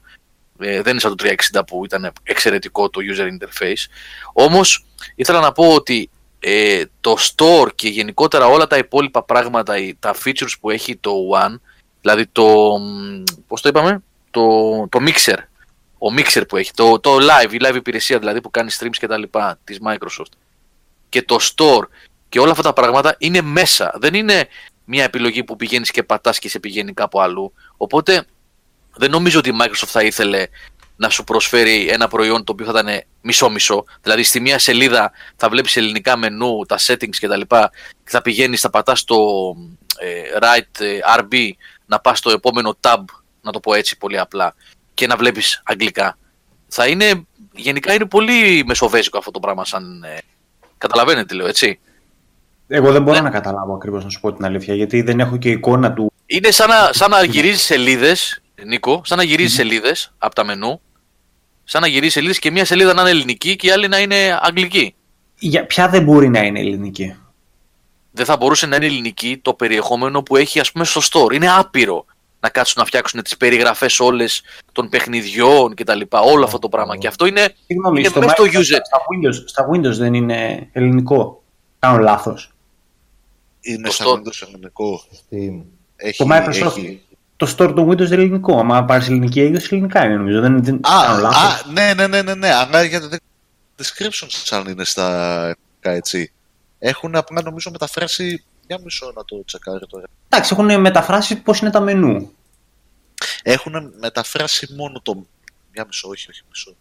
Ε, δεν είναι σαν το 360 που ήταν εξαιρετικό το user interface. Όμως ήθελα να πω ότι ε, το store και γενικότερα όλα τα υπόλοιπα πράγματα, τα features που έχει το One, δηλαδή το. Πώς το είπαμε, το, το mixer. Ο mixer που έχει, το, το live, η live υπηρεσία δηλαδή που κάνει streams και τα λοιπά της Microsoft και το store και όλα αυτά τα πράγματα είναι μέσα. Δεν είναι μια επιλογή που πηγαίνεις και πατάς και σε πηγαίνει κάπου αλλού. Οπότε δεν νομίζω ότι η Microsoft θα ήθελε να σου προσφέρει ένα προϊόν το οποίο θα ήταν μισό-μισό. Δηλαδή στη μία σελίδα θα βλέπεις ελληνικά μενού, τα settings κτλ. Και, και θα πηγαίνεις, θα πατάς το ε, right ε, RB, να πας στο επόμενο tab, να το πω έτσι πολύ απλά, και να βλέπεις αγγλικά. Θα είναι, γενικά είναι πολύ μεσοβέζικο αυτό το πράγμα σαν... Ε, καταλαβαίνετε τι λέω, έτσι; Εγώ δεν μπορώ ναι. να καταλάβω ακριβώς να σου πω την αλήθεια, γιατί δεν έχω και εικόνα του. Είναι σαν να, σαν να γυρίζεις σελίδες, Νίκο, σαν να γυρίζεις mm-hmm. σελίδες από τα μενού. Σαν να γυρίζει σελίδες και μία σελίδα να είναι ελληνική και η άλλη να είναι αγγλική. Για, ποια δεν μπορεί να είναι ελληνική; Δεν θα μπορούσε να είναι ελληνική το περιεχόμενο που έχει, ας πούμε, στο store. Είναι άπειρο να κάτσουν να φτιάξουν τις περιγραφές όλες των παιχνιδιών κτλ. Όλο αυτό το πράγμα. Και αυτό είναι, Συγγνώμη, είναι στο, στο user. Στα Windows, στα Windows δεν είναι ελληνικό; Κάνω λάθος. Είναι το σαν Windows ελληνικό. Steam. Έχει, το Microsoft. Έχει... Το store του Windows είναι ελληνικό. Αν πάρεις ελληνική έκδοση, ελληνικά είναι νομίζω. Δεν, δεν α, α, ναι, ναι, ναι, ναι, ναι. Αλλά για το description αν είναι στα ελληνικά έτσι. Έχουν απλά νομίζω μεταφράσει. Για μισό να το τσεκάρει τώρα. Εντάξει, έχουν μεταφράσει πώς είναι τα μενού. Έχουν μεταφράσει μόνο το. Μια μισό, όχι, όχι μισό.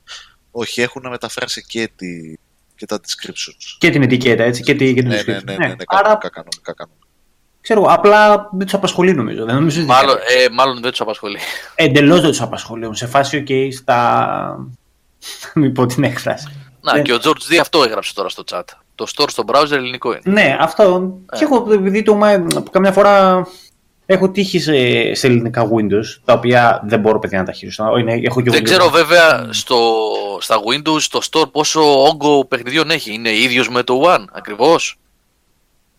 Όχι, έχουν μεταφράσει και τη και τα descriptions. Και την ετικέτα, έτσι, και, τη, και την ναι, ναι, ναι, ναι, ναι, Άρα... κανονικά, κανονικά. Ξέρω, απλά δεν τους απασχολεί νομίζω. Δεν νομίζω μάλλον, ε, μάλλον δεν τους απασχολεί. Εντελώς δεν τους απασχολεί. Σε φάση, OK, στα. Μην πω την έκφραση. Να, ναι. και ο George D αυτό έγραψε τώρα στο chat. Το store στο browser ελληνικό είναι. Ναι, αυτό. Ε. Και εγώ επειδή το καμιά φορά Έχω τύχει σε, σε ελληνικά Windows, τα οποία δεν μπορώ παιδιά να τα χειριστώ. Είναι, έχω και Δεν εγώ ξέρω λίγο- βέβαια στο, στα Windows το store πόσο όγκο παιχνιδιών έχει. Είναι ίδιος με το One ακριβώς.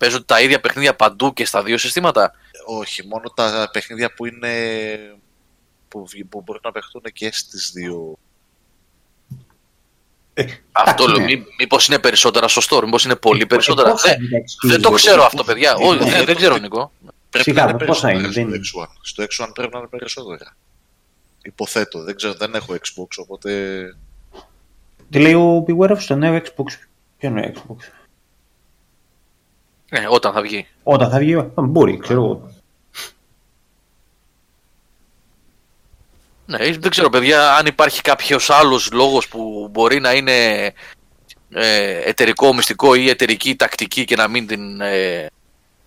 Παίζουν τα ίδια παιχνίδια παντού και στα δύο συστήματα. Όχι, μόνο τα παιχνίδια που είναι. που, βγει- που μπορούν να παιχτούν και στις δύο. Αυτό εντάξει, λέω. ναι. Μή, μήπως είναι περισσότερα στο store, μήπως είναι πολύ Ε, περισσότερα. πόσα Δεν, είναι τα δεν το exclusive? ξέρω αυτό, παιδιά. Όχι, δεν, δεν ξέρω, Νικό. Πρέπει Σιγά, να είναι πόσα περισσότερα είναι, στο δεν X1. Στο X1 πρέπει να είναι περισσότερα. Υποθέτω, δεν ξέρω, δεν έχω Xbox, οπότε. Τι λέει ο Beware στο νέο Xbox. Ποιο είναι Xbox; Ε, όταν θα βγει. Όταν θα βγει, α, μπορεί, ξέρω εγώ. Ναι, δεν ξέρω, παιδιά, αν υπάρχει κάποιος άλλος λόγος που μπορεί να είναι ε, εταιρικό, μυστικό ή εταιρική τακτική και να μην την ε,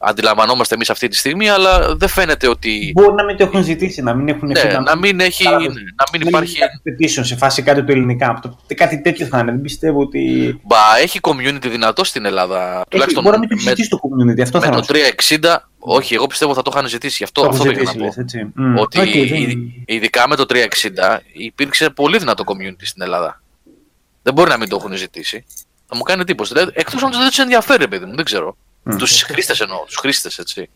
αντιλαμβανόμαστε εμείς αυτή τη στιγμή, αλλά δεν φαίνεται ότι... Μπορεί να μην το έχουν ζητήσει, να μην έχουν Ναι, φύγει, να μην, έχει, Κατάλαβες. να μην να υπάρχει... κάτι petition σε φάση κάτι του ελληνικά. Αυτό- Κάτι τέτοιο θα είναι. Δεν πιστεύω ότι. Μπα, έχει community δυνατό στην Ελλάδα. Έχει, Τουλάχιστον μπορεί να μην το έχει με, ζητήσει το community. Αυτό με θα το 360, όχι, εγώ πιστεύω θα το είχαν ζητήσει. Γι' αυτό, Το αυτό έχουν πήγα να ζητήσει, πω. λες, έτσι. Μμ. Ότι Οκ, δεν- ει- ειδικά με το 360 υπήρξε πολύ δυνατό community στην Ελλάδα. Δεν μπορεί να μην το έχουν ζητήσει. Θα μου κάνει εντύπωση. Δηλαδή, Εκτός αν δεν τους ενδιαφέρει, παιδί μου, δεν ξέρω. Μμ. Τους χρήστες εννοώ, τους χρήστες έτσι.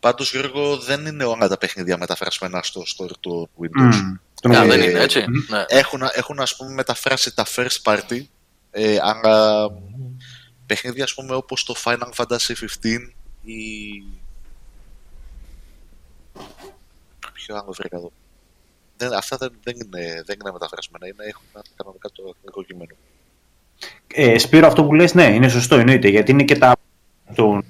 Πάντως, Γιώργο, δεν είναι όλα τα παιχνίδια μεταφρασμένα στο store του Windows. Μμ. Τον Α, ε, δεν είναι έτσι. μμ. Ναι. Έχουν, έχουν ας πούμε μεταφράσει τα first party, ε, αλλά παιχνίδια ας πούμε όπως το Final Fantasy 15 ή... Ποιο άλλο βρήκα εδώ. Δεν, αυτά δεν, δεν, είναι, δεν είναι μεταφρασμένα, είναι, έχουν κανονικά το εθνικό κείμενο. Ε, Σπύρο, αυτό που λες, ναι, είναι σωστό, εννοείται. Γιατί είναι και τα. Το,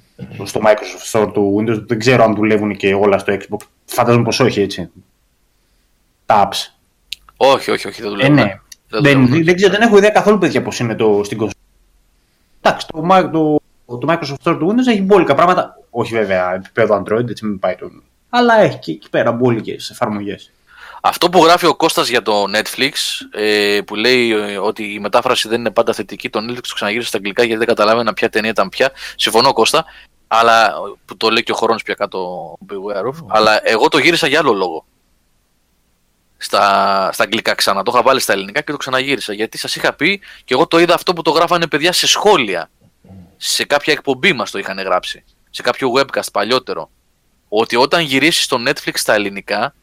στο Microsoft Store του Windows, δεν ξέρω αν δουλεύουν και όλα στο Xbox. Φαντάζομαι πως όχι, έτσι. Τα apps. Όχι, όχι, όχι, δεν Ε, δουλεύουν. ναι. Δεν Δεν, δουλεύουν. δεν, ξέρω, δεν έχω ιδέα καθόλου, παιδιά, πώς είναι το, στην κονσόλα. Εντάξει, το, Mi- το, το Microsoft Store του Windows έχει μπόλικα πράγματα. Όχι βέβαια επίπεδο Android, έτσι μην πάει το. Αλλά έχει και εκεί πέρα μπόλικες εφαρμογές. Αυτό που γράφει ο Κώστας για το Netflix, ε, που λέει ε, ότι η μετάφραση δεν είναι πάντα θετική, το Netflix το ξαναγύρισε στα αγγλικά γιατί δεν καταλάβαινα ποια ταινία ήταν πια. Συμφωνώ, Κώστα, αλλά, που το λέει και ο Χρόνος πια κάτω, beware of, αλλά εγώ το γύρισα για άλλο λόγο. Στα, στα αγγλικά ξανά. Το είχα βάλει στα ελληνικά και το ξαναγύρισα. Γιατί σας είχα πει και εγώ το είδα αυτό που το γράφανε παιδιά σε σχόλια. Σε κάποια εκπομπή μας το είχαν γράψει. Σε κάποιο webcast παλιότερο. Ότι όταν γυρίσεις στο Netflix στα ελληνικά,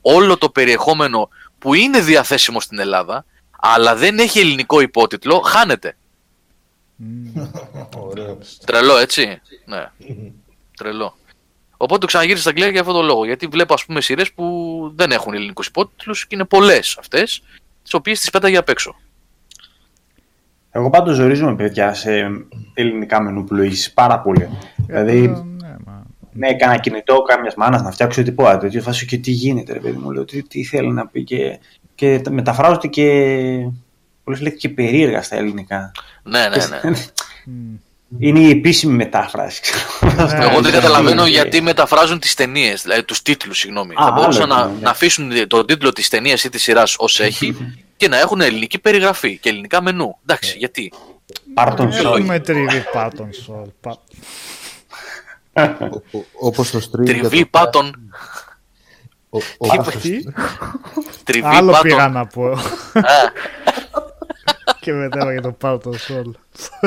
όλο το περιεχόμενο που είναι διαθέσιμο στην Ελλάδα, αλλά δεν έχει ελληνικό υπότιτλο, χάνεται. Ωραίο. Τρελό, έτσι. Ναι. Τρελό. Οπότε το ξαναγύρισα στα αγγλικά για αυτόν τον λόγο. Γιατί βλέπω, ας πούμε, σειρές που δεν έχουν ελληνικούς υπότιτλους και είναι πολλές αυτές, τις οποίες τις πέταγε απ' έξω. Εγώ πάντως ζορίζομαι, παιδιά, σε ελληνικά μενού πλοήγηση πάρα πολύ. δηλαδή, Ε, ναι, μα... ναι, έκανα κινητό κάμιας μάνας να φτιάξω τίποτα τέτοιο. Φάσο και τι γίνεται, ρε παιδί μου. Λέω, τι, τι θέλει να πει. Και, και τα- μεταφράζονται και. Πολλές λέξεις και περίεργα στα ελληνικά. Ναι, ναι, ναι. μ. Είναι η επίσημη μετάφραση. ξέρω. Ναι, Εγώ δεν ναι, καταλαβαίνω ναι. γιατί μεταφράζουν τις ταινίες, δηλαδή τους τίτλους, συγγνώμη. Α, Θα μπορούσαν άλλο να, είναι, ναι. να αφήσουν τον τίτλο της ταινίας ή της σειράς ως έχει και να έχουν ελληνική περιγραφή και ελληνικά μενού. Εντάξει, γιατί; Πάρ' τον σόλ. Έχουμε τριβή πάτων σόλ. Πα- Ο- ο- Όπως το stream για Τριβή το- πάτων. ο- ο- όπως το Τι; Τριβή Άλλο πήγα πάτων. να πω. Α, και μετά για το Πάρτον Σόλ.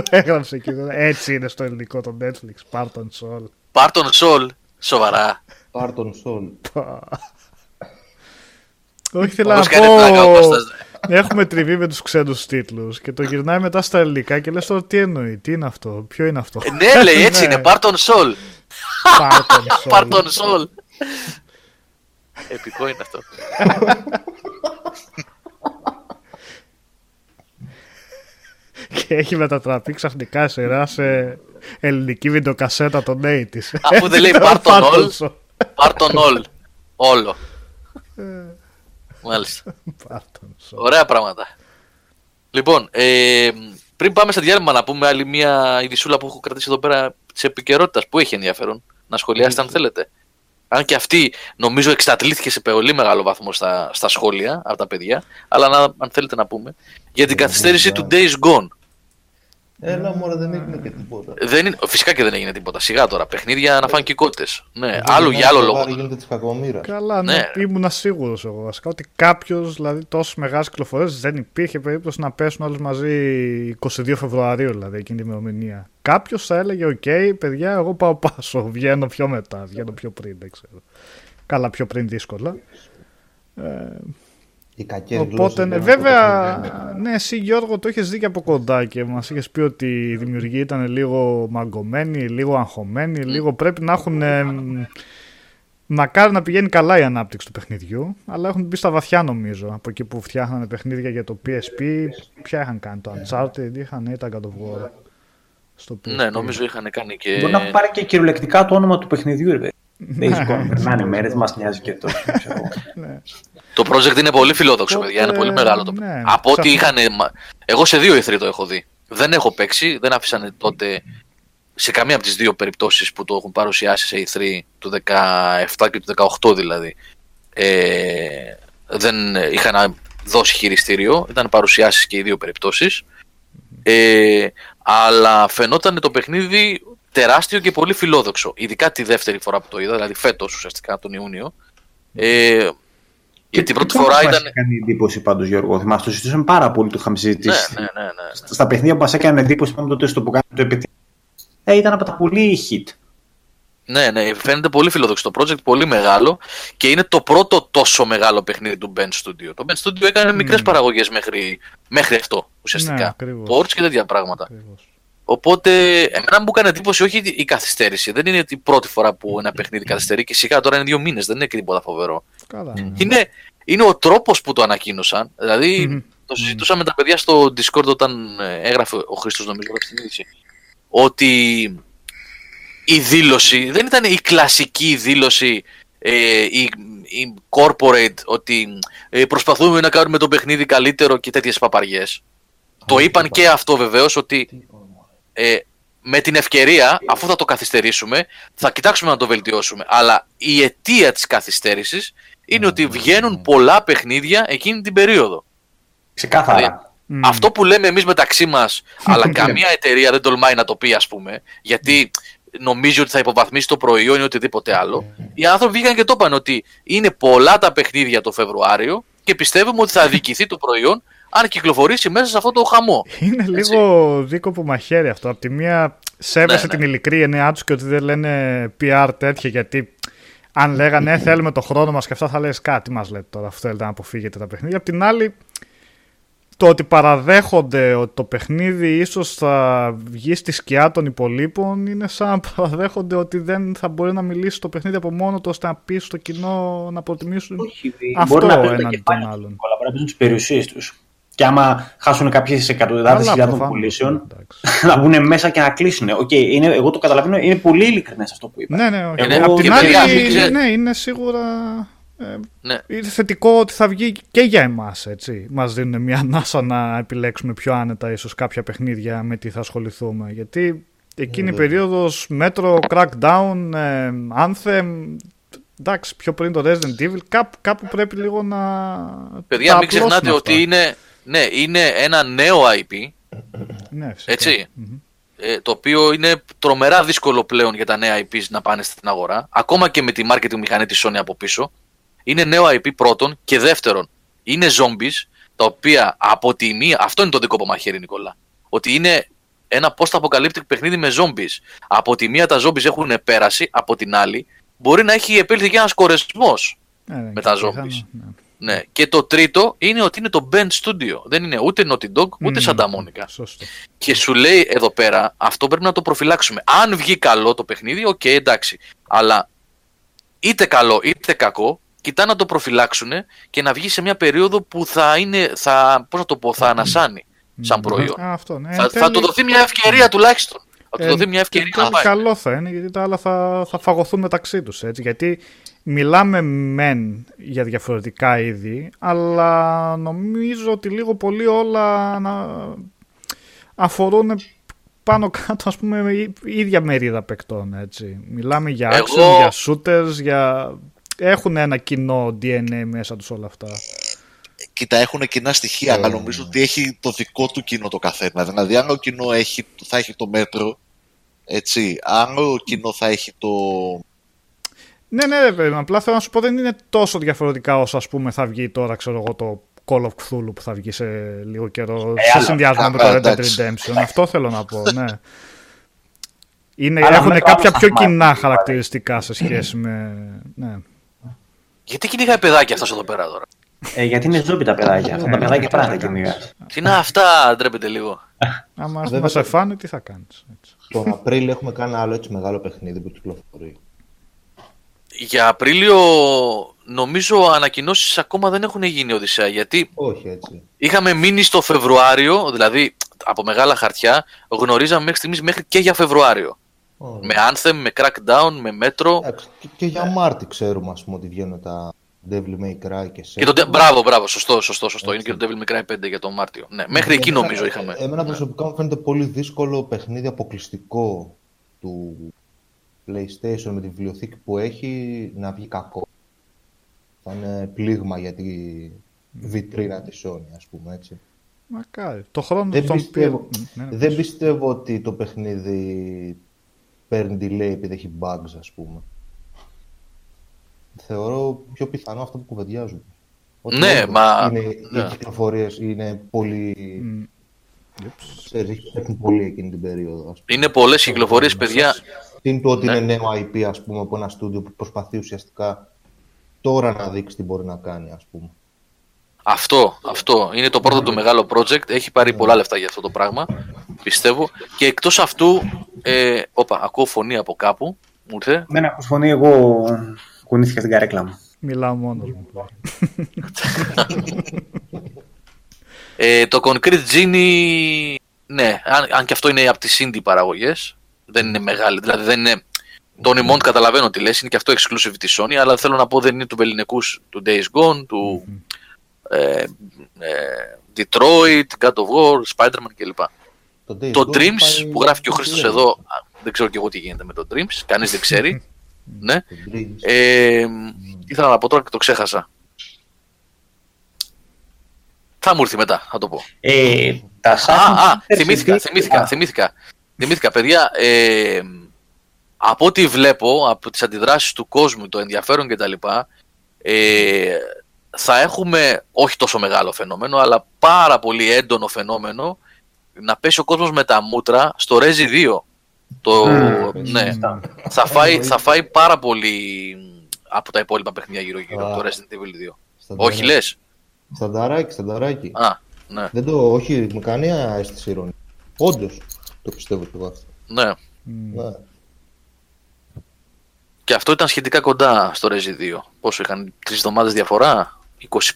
Έγραψε εκεί. Έτσι είναι στο ελληνικό το Netflix. Πάρτον Σόλ. Πάρτον Σολ. Σοβαρά. Πάρ' τον Σόλ. Όχι, θέλω Όπως να κάνει πλάκα ο πω. Κώστας. Έχουμε τριβή με τους ξένους τίτλους και το γυρνάει μετά στα ελληνικά και λες τώρα τι εννοεί, τι είναι αυτό, ποιο είναι αυτό. Ε, Ναι, λέει έτσι Ναι. είναι. Πάρτον Σολ. Πάρτον Σόλ. Πάρτον Σολ. Επικό είναι αυτό. Και έχει μετατραπεί ξαφνικά σειρά σε ελληνική βιντεοκασέτα των 80's. Αφού δεν λέει Ήταν Πάρτον Πάρτον Όλ. Σόλ. Πάρτον Όλ. Όλο. Μάλιστα. Πάρτον Σόλ. Ωραία πράγματα. Λοιπόν, ε, πριν πάμε στα διάλειμμα να πούμε άλλη μια ειδισούλα που έχω κρατήσει εδώ πέρα της επικαιρότητας που έχει ενδιαφέρον. Να σχολιάσετε αν θέλετε. Αν και αυτή νομίζω εξατλήθηκε σε πολύ μεγάλο βαθμό στα, στα σχόλια από τα παιδιά, αλλά να, αν θέλετε να πούμε, για την καθυστέρηση του Days Gone. Έλα μωρέ δεν έγινε και τίποτα. Δεν είναι, φυσικά και δεν έγινε τίποτα. Σιγά τώρα. Παιχνίδια να φάνε και κότες. Ναι, Δεν άλλο είναι για άλλο το λόγο. βάρη Γίνεται της κακομοίρας. Καλά, ναι, Ναι. ήμουν σίγουρος εγώ βασικά ότι κάποιος, δηλαδή τόσο μεγάλες κυκλοφορίες, δεν υπήρχε περίπτωση να πέσουν όλες μαζί 22 Φεβρουαρίου, δηλαδή εκείνη την ημερομηνία. Κάποιος θα έλεγε: Οκ, παιδιά, εγώ πάω πάσο. Βγαίνω πιο μετά, βγαίνω πιο πριν, δεν ξέρω. Καλά, πιο πριν δύσκολα. Ε, Οι κακές Οπότε, γλώσσες ναι, λένε βέβαια, το παιχνίδι. ναι, εσύ Γιώργο το είχες δει και από κοντά και μας είχες πει ότι η δημιουργία ήταν λίγο μαγκωμένη, λίγο αγχωμένη, λίγο πρέπει να έχουν... ε, μ, μακάρι να πηγαίνει καλά η ανάπτυξη του παιχνιδιού, αλλά έχουν μπει στα βαθιά νομίζω, από εκεί που φτιάχνανε παιχνίδια για το PSP, ποια είχαν κάνει, το Uncharted, είχαν ή τα God of War. Στο PSP. Ναι, νομίζω είχαν κάνει και. Μπορεί να έχουν πάρει και κυριολεκτικά το όνομα του παιχνιδιού, ρε. Παιδί. Ναι. Days Gone, περνάνε μέρες, μας νοιάζει και τόσο. ξέρω εγώ. Ναι. Το project είναι πολύ φιλόδοξο, Οπότε, παιδιά. Είναι πολύ μεγάλο το ναι, Από ό,τι είχαν. ξαφνικά. Εγώ σε δύο E3 το έχω δει. Δεν έχω παίξει, δεν άφησαν τότε σε καμία από τις δύο περιπτώσεις που το έχουν παρουσιάσει σε E3 του 17 και του 18 δηλαδή. Ε, δεν είχαν δώσει χειριστήριο, ήταν παρουσιάσεις και οι δύο περιπτώσεις. Ε, αλλά φαινόταν το παιχνίδι τεράστιο και πολύ φιλόδοξο. Ειδικά τη δεύτερη φορά που το είδα, δηλαδή φέτος ουσιαστικά τον Ιούνιο. Ε, γιατί την πρώτη Τι φορά μας ήταν. έκανε εντύπωση πάντως, Γιώργο. Θυμάσαι, το συζητούσαμε πάρα πολύ, το είχαμε Ναι, συζητήσει. ναι, ναι, ναι. Στα παιχνίδια που μας έκανε εντύπωση, είπαμε τότε στο που κάναμε το επιτυχία. Ε, ήταν από τα πολύ hit. Ναι, ναι, φαίνεται πολύ φιλόδοξο το project, πολύ μεγάλο και είναι το πρώτο τόσο μεγάλο παιχνίδι του Ben Studio. Το Ben Studio έκανε μικρές παραγωγές μέχρι, μέχρι αυτό Ναι, ουσιαστικά. ακριβώς. Ports και τέτοια πράγματα. Ακριβώς. Οπότε, εμένα μου έκανε εντύπωση όχι η καθυστέρηση. Δεν είναι η πρώτη φορά που ένα παιχνίδι καθυστερεί και σιγά τώρα είναι δύο μήνες, δεν είναι και τίποτα φοβερό. Καλά. Είναι, είναι ο τρόπος που το ανακοίνωσαν. Δηλαδή, Μμμ. το συζητούσα με τα παιδιά στο Discord όταν ε, έγραφε ο Χρήστος νομίζω έγραψε την είδηση. Ότι η δήλωση δεν ήταν η κλασική δήλωση ε, η, η corporate ότι ε, προσπαθούμε να κάνουμε το παιχνίδι καλύτερο και τέτοιες παπαριές. Το είπαν και αυτό βεβαίως ότι ε, με την ευκαιρία, αφού θα το καθυστερήσουμε, θα κοιτάξουμε να το βελτιώσουμε. Αλλά η αιτία της καθυστέρησης είναι ότι βγαίνουν πολλά παιχνίδια εκείνη την περίοδο. Ξεκάθαρα. Μμ. Αυτό που λέμε εμείς μεταξύ μας, αλλά καμία εταιρεία δεν τολμάει να το πει ας πούμε, γιατί νομίζει ότι θα υποβαθμίσει το προϊόν ή οτιδήποτε άλλο. Οι άνθρωποι βγήκαν και το είπαν ότι είναι πολλά τα παιχνίδια το Φεβρουάριο και πιστεύουμε ότι θα αδικηθεί το προϊόν αν κυκλοφορήσει μέσα σε αυτό το χαμό. Είναι λίγο δίκοπο μαχαίρι αυτό. Απ' τη μία σέβεσαι Ναι, ναι. την ειλικρή εννοιά τους και ότι δεν λένε PR τέτοια γιατί αν λέγανε «Ε, θέλουμε το χρόνο μας και αυτά θα λες κάτι μας λέτε τώρα αφού θέλετε να αποφύγετε τα παιχνίδια. Απ' την άλλη το ότι παραδέχονται ότι το παιχνίδι ίσως θα βγει στη σκιά των υπολοίπων είναι σαν να παραδέχονται ότι δεν θα μπορεί να μιλήσει το παιχνίδι από μόνο του ώστε να πει στο κοινό να προτιμήσουν Όχι, αυτό μπορεί να παίζουν τα έναντι κεφάλια των τους, άλλων. αλλά μπορεί να παίζουν τις περιουσίες τους. Και άμα χάσουν κάποιες εκατοντάδες Καλά, χιλιάδων προφανώς, πωλήσεων, εντάξει. να βγουν μέσα και να κλείσουν. Οκ, είναι, εγώ το καταλαβαίνω, είναι πολύ ειλικρινές αυτό που είπα. Ναι, ναι, όχι. Είναι- Απ' την και άλλη, παιδιά, μην ξέρετε- ναι, είναι σίγουρα ε, Ναι. είναι θετικό ότι θα βγει και για εμάς, έτσι. Μας δίνουν μια ανάσα να επιλέξουμε πιο άνετα ίσως κάποια παιχνίδια με τι θα ασχοληθούμε. Γιατί εκείνη η βέβαια. περίοδος Metro, Crackdown, ε, Anthem, εντάξει, πιο πριν το Resident Evil, κάπου, κάπου πρέπει λίγο να Παιδιά, τα μην ξεχνάτε απλώσουμε ότι αυτά. είναι, ναι, είναι ένα νέο IP, Ναι, φυσικά. έτσι, Μμμ. ε, το οποίο είναι τρομερά δύσκολο πλέον για τα νέα IPs να πάνε στην αγορά, ακόμα και με τη marketing μηχανή της Sony από πίσω. Είναι νέο IP πρώτον και δεύτερον, είναι zombies, τα οποία από τη μία, αυτό είναι το δικό μου μαχαίρι Νικόλα, ότι είναι ένα post-apocalyptic παιχνίδι με zombies. Από τη μία τα zombies έχουν πέραση, από την άλλη μπορεί να έχει επέλθει και ένας κορεσμός. Ναι, ναι, με τα και zombies. πιθανό, ναι. Ναι. Και το τρίτο είναι ότι είναι το Bend Studio. Δεν είναι ούτε Naughty Dog ούτε Μμμ, Santa Monica. Σωστό. Και σου λέει εδώ πέρα, αυτό πρέπει να το προφυλάξουμε. Αν βγει καλό το παιχνίδι, οκ, εντάξει. Αλλά είτε καλό είτε κακό, κοιτά να το προφυλάξουν και να βγει σε μια περίοδο που θα είναι, θα, πώς να το πω, θα ανασάνει σαν προϊόν. Α, αυτό, ναι. θα, Εν θα τέλει- του δοθεί μια ευκαιρία τουλάχιστον. Θα του Ε, δοθεί μια ευκαιρία εν να τέλει πάει. καλό θα είναι γιατί τα άλλα θα, θα φαγωθούν μεταξύ τους έτσι γιατί μιλάμε μεν για διαφορετικά είδη αλλά νομίζω ότι λίγο πολύ όλα να αφορούν πάνω κάτω ας πούμε η η ίδια μερίδα παικτών έτσι. Μιλάμε για Εγώ- action, για shooters, για... έχουν ένα κοινό DNA μέσα τους όλα αυτά. Κοίτα, έχουν κοινά στοιχεία, Ε, αλλά νομίζω ότι έχει το δικό του κοινό το καθένα. Δηλαδή, αν ο κοινό έχει, θα έχει το μέτρο, έτσι, αν ο κοινό θα έχει το. Ναι, ναι, ρε παιδί μου. Απλά θέλω να σου πω δεν είναι τόσο διαφορετικά όσο ας πούμε θα βγει τώρα, ξέρω εγώ, το Call of Cthulhu που θα βγει σε λίγο καιρό. σε άλλο. συνδυασμό Α, με το Red Dead εντάξει. Redemption. Αυτό θέλω να πω, ναι. Είναι, Αλλά έχουν με το κάποια άλλο πιο σταμάτη, κοινά πάλι. χαρακτηριστικά σε σχέση με. Ναι. Γιατί κυνηγάει παιδάκια αυτά εδώ πέρα τώρα; Ε, γιατί είναι ζόμπι τα παιδάκια. Αυτά τα Ε, παιδάκια τι να πράγματα κάνεις. κυνηγάς. Τι είναι αυτά, ντρέπεται λίγο. Άμα Βέβαια, να σε το- φάνε, τι θα κάνεις. Τον Απρίλιο έχουμε κάνει άλλο έτσι μεγάλο παιχνίδι που κυκλοφορεί. Για Απρίλιο νομίζω ανακοινώσεις ακόμα δεν έχουν γίνει Οδυσσέα γιατί Όχι έτσι. είχαμε μείνει στο Φεβρουάριο, δηλαδή από μεγάλα χαρτιά, γνωρίζαμε μέχρι στιγμής μέχρι και για Φεβρουάριο. Ωραία. Με Anthem, με Crackdown, με Metro Εντάξει, και, και για Μάρτι ξέρουμε ας πούμε ότι βγαίνουν τα Devil May Cry και σε. και το... Μπράβο, μπράβο, σωστό, σωστό, σωστό. Είναι και το Devil May Cry 5 για τον Μάρτιο. Ναι, μέχρι εκεί Εμένα- νομίζω είχαμε. Εμένα προσωπικά μου φαίνεται πολύ δύσκολο παιχνίδι αποκλειστικό του PlayStation με τη βιβλιοθήκη που έχει να βγει κακό. Θα είναι πλήγμα για τη βιτρίνα της Sony, ας πούμε έτσι. Μακάρι. Το χρόνο Δεν τον πιστεύω, πήρε- Ναι, ναι. δεν πιστεύω ότι το παιχνίδι παίρνει delay επειδή έχει bugs, ας πούμε. Θεωρώ πιο πιθανό αυτό που κουβεντιάζουμε. Ότι Ναι, όντως μα- Είναι, ναι. Οι κυκλοφορίες είναι πολύ... Μμ. Ξέρεις, έχουν πολύ εκείνη την περίοδο. Ας πούμε. Είναι πολλές κυκλοφορίες, παιδιά. Είναι το ότι Ναι. είναι νέο IP, ας πούμε, από ένα στούντιο που προσπαθεί ουσιαστικά τώρα να δείξει τι μπορεί να κάνει, ας πούμε. Αυτό, αυτό. Είναι το πρώτο του μεγάλο project. Έχει πάρει πολλά λεφτά για αυτό το πράγμα. Πιστεύω. Και εκτός αυτού. Ε, όπα, ακούω φωνή από κάπου. Μου ήρθε. Δεν έχω φωνή, εγώ κουνήθηκα στην καρέκλα μου. Μιλάω μόνος μου. Ε, το Concrete Genie. Ναι, αν, αν και αυτό είναι από τις indie παραγωγές. Δεν είναι μεγάλη. Δηλαδή δεν είναι. Το Mond καταλαβαίνω τι λες, είναι και αυτό exclusive της Sony, αλλά θέλω να πω δεν είναι του Βεληνικούς του Days Gone, του ε, ε, Detroit, God of War, Spider-Man κλπ. Το, Days Το Gone Dreams πάει- που γράφει και ο πάει Χρήστος λέει. εδώ, α, δεν ξέρω και εγώ τι γίνεται με το Dreams, κανείς δεν ξέρει. ναι. Το Dreams. Ε, ήθελα να πω τώρα και το ξέχασα. Θα μου έρθει μετά, θα το πω. Ε, τα Α, Assassin's α, Creed θυμήθηκα, Syndicate- θυμήθηκα, Α, θυμήθηκα. Θυμήθηκα, παιδιά. Ε, από ό,τι βλέπω, από τις αντιδράσεις του κόσμου, το ενδιαφέρον κτλ. Ε, θα έχουμε όχι τόσο μεγάλο φαινόμενο, αλλά πάρα πολύ έντονο φαινόμενο να πέσει ο κόσμος με τα μούτρα στο Rezi 2. Το, Μμμ, ναι, σωστά. θα φάει, θα φάει πάρα πολύ από τα υπόλοιπα παιχνίδια γύρω-γύρω, Α. το Resident Evil 2. Στανταράκι. Όχι λες. Στανταράκι, στανταράκι. Α, ναι, Δεν το, όχι με καμία αίσθηση ηρωνία. Όντως το πιστεύω κι εγώ αυτό. ναι. Μμ. Ναι. Και αυτό ήταν σχετικά κοντά στο Rezi 2. Πόσο είχαν, τρεις εβδομάδες διαφορά;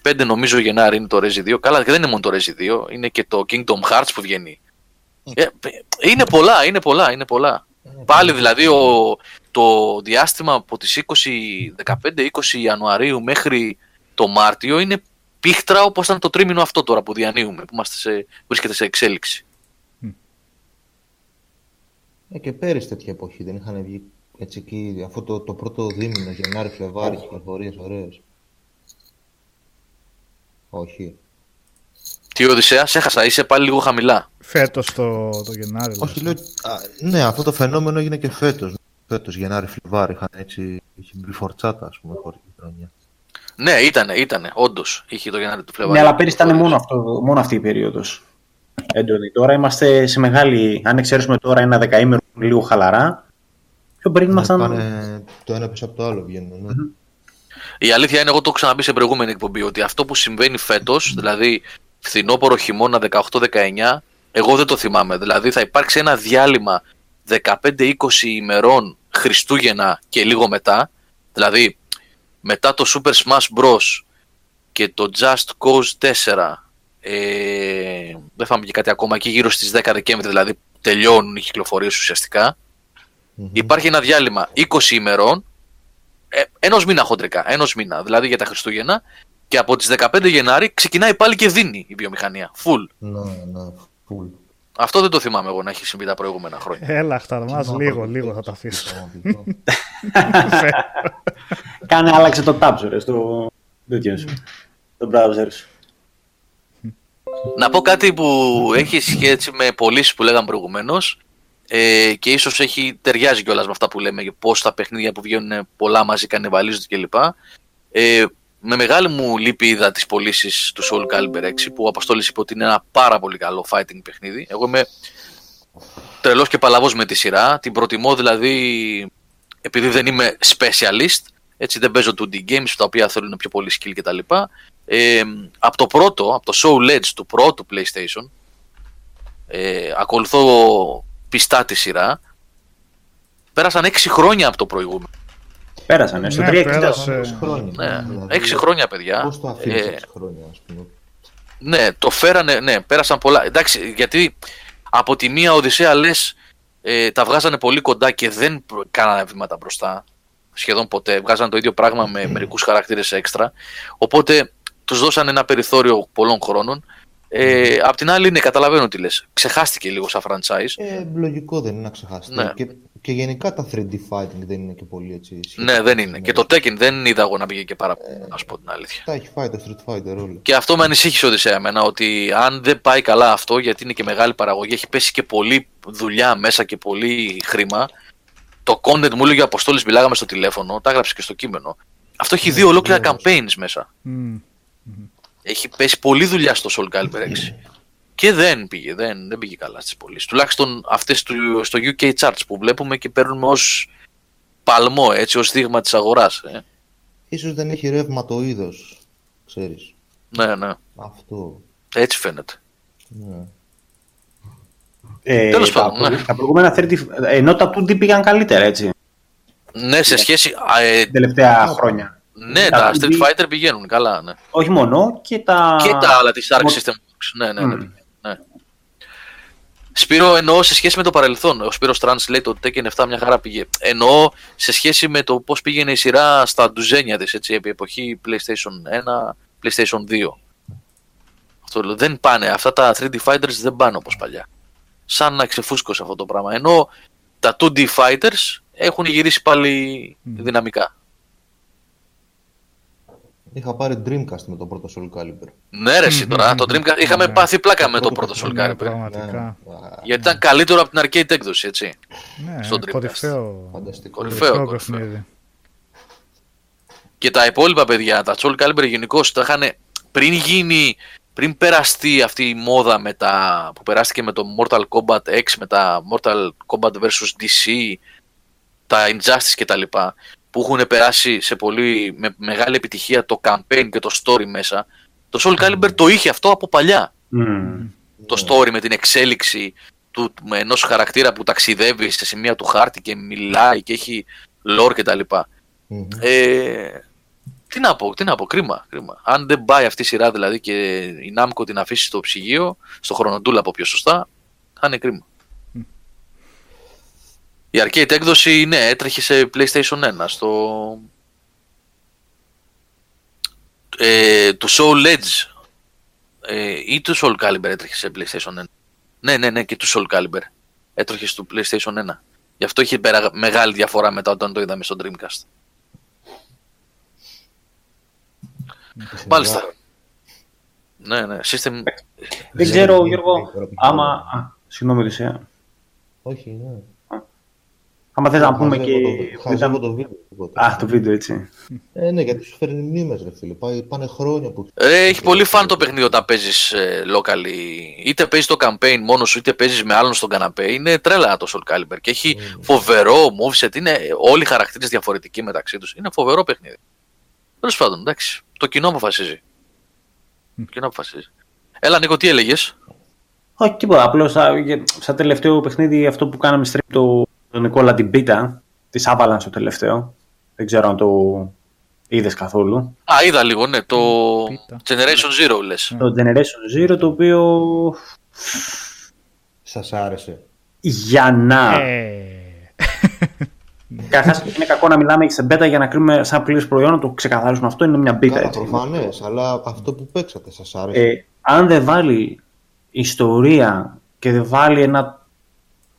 25 νομίζω Γενάρη είναι το Rezi 2. Καλά, και δεν είναι μόνο το Rezi 2, είναι και το Kingdom Hearts που βγαίνει. Ε, είναι πολλά, είναι πολλά, είναι πολλά. Πάλι δηλαδή ο, το διάστημα από τις 20, 15-20 Ιανουαρίου μέχρι το Μάρτιο είναι πίχτρα όπως ήταν το τρίμηνο αυτό τώρα που διανύουμε, που είμαστε σε, βρίσκεται σε εξέλιξη. Ε, και πέρυσι τέτοια εποχή δεν είχαν βγει έτσι εκεί, αυτό το, το πρώτο δίμηνο, Γενάρη, Φλεβάρι, κυκλοφορίε ωραίες. Όχι. Τι Οδυσσέας, σε έχασα, είσαι πάλι λίγο χαμηλά. Φέτος το, το Γενάρη. Όχι, λες. λέω, α, ναι, αυτό το φαινόμενο έγινε και φέτος. Φέτος, Γενάρη, Φλεβάρι, είχαν έτσι, είχε μπει φορτσάτα, ας πούμε, χωρίς χρονιά. Ναι, ήτανε, ήτανε, όντως, είχε το Γενάρη του Φλεβάρι. Ναι, αλλά πέρυσι ήταν μόνο, αυτό, μόνο αυτή η περίοδος. Έντονη. Τώρα είμαστε σε μεγάλη. Αν εξαιρέσουμε τώρα ένα δεκαήμερο λίγο χαλαρά, πιο πριν ήμασταν. Πάνε, το ένα πίσω από το άλλο βγαίνουν. Ναι. Η αλήθεια είναι, εγώ το έχω ξαναπεί σε προηγούμενη εκπομπή, ότι αυτό που συμβαίνει φέτος, δηλαδή φθινόπωρο χειμώνα 18-19, εγώ δεν το θυμάμαι. Δηλαδή θα υπάρξει ένα διάλειμμα 15-20 ημερών Χριστούγεννα και λίγο μετά. Δηλαδή μετά το Super Smash Bros. και το Just Cause 4. Ε, δεν θα και κάτι ακόμα εκεί γύρω στις 10 Δεκέμβρη δηλαδή τελειώνουν οι κυκλοφορίες ουσιαστικά. Μμμ. Υπάρχει ένα διάλειμμα 20 ημερών, ε, ενός μήνα χοντρικά, ενός μήνα, δηλαδή για τα Χριστούγεννα, και από τις 15 Γενάρη ξεκινάει πάλι και δίνει η βιομηχανία, full. Ναι, ναι, full. Αυτό δεν το θυμάμαι εγώ να έχει συμβεί τα προηγούμενα χρόνια. Έλα, χταρμάς Ναι, λίγο, ναι, λίγο ναι, θα τα ναι, αφήσω. ναι, ναι. Κάνε άλλαξε το tab σου, ρε, στο. τέτοιο σου. Το browser σου. Να πω κάτι που έχει σχέση με πωλήσεις που λέγαμε προηγουμένως ε, και ίσως έχει ταιριάζει κιόλας με αυτά που λέμε για πώς τα παιχνίδια που βγαίνουν πολλά μαζί κανεβαλίζονται κλπ. Ε, με μεγάλη μου λύπη είδα τις πωλήσεις του Soul Calibur 6 που ο Αποστόλης είπε ότι είναι ένα πάρα πολύ καλό fighting παιχνίδι. Εγώ είμαι τρελός και παλαβός με τη σειρά. Την προτιμώ δηλαδή επειδή δεν είμαι specialist. Έτσι δεν παίζω 2D games τα οποία θέλουν πιο πολύ skill κτλ. Ε, από το πρώτο, από το Soul Edge του πρώτου PlayStation, ε, ακολουθώ πιστά τη σειρά. Πέρασαν 6 χρόνια από το προηγούμενο. Πέρασαν, ε, στο Ναι, 360. πέρασε. Έξι χρόνια. Ναι, Δηλαδή, έξι χρόνια, παιδιά. Πώς το αφήνεις Ε, έξι χρόνια, ας πούμε. Ναι, το φέρανε, ναι, πέρασαν πολλά. Εντάξει, γιατί από τη μία Οδυσσέα λες ε, τα βγάζανε πολύ κοντά και δεν προ- κάνανε βήματα μπροστά. Σχεδόν ποτέ. Βγάζανε το ίδιο πράγμα με μερικούς χαρακτήρες έξτρα. Οπότε τους δώσανε ένα περιθώριο πολλών χρόνων. Ε, απ' την άλλη, ναι, καταλαβαίνω τι λες. Ξεχάστηκε λίγο σαν franchise. Ε, λογικό δεν είναι να ξεχάσετε. Ναι. Και, και γενικά τα 3D fighting δεν είναι και πολύ έτσι. Ναι, δεν είναι. Και το Tekken δεν είδα εγώ να πήγε και πάρα πολύ, να σου πω την αλήθεια. Τα έχει φάει το Street Fighter όλο. Και αυτό με ανησύχησε Οδυσσέα εμένα, ότι αν δεν πάει καλά αυτό, γιατί είναι και μεγάλη παραγωγή, έχει πέσει και πολλή δουλειά μέσα και πολύ χρήμα. Το content μου έλεγε ο Αποστόλης, μιλάγαμε στο τηλέφωνο, τα έγραψε και στο κείμενο. Αυτό έχει δύο ολόκληρα campaigns μέσα. Μμ. Έχει πέσει πολλή δουλειά στο Soul Calibur 6. Και δεν πήγε, δεν, δεν πήγε καλά στις πωλήσεις. Τουλάχιστον αυτές του, στο UK Charts που βλέπουμε και παίρνουμε ως παλμό, έτσι, ως δείγμα της αγοράς. Ε. Ίσως δεν έχει ρεύμα το είδος, ξέρεις. Ναι, ναι, Αυτό. έτσι φαίνεται. Ναι. Ε, Τέλος τα, πάντων, ναι. τα προηγούμενα 30, ενώ τα 2D πήγαν καλύτερα, έτσι, Ναι, σε σχέση... α, ε, τα τελευταία χρόνια. Ναι, Τα τα 2D Street Fighter πηγαίνουν καλά, ναι. Όχι μόνο, και τα... Και τα άλλα της Arc Μο- System Works. Ναι, ναι, ναι. Μμ. ναι. Σπύρο, εννοώ σε σχέση με το παρελθόν. Ο Σπύρος Trans λέει το Tekken 7 μια χαρά πήγε. Εννοώ σε σχέση με το πώς πήγαινε η σειρά στα ντουζένια της, έτσι, επί εποχή PlayStation 1, PlayStation 2. Αυτό λέω. Δεν πάνε. Αυτά τα 3D Fighters δεν πάνε όπως παλιά. Σαν να ξεφούσκωσε αυτό το πράγμα. Ενώ τα 2D Fighters έχουν γυρίσει πάλι δυναμικά. Είχα πάρει Dreamcast με το πρώτο Soul Calibur. Ναι, ρε, εσύ τώρα. το Dreamcast είχαμε Ναι. πάθει πλάκα με το πρώτο πρώτο Soul Ναι, Calibur. πραγματικά. Α, Γιατί ήταν καλύτερο από την arcade έκδοση, έτσι. Ναι, στο Dreamcast. κορυφαίο. Φανταστικό. Κορυφαίο. Κορυφαίο κορυφαίο. παιχνίδι. Και τα υπόλοιπα παιδιά, τα Soul Calibur γενικώ τα είχαν πριν γίνει, πριν περαστεί αυτή η μόδα με τα, που περάστηκε με το Mortal Kombat X, με τα Mortal Kombat vs DC, τα Injustice κτλ. Που έχουν περάσει σε πολύ με μεγάλη επιτυχία το campaign και το story μέσα. Το Soul Calibur το είχε αυτό από παλιά. Μμ. Το story με την εξέλιξη του με ενός χαρακτήρα που ταξιδεύει σε σημεία του χάρτη και μιλάει και έχει lore κτλ. Μμμ. Ε, τι να πω, τι να πω, κρίμα, κρίμα. Αν δεν πάει αυτή η σειρά δηλαδή και η Namco την αφήσει στο ψυγείο, στο χρονοτούλαπο πιο σωστά, θα είναι κρίμα. Η arcade έκδοση, ναι, έτρεχε σε PlayStation 1, στο... Ε, του Soul Edge ε, ή του Soul Calibur έτρεχε σε PlayStation 1. Ναι, ναι, ναι, και του Soul Calibur έτρεχε στο PlayStation 1. Γι' αυτό είχε πέρα μεγάλη διαφορά μετά όταν το είδαμε στο Dreamcast. Μάλιστα. Ναι, ναι. System... Δεν ξέρω, είναι Γιώργο, γρήγορα, άμα... Α, συγγνώμη, Οδυσσέα. Όχι, ναι. Άμα θες να πούμε και... Χαζεύω το- Χαζεύω το βίντεο. τίποτα. Α, το βίντεο, έτσι. Ε, ναι, γιατί σου φέρνει μνήμες, ρε φίλε. Πάει, πάνε χρόνια που... Ε, έχει πολύ φαν το παιχνίδι όταν παίζεις ε, locally. Είτε παίζεις το campaign μόνος σου, είτε παίζεις με άλλον στον καναπέ. Είναι τρέλα το Soul Calibur και έχει φοβερό moveset. Είναι όλοι οι χαρακτήρες διαφορετικοί μεταξύ τους. Είναι φοβερό παιχνίδι. Τέλος πάντων, εντάξει. Το κοινό αποφασίζει. Το κοινό αποφασίζει. Έλα, Νίκο, τι έλεγες; Όχι, τίποτα. Απλώς σαν τελευταίο παιχνίδι αυτό που κάναμε stream το, το Νικόλα την πίτα, της Avalanche το τελευταίο. Δεν ξέρω αν το είδες καθόλου. Α, είδα λίγο, ναι. Το Πίτα. Generation Zero λες. Το Generation Zero το οποίο Σας άρεσε. για να. Ε, Καταρχάς, είναι κακό να μιλάμε σε beta για να κρίνουμε σαν πλήρες προϊόν, να το ξεκαθαρίσουμε αυτό. Είναι μια beta. Καλά, έτσι. προφανές, αλλά αυτό που παίξατε σας άρεσε. Ε, αν δεν βάλει ιστορία και δεν βάλει ένα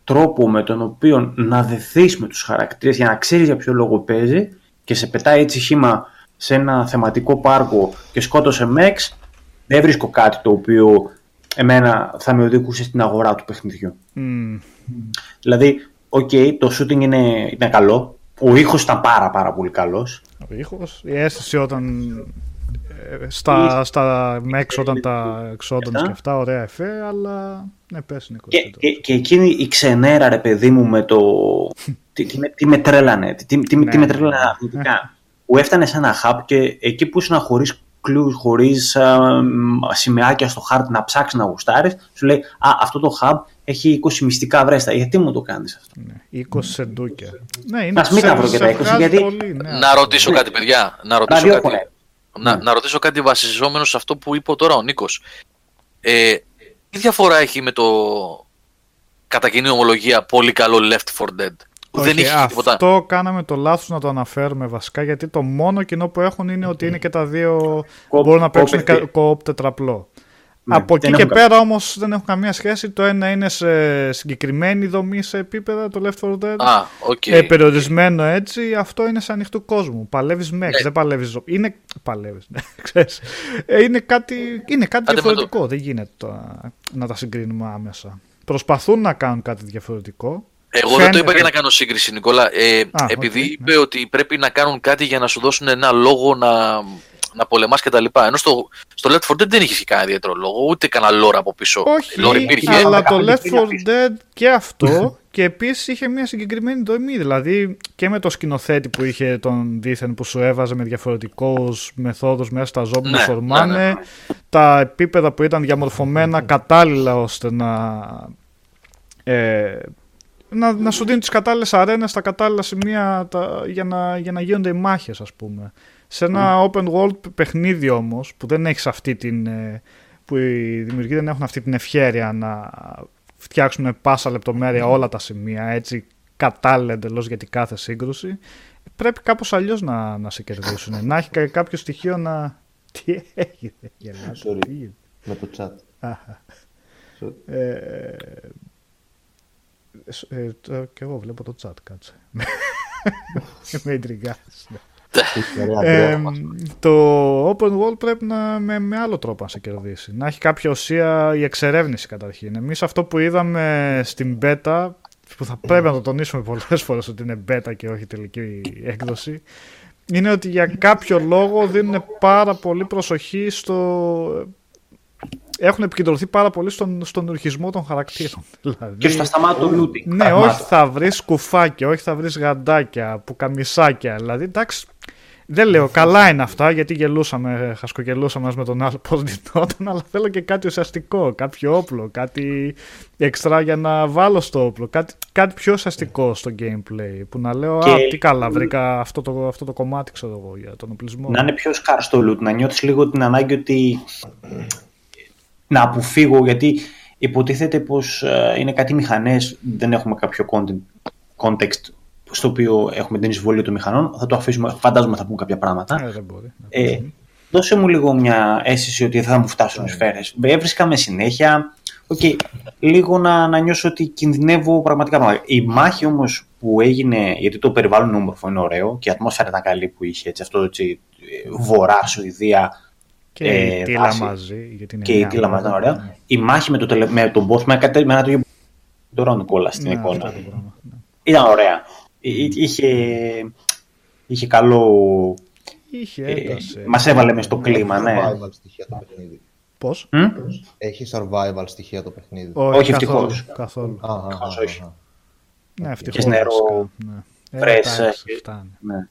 τρόπο με τον οποίο να δεθείς με τους χαρακτήρες για να ξέρεις για ποιο λόγο παίζει και σε πετάει έτσι χύμα σε ένα θεματικό πάρκο και σκότωσε mechs, δεν βρίσκω κάτι το οποίο εμένα θα με οδηγούσε στην αγορά του παιχνιδιού. Μμ. Δηλαδή, οκ, το shooting είναι, είναι καλό. Ο ήχος ήταν πάρα πάρα πολύ καλός. Ο ήχος, η αίσθηση όταν ε, στα, στα mechs όταν τα εξόντωνες και αυτά, ωραία εφέ, αλλά ναι, πες Νίκος. Και, και, και εκείνη η ξενέρα, ρε παιδί μου, με το... τι, τι, με- τι με τρέλανε, τι, τι, τι Ναι, με τρέλανε αθλητικά. Που έφτανε σε ένα hub και εκεί που ήσουν χωρίς κλους, χωρίς α, μ, σημαίακια στο χάρτη να ψάξεις να γουστάρεις, σου λέει «Α, αυτό το hub έχει 20 μυστικά βρέστα, γιατί μου το κάνεις αυτό». Ναι, 20 σεντούκια. Ναι, είναι Ας μην τα σε- βρω και σε τα 20, βγάζει γιατί- πολύ, ναι. Να ρωτήσω κάτι, παιδιά. Να ρωτήσω δύο κάτι. έχουν. Να, να ρωτήσω κάτι βασιζόμενο σε αυτό που είπε τώρα ο Νίκος. Ε, τι διαφορά έχει με το κατά κοινή ομολογία πολύ καλό Left 4 Dead. Που δεν Όχι, είχε τίποτα. Αυτό κάναμε το λάθος να το αναφέρουμε βασικά γιατί το μόνο κοινό που έχουν είναι ότι είναι και τα δύο Co- μπορούν να παίξουν κοπευτή. co-op τετραπλό. Ναι, Από εκεί δεν και έχουν πέρα όμως δεν έχουν καμία σχέση. Το ένα είναι σε συγκεκριμένη δομή σε επίπεδα, το Left 4 Dead. Α, οκ. Ε, περιορισμένο έτσι, αυτό είναι σε ανοιχτού κόσμου. Παλεύεις mechs, Ναι. δεν παλεύεις ζω. Είναι. Παλεύεις, ναι, ξέρεις. Ε, είναι κάτι, είναι κάτι Άντε με το- διαφορετικό. Δεν γίνεται το- να τα συγκρίνουμε άμεσα. Προσπαθούν να κάνουν κάτι διαφορετικό. Εγώ δεν το είπα Φαίνεται. για να κάνω σύγκριση, Νικόλα. Ε, Α, επειδή οκ, είπε ότι πρέπει να κάνουν κάτι για να σου δώσουν ένα λόγο να, να πολεμάς και τα λοιπά. Ενώ στο, στο Left 4 Dead δεν είχες κανένα ιδιαίτερο λόγο, ούτε κανένα lore από πίσω. Όχι, Lore υπήρχε. αλλά το Καθόλου Left υπήρχε 4 Dead και αυτό και επίσης είχε μια συγκεκριμένη δομή. Δηλαδή και με το σκηνοθέτη που είχε τον δήθεν που σου έβαζε με διαφορετικούς μεθόδους μέσα στα ζόμπι Ναι, να ορμάνε. ναι, ναι. Τα επίπεδα που ήταν διαμορφωμένα κατάλληλα ώστε να. Ε, να, να σου δίνουν τις κατάλληλες αρένες στα κατάλληλα σημεία τα, για, να, για να γίνονται οι μάχες ας πούμε. Σε ένα open world παιχνίδι όμως που δεν έχεις αυτή την... ε, που οι δημιουργοί δεν έχουν αυτή την ευχέρεια να φτιάξουν με πάσα λεπτομέρεια όλα τα σημεία έτσι κατάλληλα εντελώς για την κάθε σύγκρουση πρέπει κάπως αλλιώς να, να σε κερδίσουν. να έχει κα- κάποιο στοιχείο να... Τι έγινε, γελάς, Sorry. τι έγινε. Με το chat. Αχα. Sorry. Ε, ε, το- και εγώ βλέπω το chat, κάτσε. Με εντριγκάζεις. Ναι. Ωραία, Ε, Αντρέα. το open world πρέπει να με, με άλλο τρόπο να σε κερδίσει. Να έχει κάποια ουσία η εξερεύνηση καταρχήν. Εμείς αυτό που είδαμε στην beta, που θα πρέπει να το τονίσουμε πολλές φορές ότι είναι beta και όχι τελική έκδοση, είναι ότι για κάποιο λόγο δίνουν πάρα πολύ προσοχή στο... Έχουν επικεντρωθεί πάρα πολύ στον, στον ουρχισμό των χαρακτήρων. Δηλαδή, Και στο σταμάτο το looting. ναι, Πραγμάτων. όχι θα βρεις κουφάκια, όχι θα βρεις γαντάκια, πουκαμισάκια. Δηλαδή, εντάξει, δεν λέω καλά είναι αυτά γιατί γελούσαμε, χασκογελούσαμε ένας με τον άλλο πώς δινόταν, αλλά θέλω και κάτι ουσιαστικό, κάποιο όπλο, κάτι εξτρά για να βάλω στο όπλο, κάτι, κάτι πιο ουσιαστικό στο gameplay. Που να λέω, Και- Α, τι καλά, βρήκα αυτό το, αυτό το κομμάτι, ξέρω εγώ, για τον οπλισμό. να είναι πιο σκάρστο loot, να νιώθεις λίγο την ανάγκη ότι να αποφύγω, γιατί υποτίθεται πως ε, είναι κάτι μηχανές, δεν έχουμε κάποιο content, context στο οποίο έχουμε την εισβολή των μηχανών, θα το αφήσουμε, φαντάζομαι θα πούμε κάποια πράγματα. Ε, δεν μπορεί. ναι. Ε, δώσε μου λίγο μια αίσθηση ότι θα μου φτάσουν οι σφαίρες. Έβρισκα με συνέχεια, οκ, λίγο να, να νιώσω ότι κινδυνεύω πραγματικά. πράγματα. Η μάχη όμως που έγινε, γιατί το περιβάλλον είναι όμορφο, είναι ωραίο και η ατμόσφαιρα ήταν καλή που είχε, έτσι, αυτό έτσι, ε, βορρά, Σουηδία, Και ε, η τίλα βάση. μαζί. Γιατί είναι και η μια τίλα μας ήταν ώρα. ωραία. Η μάχη με, το, τελε- με τον boss, με, κάτι- με ένα το ίδιο τώρα ο Νικόλας στην Ναι, εικόνα. αυτό το πράγμα, ναι. Ήταν ωραία. Εί- Είχε, είχε καλό... Είχε Ε, ένταση. μας έβαλε μες στο κλίμα, ναι. Survival στοιχεία το παιχνίδι. Πώς; Μ; Έχει survival στοιχεία το παιχνίδι. Όχι, καθόλου, ευτυχώς. Καθόλου. Α, α, α, Ευτυχώς α, όχι. α. Ναι, ευτυχώς. Έχεις νερό, βασικά, ναι. Ε, πρες, εντάξει, ε, φτάνει. Ναι.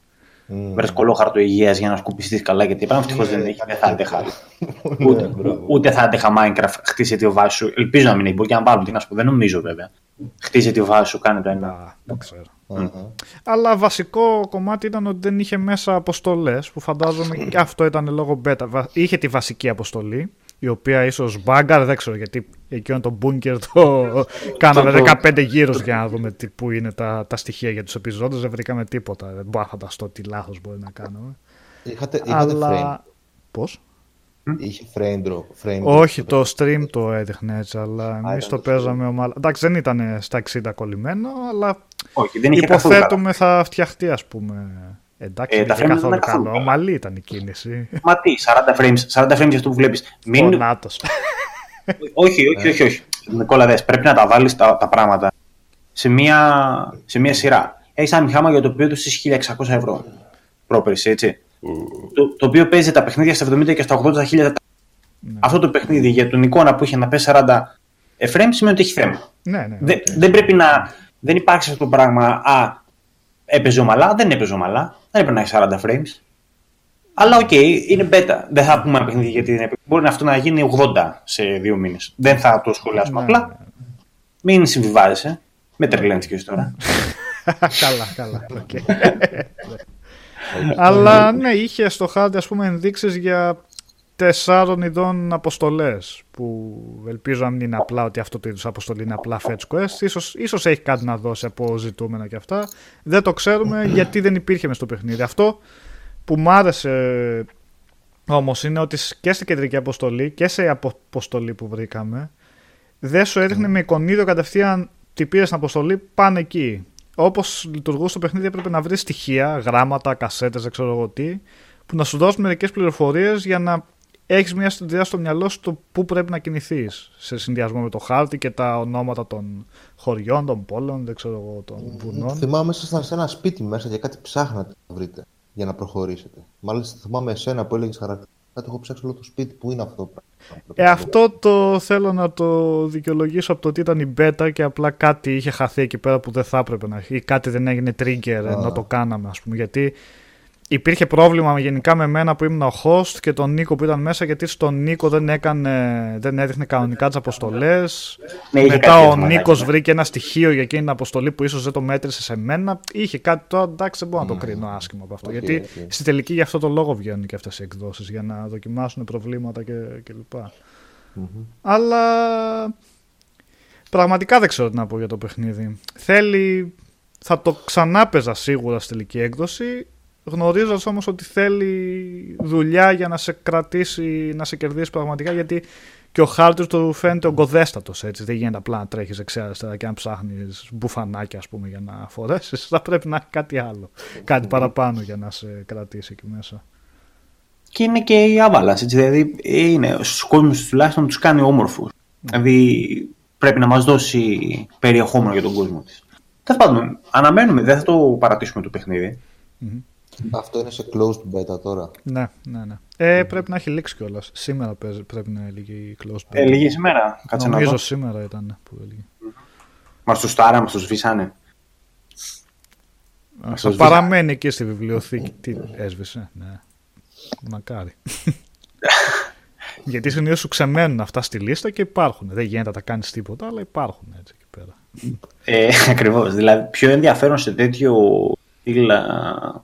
Μμμ. Βρες κολόχαρτο υγείας για να σκουπιστείς καλά. Γιατί πράγμα ευτυχώς Ναι, δεν έχει. ναι, Δεν θα ναι. άντεχα. Ναι, Ούτε, μπράβο. ούτε θα άντεχα Minecraft. Χτίσε τη βάση σου. Ελπίζω να μην έχει. Μπορεί και να βάλουν. Τι να σου πω. Δεν νομίζω βέβαια. Χτίσε τη βάση σου. Κάνε το ένα. Α, δεν ξέρω. Αχα. Αλλά βασικό κομμάτι ήταν ότι δεν είχε μέσα αποστολές που φαντάζομαι και αυτό ήταν λόγω beta. Βα- Είχε τη βασική αποστολή, η οποία ίσως μπάγκαρ, δεν ξέρω γιατί εκείνο το bunker το κάναμε Το- το- 15 γύρους για να δούμε τι, πού είναι τα, τα στοιχεία για τους επιζώντες Δεν βρήκαμε τίποτα. Δεν μπορώ να φανταστώ τι λάθος μπορεί να κάνουμε. Είχατε, είχατε frame. Αλλά. Πώ; Είχε frame drop. Frame drop Όχι, στο το stream το έδειχνε έτσι, αλλά εμείς ήταν το το παίζαμε ομαλά. Εντάξει, δεν ήταν στα 60 κολλημένο, αλλά Όχι, δεν είχε καθόλου. καλά. Υποθέτουμε θα φτιαχτεί, ας πούμε. Εντάξει, Ε, δεν τα είχε frames δεν καθόλου είναι καθόλου καλό. καλά. Ομαλή ήταν η κίνηση. Μα τι, 40 frames, 40 frames για αυτό που βλέπεις. Ο Μην, Νάτος. όχι, όχι, όχι, όχι. Νικόλα, δες, πρέπει να τα βάλεις τα, τα πράγματα σε μια, σε μια σειρά. Έχεις ένα μηχάνημα για το οποίο τους 1600 ευρώ πρόπερση, έτσι. Το, το οποίο παίζει τα παιχνίδια στα 70 και στα 80 στα 1000. Αυτό το παιχνίδι για τον εικόνα που είχε να πέσει 40 frames σημαίνει ότι έχει θέμα. Ναι, ναι. Δεν, οκ. δεν πρέπει να. Δεν υπάρχει αυτό το πράγμα. Α, έπαιζε ομαλά. Δεν έπαιζε ομαλά. Δεν έπρεπε να έχει 40 frames. Αλλά οκ, είναι beta. Δεν θα πούμε ένα παιχνίδι γιατί δεν έπαιζε. Μπορεί αυτό να γίνει 80 σε δύο μήνες. Δεν θα το σχολιάσουμε Ναι, απλά. Μην συμβιβάζεσαι. Με τρελαίνεις και εσύ τώρα. καλά, καλά. οκ. Αλλά ναι, είχε στο χάρτη ας πούμε ενδείξεις για τεσσάρων ειδών αποστολές που ελπίζω να μην είναι απλά ότι αυτό το είδους αποστολή είναι απλά fetch quest. Ίσως, ίσως έχει κάτι να δώσει από ζητούμενα και αυτά. Δεν το ξέρουμε γιατί δεν υπήρχε μες στο παιχνίδι. Αυτό που μ' άρεσε όμως είναι ότι και στην κεντρική αποστολή και σε αποστολή που βρήκαμε δεν σου έδειχνε με εικονίδιο κατευθείαν τι πήρε στην αποστολή, πάνε εκεί. Όπως λειτουργούσε το παιχνίδι, έπρεπε να βρεις στοιχεία, γράμματα, κασέτες, δεν ξέρω εγώ τι, που να σου δώσουν μερικές πληροφορίες για να έχεις μια ιδέα στο μυαλό σου το πού πρέπει να κινηθείς. Σε συνδυασμό με το χάρτη και τα ονόματα των χωριών, των πόλων, δεν ξέρω εγώ, των βουνών. Θυμάμαι ήσασταν σε ένα σπίτι μέσα και κάτι ψάχνατε να βρείτε για να προχωρήσετε. Μάλιστα θυμάμαι εσένα που έλεγες χαρακτηριστικά. Κάτι έχω ψάξει όλο το σπίτι που είναι αυτό το πράγμα; Ε, αυτό το θέλω να το δικαιολογήσω από το ότι ήταν η beta και απλά κάτι είχε χαθεί εκεί πέρα που δεν θα έπρεπε να έχει ή κάτι δεν έγινε trigger ενώ το κάναμε ας πούμε γιατί υπήρχε πρόβλημα γενικά με μένα που ήμουν ο host και τον Νίκο που ήταν μέσα γιατί στον Νίκο δεν, έκανε, δεν έδειχνε κανονικά τις αποστολές. Ναι, είχε Μετά κάτι ο θέματα, Νίκος ναι. βρήκε ένα στοιχείο για εκείνη την αποστολή που ίσως δεν το μέτρησε σε μένα. Είχε κάτι τώρα, εντάξει, δεν μπορώ να το κρίνω άσχημα από αυτό. Οκ, γιατί οκ. στη τελική γι' αυτό το λόγο βγαίνουν και αυτές οι εκδόσεις για να δοκιμάσουν προβλήματα και, και λοιπά. Αλλά πραγματικά δεν ξέρω τι να πω για το παιχνίδι. Θέλει. Θα το ξανάπαιζα σίγουρα στη τελική έκδοση. Γνωρίζοντας όμως ότι θέλει δουλειά για να σε κρατήσει, να σε κερδίσει πραγματικά. Γιατί και ο χάρτης του φαίνεται ογκοδέστατος έτσι. Δεν γίνεται απλά να τρέχεις δεξιά-αριστερά και να ψάχνεις μπουφανάκια, ας πούμε, για να φορέσεις. Θα πρέπει να έχει κάτι άλλο. Κάτι παραπάνω για να σε κρατήσει εκεί μέσα. Και είναι και η άβαλας. Δηλαδή, είναι, στους κόσμους τουλάχιστον τους κάνει όμορφους. Δηλαδή, πρέπει να μας δώσει περιεχόμενο για τον κόσμο της. Τέλος πάντων, αναμένουμε, δεν θα το παρατήσουμε το παιχνίδι. Αυτό είναι σε closed beta τώρα. Ναι, ναι, ναι. Ε, πρέπει να έχει λήξει κιόλας. Σήμερα παίζει- πρέπει να έλεγε η closed beta. Ε, λίγη σήμερα. Κάτσε να Νομίζω δω. σήμερα ήταν που έλεγε. Μας τους στάρα, μας τους σβήσανε. Α, το σβήσα. παραμένει εκεί στη βιβλιοθήκη. Τι έσβησε, ναι. Μακάρι. Γιατί συνήθως σου ξεμένουν αυτά στη λίστα και υπάρχουν. Δεν γίνεται να τα κάνεις τίποτα, αλλά υπάρχουν έτσι εκεί πέρα. Ε, Ακριβώς. Δηλαδή, πιο ενδιαφέρον σε τέτοιο στυλ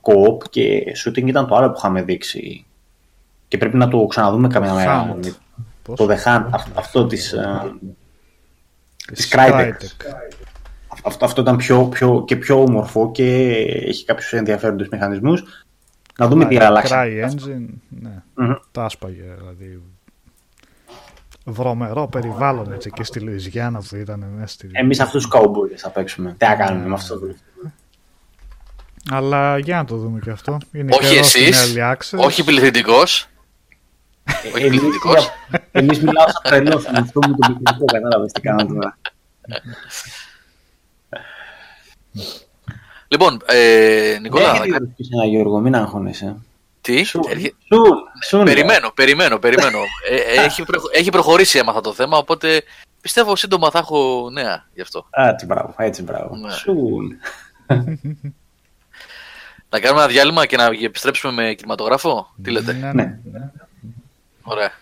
co-op και shooting ήταν το άλλο που είχαμε δείξει. Και πρέπει να το ξαναδούμε καμιά μέρα. Hunt. Πώς; Το The Hunt, αυτό, αυτό της, ε, της Crytek. Crytek. Αυτό, αυτό ήταν πιο, πιο, και πιο όμορφο και έχει κάποιους ενδιαφέροντες μηχανισμούς. Να δούμε τι Cry- άλλαξε. Cry Engine, ναι. Μμμ. Τα άσπαγε, δηλαδή. Βρωμερό περιβάλλον έτσι και στη Λουιζιάννα που ήταν μέσα στη. Εμείς αυτούς τους cowboys θα παίξουμε. Τι θα κάνουμε με αυτό. το- Αλλά για να το δούμε και αυτό. Είναι Όχι καιρός στην εσείς, Early Access. όχι πληθυντικός. Όχι Εμείς, πληθυντικός. εμείς μιλάω σαν τρελός, με αυτό μου το πληθυντικό, κατάλαβες τι κάνω τώρα. Λοιπόν, ε, Νικόλα, Έχετε ρωτήσει ένα Γιώργο, μην αγχώνεσαι. τι, Σου, έρχε- σου, σου, περιμένω, περιμένω, περιμένω. Ε, ε, έχει, προχω- έχει προχωρήσει έμαθα το θέμα, οπότε πιστεύω σύντομα θα έχω νέα γι' αυτό. Έτσι, μπράβο, έτσι, μπράβο. Ναι. Σουν. Να κάνουμε ένα διάλειμμα και να επιστρέψουμε με κινηματογράφο; Τι λέτε, Ναι, Ναι. ναι. ωραία.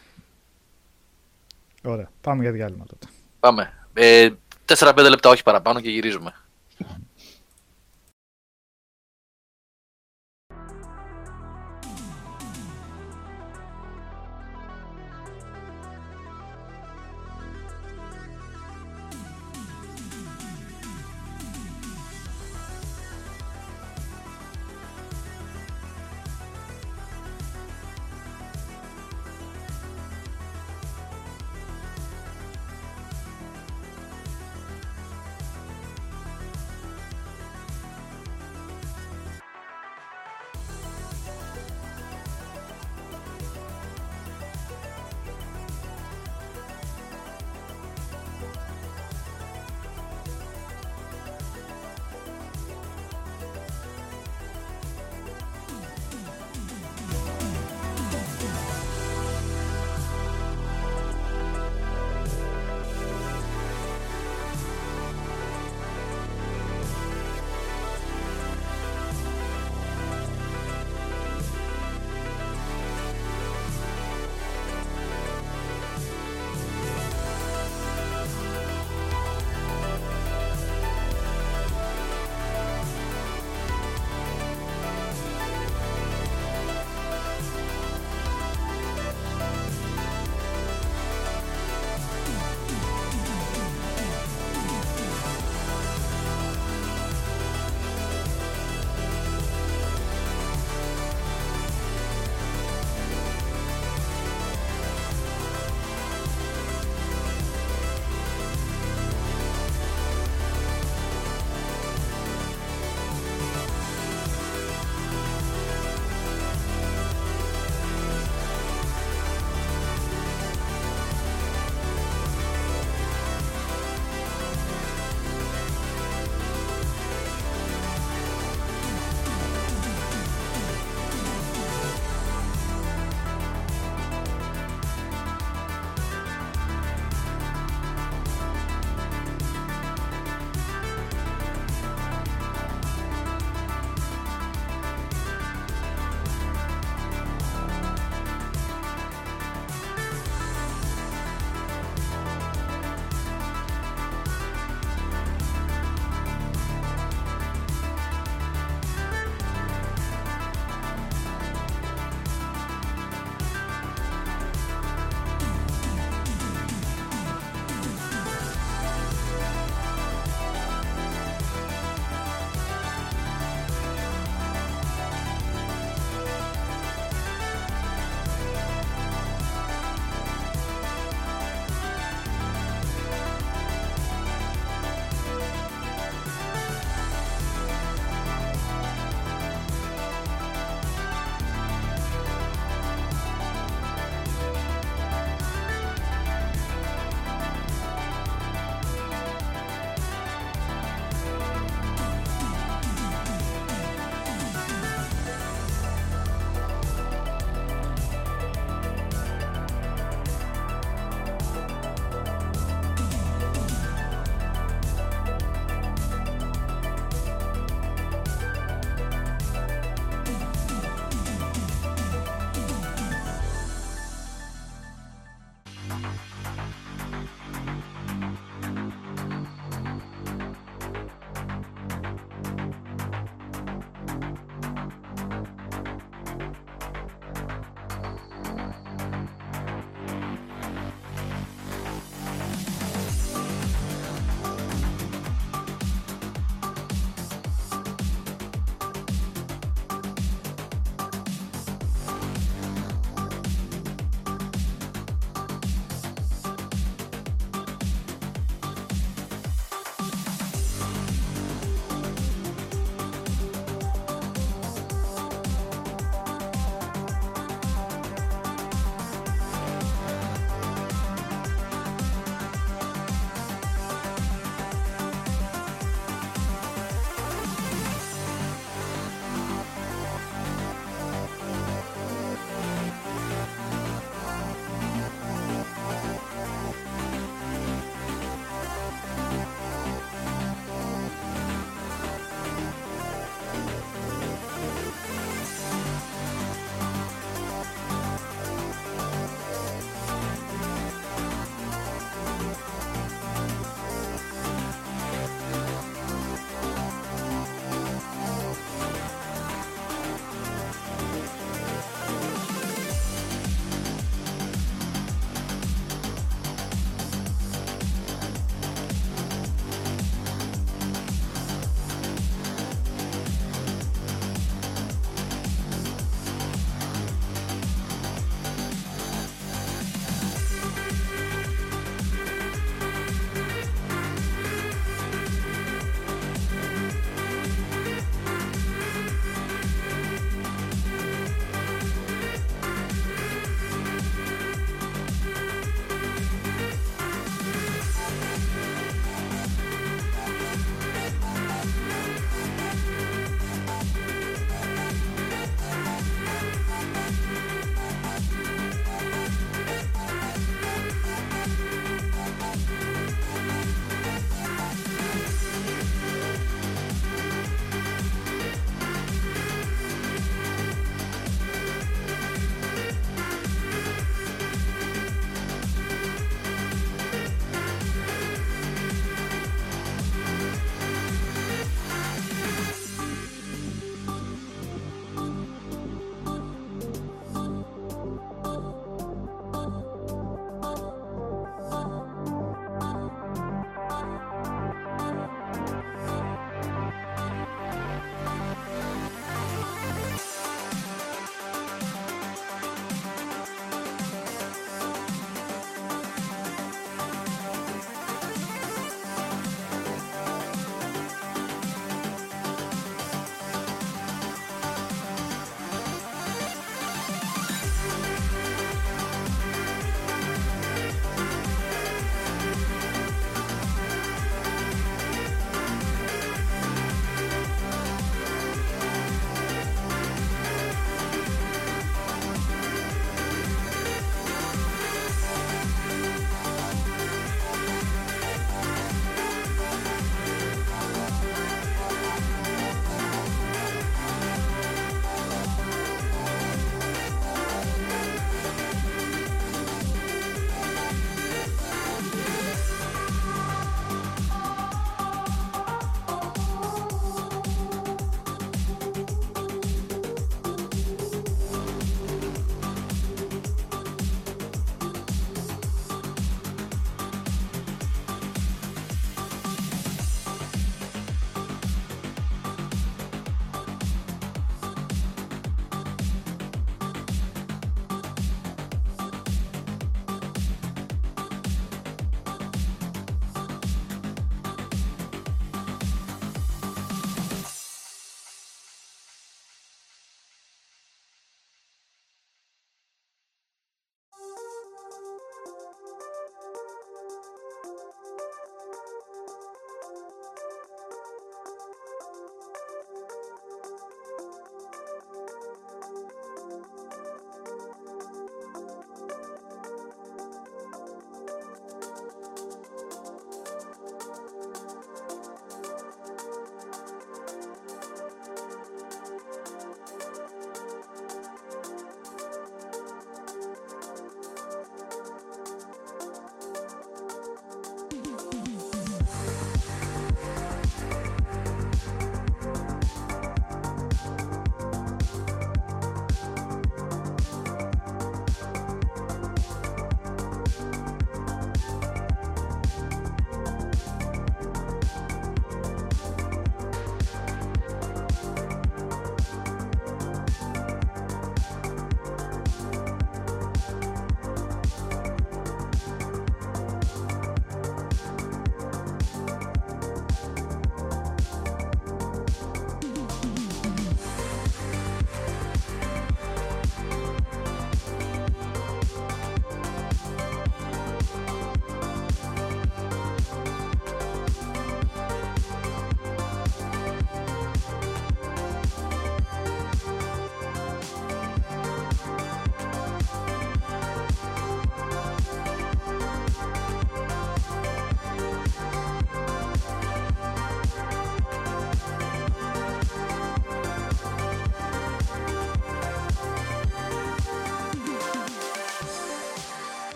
Ωραία. Πάμε για διάλειμμα τότε. Πάμε. Ε, 4-5 λεπτά, όχι παραπάνω και γυρίζουμε.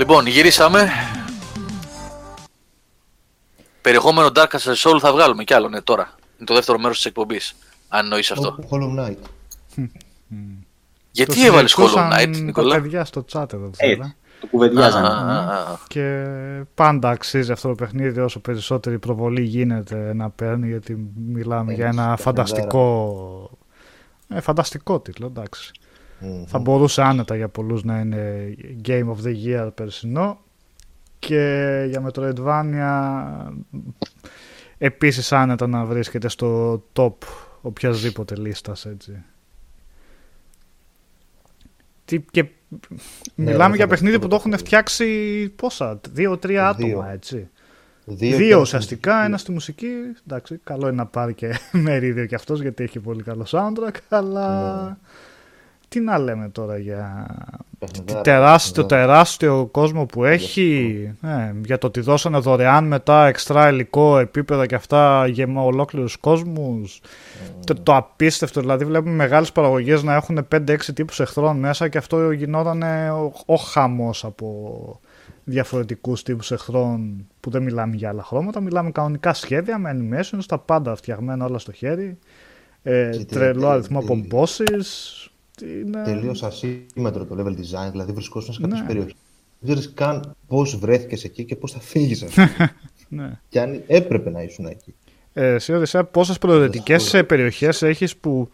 Λοιπόν, γυρίσαμε. Περιεχόμενο Dark Castle Soul θα βγάλουμε κι άλλο, ναι, τώρα. Είναι το δεύτερο μέρος της εκπομπής, αν εννοείς αυτό. Όπου Hollow Knight. Γιατί Το έβαλες Hollow συζητούσαν Knight, Τα Νικόλα; παιδιά στο chat εδώ Έτσι. πέρα. Το κουβεντιάζανε. Α, α, α. Και πάντα αξίζει αυτό το παιχνίδι όσο περισσότερη προβολή γίνεται να παίρνει γιατί μιλάμε Ε, για ένα παιχνιδάρα. φανταστικό ε, φανταστικό τίτλο εντάξει. Μμμ. Θα μπορούσε άνετα για πολλούς να είναι Game of the Year περσινό και για Metroidvania επίσης άνετα να βρίσκεται στο top οποιασδήποτε λίστας έτσι. Τι, και μιλάμε δεν για θα παιχνίδι το που το έχουν παιχνίδι. φτιάξει πόσα, δύο-τρία Δύο. άτομα έτσι. Δύο, Δύο, και ένα ουσιαστικά, στη ένα στη μουσική. Εντάξει, καλό είναι να πάρει και μερίδιο κι αυτός γιατί έχει πολύ καλό soundtrack, αλλά Ναι. Τι να λέμε τώρα για παιχνιδάρα, τεράστιο, παιχνιδάρα. τεράστιο κόσμο που έχει, ε, για το ότι δώσανε δωρεάν μετά εξτρά υλικό, επίπεδα και αυτά για ολόκληρους κόσμους. Το, το απίστευτο, δηλαδή βλέπουμε μεγάλες παραγωγές να έχουν 5-6 τύπους εχθρών μέσα και αυτό γινόταν ο, ο χαμός από διαφορετικούς τύπους εχθρών που δεν μιλάμε για άλλα χρώματα, μιλάμε κανονικά σχέδια με animations, τα πάντα φτιαγμένα όλα στο χέρι, ε, Και τε- τρελό τε- αριθμό από τελείως. bosses. Είναι... Τελείως ασύμμετρο το level design, δηλαδή βρισκόσουν σε κάποιες Ναι. περιοχές. Δεν ξέρεις καν πώς βρέθηκες εκεί και πώς θα φύγεις. Ναι. και αν έπρεπε να ήσουν εκεί. Ε, εσύ, Οδυσσέα, πόσες προαιρετικές ε, περιοχές έχεις που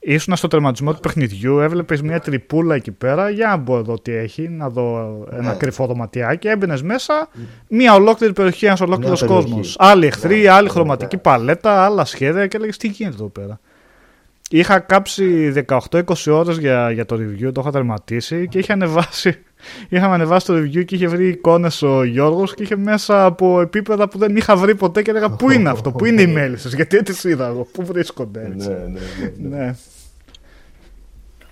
ήσουν στο τερματισμό του παιχνιδιού, έβλεπες μια τρυπούλα εκεί πέρα, για να μπω εδώ τι έχει, να δω ένα Ναι. κρυφό δωματιάκι, έμπαινες μέσα, μια ολόκληρη περιοχή, ένας ολόκληρος περιοχή. κόσμος. Άλλοι εχθροί, Ναι, άλλη ναι, χρωματική ναι. παλέτα, άλλα σχέδια και έλεγες τι γίνεται εδώ πέρα; Είχα κάψει 18-20 ώρες για, για το review, το είχα τερματίσει και είχε ανεβάσει, είχαμε ανεβάσει το review και είχε βρει εικόνες ο Γιώργος και είχε μέσα από επίπεδα που δεν είχα βρει ποτέ και έλεγα πού είναι αυτό, πού είναι οι μέλισσες, γιατί δεν τις είδα εγώ, πού βρίσκονται έτσι. ναι, ναι, ναι. Ναι.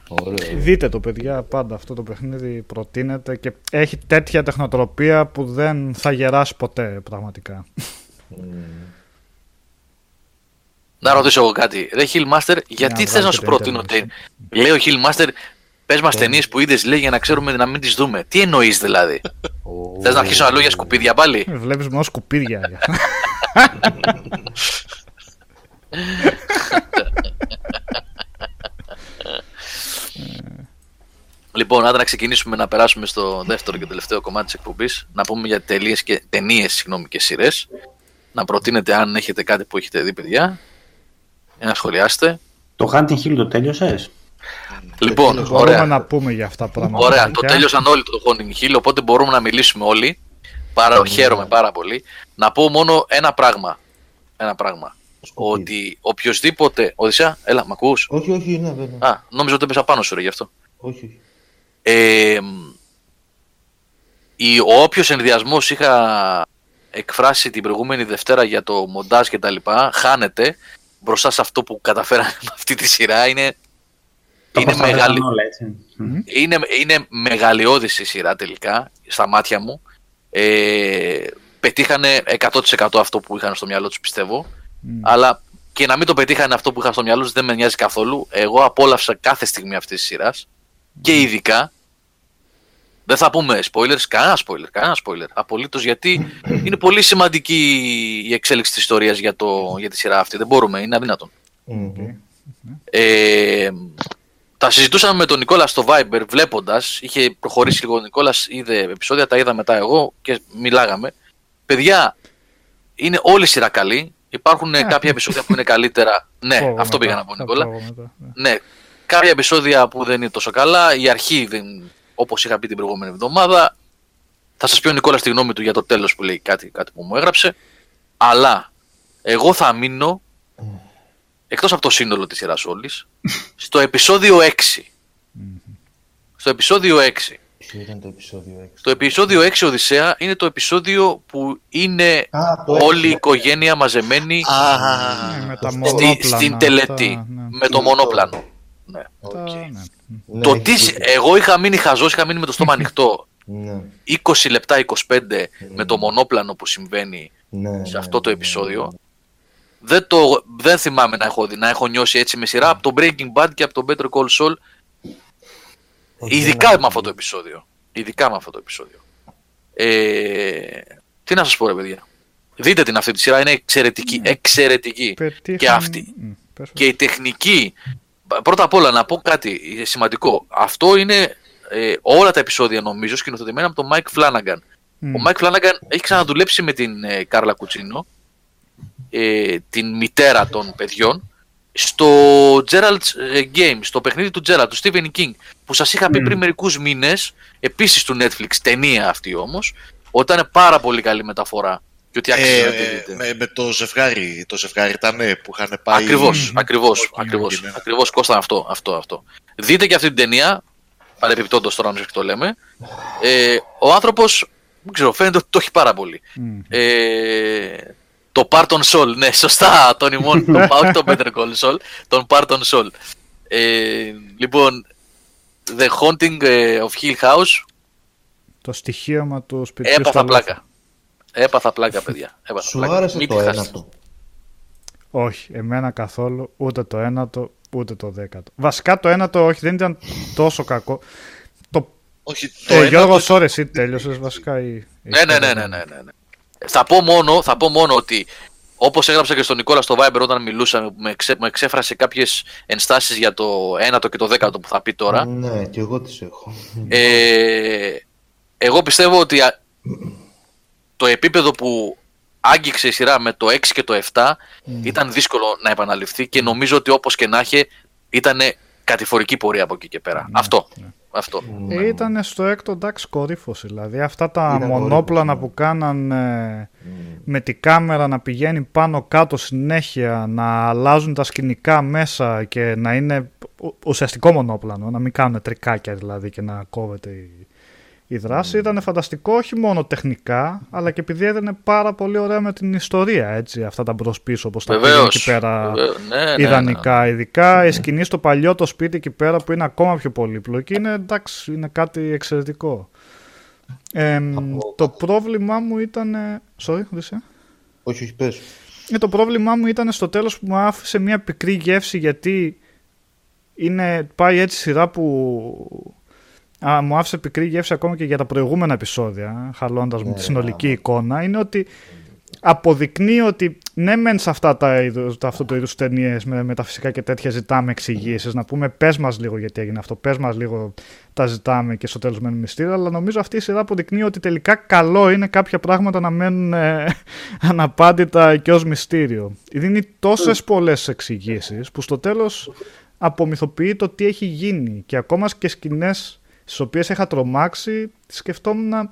Ωραίο. Δείτε το παιδιά πάντα αυτό το παιχνίδι προτείνεται και έχει τέτοια τεχνοτροπία που δεν θα γεράσει ποτέ πραγματικά. Να ρωτήσω εγώ κάτι. Ρε Hillmaster, γιατί να θες να βγάλεις σου και προτείνω. τέτοια τε- Λέει ο Hillmaster, πες μας ταινίες που είδες λέει για να ξέρουμε να μην τις δούμε. Τι εννοείς δηλαδή; Ω, Θες να αρχίσω να λέω για σκουπίδια πάλι; Ε, Βλέπεις μόνο σκουπίδια. Λοιπόν, άντε να ξεκινήσουμε να περάσουμε στο δεύτερο και τελευταίο κομμάτι της εκπομπής. Να πούμε για τελείες και, ταινίες συγγνώμη, και σειρές. Να προτείνετε αν έχετε κάτι που έχετε δει, παιδιά. Για να σχολιάσετε. Το Hunting Hill το τέλειωσες; Λοιπόν, Μπορούμε ωραία. να πούμε για αυτά πράγματα. Ωραία, το τέλειωσαν όλοι το Haunting Hill, οπότε μπορούμε να μιλήσουμε όλοι. Παρά, χαίρομαι πάρα πολύ. Να πω μόνο ένα πράγμα. Ένα πράγμα. Σκουπίδι. Ότι οποιοδήποτε. Οδυσσέα, έλα, μ' ακούς; Όχι, όχι, ναι, βέβαια. Α, νόμιζα ότι έπεσα πάνω σου, ρε, γι' αυτό. Όχι, όχι. Ε, η, ο όποιος ενδιασμός είχα εκφράσει την προηγούμενη Δευτέρα για το μοντάζ και τα λοιπά, χάνεται μπροστά σε αυτό που καταφέραμε με αυτή τη σειρά. Είναι, Το είναι, προσπαθήσαν μεγάλη, όλα, έτσι. Μμ. είναι, είναι μεγαλειώδης η σειρά τελικά, στα μάτια μου. Ε, πετύχανε 100% αυτό που είχαν στο μυαλό τους πιστεύω. Αλλά και να μην το πετύχανε αυτό που είχα στο μυαλό τους δεν με νοιάζει καθόλου. Εγώ απόλαυσα κάθε στιγμή αυτής της σειράς. Και ειδικά, δεν θα πούμε spoilers, κανένα spoiler, κανένα spoiler. Απολύτως γιατί είναι πολύ σημαντική η εξέλιξη της ιστορίας για, το, για τη σειρά αυτή. Δεν μπορούμε, είναι αδύνατον. Μμμ. Ε, τα συζητούσαμε με τον Νικόλας στο Viber βλέποντας. Είχε προχωρήσει λίγο ο Νικόλας, είδε επεισόδια, τα είδα μετά εγώ και μιλάγαμε. Παιδιά, είναι όλη η σειρά καλή. Υπάρχουν κάποια επεισόδια που είναι καλύτερα. Ναι, Φόβο αυτό μετά, πήγα να πω, θα Νικόλα. φόβο μετά, ναι. Ναι, κάποια επεισόδια που δεν είναι τόσο καλά. Η αρχή, δεν, όπως είχα πει την προηγούμενη εβδομάδα. Θα σας πει ο Νικόλας τη γνώμη του για το τέλος που λέει κάτι, κάτι που μου έγραψε. Αλλά εγώ θα μείνω, εκτός από το σύνολο της σειράς όλης, στο επεισόδιο 6. Στο επεισόδιο 6. Ποιο ήταν το επεισόδιο 6. Το επεισόδιο 6 Οδυσσέα είναι το επεισόδιο που είναι Α, το όλη η έξι. οικογένεια μαζεμένη Α, Ναι, με τα Στη- στη- μονόπλανα. στην αυτά, τελετή ναι. με το μονόπλανο. Ναι. Οκ. Τα- ναι. Ναι, το έχει τι, δίκιο. εγώ είχα μείνει χαζός, είχα μείνει με το στόμα ανοιχτό. Ναι, 20 λεπτά, 25 με το μονόπλανο που συμβαίνει ναι, σε ναι, αυτό το ναι, επεισόδιο. Δεν, το, δεν θυμάμαι να έχω, δει- να έχω νιώσει έτσι με σειρά από το Breaking Bad και από το Better Call Saul. Όχι, Ειδικά δεν με αυτό το επεισόδιο. Ειδικά με αυτό το επεισόδιο. Ε, τι να σας πω ρε παιδιά. Δείτε την αυτή τη σειρά, είναι εξαιρετική. Εξαιρετική. Πετύχαν- Και αυτή. Μ, πες, Και η τεχνική. Πρώτα απ' όλα να πω κάτι σημαντικό. Αυτό είναι ε, όλα τα επεισόδια νομίζω σκηνοθετημένα από τον Mike Flanagan. Μ. Ο Mike Flanagan έχει ξαναδουλέψει με την ε, Κάρλα Κουτσίνο, ε, την μητέρα των παιδιών, στο Gerald's ε, Game, στο παιχνίδι του Gerald, του Stephen King, που σας είχα πει Μμ. πριν μερικούς μήνες, επίσης του Netflix, ταινία αυτή όμως, ότι ήταν πάρα πολύ καλή μεταφορά και ότι άξιζε να τη Ε, δείτε. με, με το ζευγάρι, το ζευγάρι ήταν που είχαν πάει. Ακριβώς, Μμμ. ακριβώς, Όχι, ακριβώς, όχι, ναι. ακριβώς Κώστα αυτό, αυτό, αυτό. Δείτε και αυτή την ταινία, παρεπιπτόντως τώρα να το λέμε. Ε, ο άνθρωπος, δεν ξέρω, φαίνεται ότι το έχει πάρα πολύ. Μ. Ε, το Parton Soul, ναι, σωστά, τον ημών, το, όχι το Better Call Saul, τον Parton Soul. Ε, λοιπόν, The Haunting ε, of Hill House, Το στοιχείωμα του σπιτιού έπαθα στο λόφο. πλάκα. Έπαθα πλάκα, παιδιά. Έπαθα Σου πλάκα. άρεσε Μην το τη χάσετε. ένατο. Όχι, εμένα καθόλου, ούτε το ένατο, ούτε το δέκατο. Βασικά το ένατο όχι, δεν ήταν τόσο κακό. Το... Όχι, το Ε, ένα Γιώργος, το- sorry, εσύ τέλειωσες βασικά ή... Ναι, ναι, ναι, ναι, ναι, ναι, ναι. Θα πω μόνο, θα πω μόνο ότι όπως έγραψα και στον Νικόλα στο Viber όταν μιλούσαμε, που με, εξέ, με εξέφρασε κάποιες ενστάσεις για το ένατο και το δέκατο που θα πει τώρα. Ναι, και εγώ τις έχω. Ε, εγώ πιστεύω ότι α, το επίπεδο που άγγιξε η σειρά με το 6 και το 7 ήταν δύσκολο να επαναληφθεί και νομίζω ότι όπως και να έχει ήταν κατηφορική πορεία από εκεί και πέρα. Αυτό. αυτό. Ε, ήταν στο έκτο εντάξει κορύφωση. Δηλαδή αυτά τα Ήταν μονόπλανα κορύφωση, που κάναν ε, με τη κάμερα να πηγαίνει πάνω κάτω συνέχεια, να αλλάζουν τα σκηνικά μέσα και να είναι ου- ουσιαστικό μονόπλανο, να μην κάνουν τρικάκια δηλαδή και να κόβεται η, η δράση. Ήταν φανταστικό όχι μόνο τεχνικά, αλλά και επειδή έδαινε πάρα πολύ ωραία με την ιστορία, έτσι, αυτά τα μπρος πίσω όπως τα πήγαινε Βεβαίως. εκεί πέρα Βεβαίως. Ναι, ναι, ναι. ιδανικά. Ειδικά η σκηνή στο παλιό το σπίτι εκεί πέρα που είναι ακόμα πιο πολύπλοκη είναι εντάξει, είναι κάτι εξαιρετικό. Εμ, Από- το πρόβλημά μου ήταν. ε, Sorry, Οδυσσέα. Όχι, όχι, πες. Ε, το πρόβλημά μου ήταν στο τέλος που μου άφησε μια πικρή γεύση γιατί είναι, πάει έτσι σειρά που α, μου άφησε πικρή γεύση ακόμα και για τα προηγούμενα επεισόδια, χαλώντας μου Ναι, τη ρε, συνολική γάμο. εικόνα, είναι ότι αποδεικνύει ότι ναι μεν σε αυτά τα είδους, τα, αυτού του είδους ταινίες με, με τα φυσικά και τέτοια ζητάμε εξηγήσεις, να πούμε πες μας λίγο γιατί έγινε αυτό, πες μας λίγο τα ζητάμε και στο τέλος μένουν μυστήρια, αλλά νομίζω αυτή η σειρά αποδεικνύει ότι τελικά καλό είναι κάποια πράγματα να μένουν ε, αναπάντητα και ως μυστήριο. Δίνει τόσες πολλές εξηγήσεις που στο τέλος απομυθοποιεί το τι έχει γίνει και ακόμα και σκηνές στις οποίες είχα τρομάξει σκεφτόμουν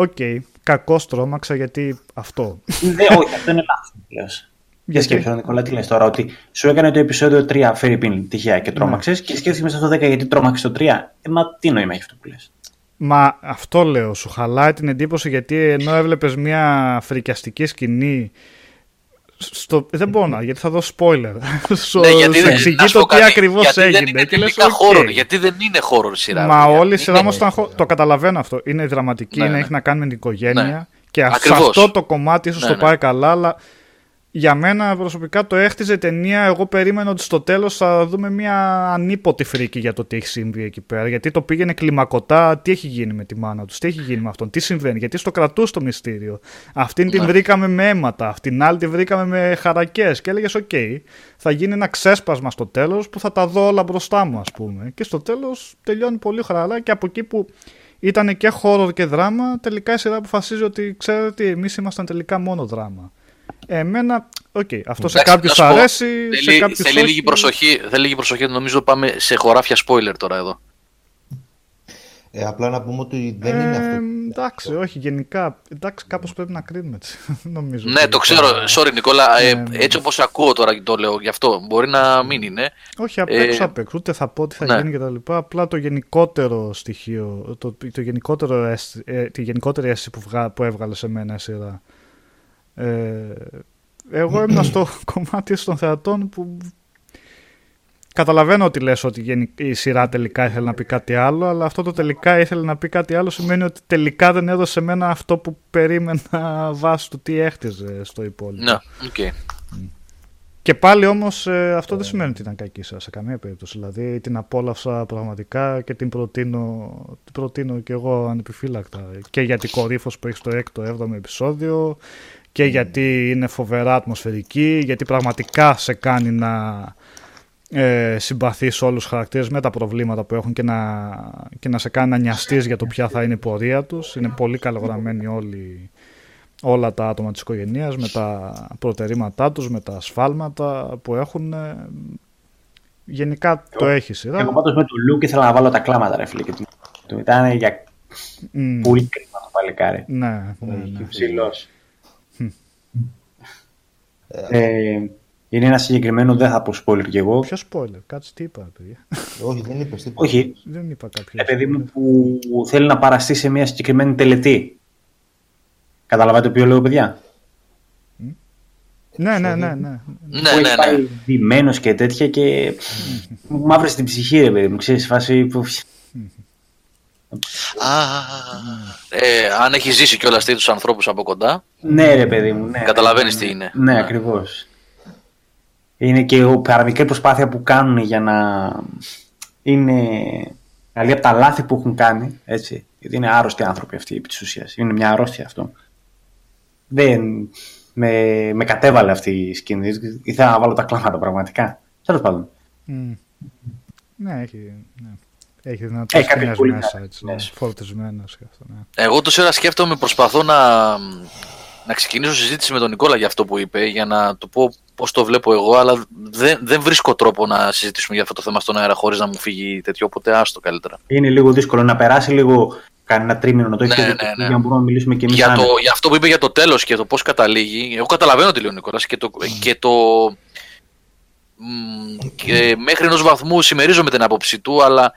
Οκ, κακώς τρόμαξα γιατί αυτό. Ναι, όχι, αυτό είναι λάθος. Για Γιατί; σκέψη, Νικόλα, τι λες τώρα, ότι σου έκανε το επεισόδιο 3 φέρ' ειπείν τυχαία και τρόμαξες και σκέφτηκες μέσα στο 10 γιατί τρόμαξες το 3. Ε, μα τι νόημα έχει αυτό που λες. Μα αυτό λέω, σου χαλάει την εντύπωση γιατί ενώ έβλεπες μια φρικιαστική σκηνή στο... Δεν μπορώ να, γιατί θα δώσω spoiler. Σου, Ναι, γιατί σου δεν, εξηγεί να σου το πω τι κάτι, ακριβώς γιατί έγινε. δεν είναι και λες, τελικά «OK». horror, γιατί δεν είναι horror σειρά. Μα παιδιά. όλη η σειρά Είναι- όμως ήταν. χο- Το καταλαβαίνω αυτό. Είναι δραματική, Ναι, είναι, ναι. έχει να κάνει με την οικογένεια. Ναι. Και α- σε Ακριβώς. αυτό το κομμάτι ίσως Ναι, το ναι. πάει καλά, αλλά για μένα προσωπικά το έχτιζε η ταινία. Εγώ περίμενα ότι στο τέλος θα δούμε μια ανείπωτη φρίκη για το τι έχει συμβεί εκεί πέρα. Γιατί το πήγαινε κλιμακωτά, τι έχει γίνει με τη μάνα τους, τι έχει γίνει με αυτόν, τι συμβαίνει, γιατί στο κρατούσε το μυστήριο. Αυτήν την Ναι. βρήκαμε με αίματα, αυτήν άλλη την βρήκαμε με χαρακές. Και έλεγες: Οκ, θα γίνει ένα ξέσπασμα στο τέλος που θα τα δω όλα μπροστά μου, ας πούμε. Και στο τέλος τελειώνει πολύ χαλαρά και από εκεί που ήταν και horror και δράμα, τελικά η σειρά αποφασίζει ότι ξέρετε ότι εμείς ήμασταν τελικά μόνο δράμα. Εμένα, οκ, αυτό σε Εντάξει, κάποιους να σου πω, αρέσει, σε Θέλει, κάποιους θέλει λίγη προσοχή, θέλει λίγη προσοχή, νομίζω πάμε σε χωράφια spoiler τώρα εδώ. Ε, απλά να πούμε ότι δεν είναι αυτό. Εντάξει, όχι, γενικά. Εντάξει, κάπως πρέπει να κρίνουμε έτσι. νομίζω. Ναι, τελικά. το ξέρω. Sorry, Νικόλα. ε, Ναι, ναι. έτσι όπως ακούω τώρα και το λέω γι' αυτό. Μπορεί να μην είναι. Όχι, απ' Ε, έξω απ' έξω. Ούτε θα πω τι θα ναι. γίνει και τα λοιπά. Απλά το γενικότερο στοιχείο, το, το γενικότερο αίσθη- ε, τη γενικότερη αίσθηση που, βγα- που έβγαλε σε μένα η σειρά. Ε, εγώ ήμουν στο κομμάτι των θεατών που καταλαβαίνω ότι λες ότι γενι- η σειρά τελικά ήθελε να πει κάτι άλλο, αλλά αυτό το τελικά ήθελε να πει κάτι άλλο σημαίνει ότι τελικά δεν έδωσε σε μένα αυτό που περίμενα βάσει του τι έχτιζε στο υπόλοιπο. Ναι, οκ. Και Και πάλι όμως ε, αυτό δεν σημαίνει ότι ήταν κακή σε, σε καμία περίπτωση. Δηλαδή την απόλαυσα πραγματικά και την προτείνω, την προτείνω και εγώ ανεπιφύλακτα. Και γιατί κορύφωση που έχει στο 6ο, 7ο επεισόδιο και γιατί είναι φοβερά ατμοσφαιρική, γιατί πραγματικά σε κάνει να ε, συμπαθείς όλους τους χαρακτήρες με τα προβλήματα που έχουν και να, και να σε κάνει να νοιαστείς για το ποια θα είναι η πορεία τους. Είναι πολύ καλογραμμένοι όλοι όλα τα άτομα της οικογένειας με τα προτερήματά τους, με τα ασφάλματα που έχουν. ε, Γενικά το έχει η σειρά. Εγώ πάντως με το Luke ήθελα να βάλω τα κλάματα, ρε φίλε. Και του- του ήταν για Μμ, πολύ κρίμα το παλικάρι. ναι, ναι, ναι. Ψηλός. Ε, είναι ένα συγκεκριμένο, δεν θα πω spoiler κι εγώ. Ποιο spoiler, κάτσε τι είπα, παιδιά. Όχι, δεν είπες τίποτα. Όχι, Δεν είπα κάποιος. ένα παιδί μου που θέλει να παραστεί σε μια συγκεκριμένη τελετή. Καταλαβαίνετε ποιο λέω, παιδιά; Ναι, ναι, ναι. ναι. Ναι, που ναι, έχει ναι. πάει ντυμένος και τέτοια και μου μαύρε την ψυχή, ρε παιδί μου. Ξέρεις, φάση που... Α, Ε, αν έχει ζήσει κιόλας του ανθρώπους από κοντά, Ναι, ρε παιδί μου. Ναι, Καταλαβαίνεις ναι, τι ναι. είναι. Ναι, Ναι. ακριβώς. Είναι και η παραμικρή προσπάθεια που κάνουν για να είναι καλή από τα λάθη που έχουν κάνει, έτσι. Γιατί είναι άρρωστοι άνθρωποι αυτοί επί της ουσίας. Είναι μια αρρώστια αυτό. Δεν... Με, με κατέβαλε αυτή η σκηνή. Ήθελα να βάλω τα κλάματα πραγματικά. Τέλος πάντων. Μμ. Ναι, έχει. Ναι. Έχει Ε, δυνατές κάποιες σκηνές πολύ μέσα, δυνατές έτσι, ναι, σκηνές. φορτισμένες και αυτό, ναι. Εγώ τόση ώρα σκέφτομαι, προσπαθώ να, να ξεκινήσω συζήτηση με τον Νικόλα για αυτό που είπε, για να του πω πώς το βλέπω εγώ, αλλά δεν, δεν βρίσκω τρόπο να συζητήσουμε για αυτό το θέμα στον αέρα χωρίς να μου φύγει τέτοιο, οπότε άστο καλύτερα. Είναι λίγο δύσκολο να περάσει λίγο κανένα τρίμηνο να το έχεις Ναι, ναι, ναι, ναι. για να μπορούμε να μιλήσουμε και εμείς Για, άνετα. το, για αυτό που είπε για το τέλος και το πώς καταλήγει, εγώ καταλαβαίνω τι λέει ο Νικόλας και το, και το μ, και μέχρι ενός βαθμού συμμερίζομαι την άποψή του, αλλά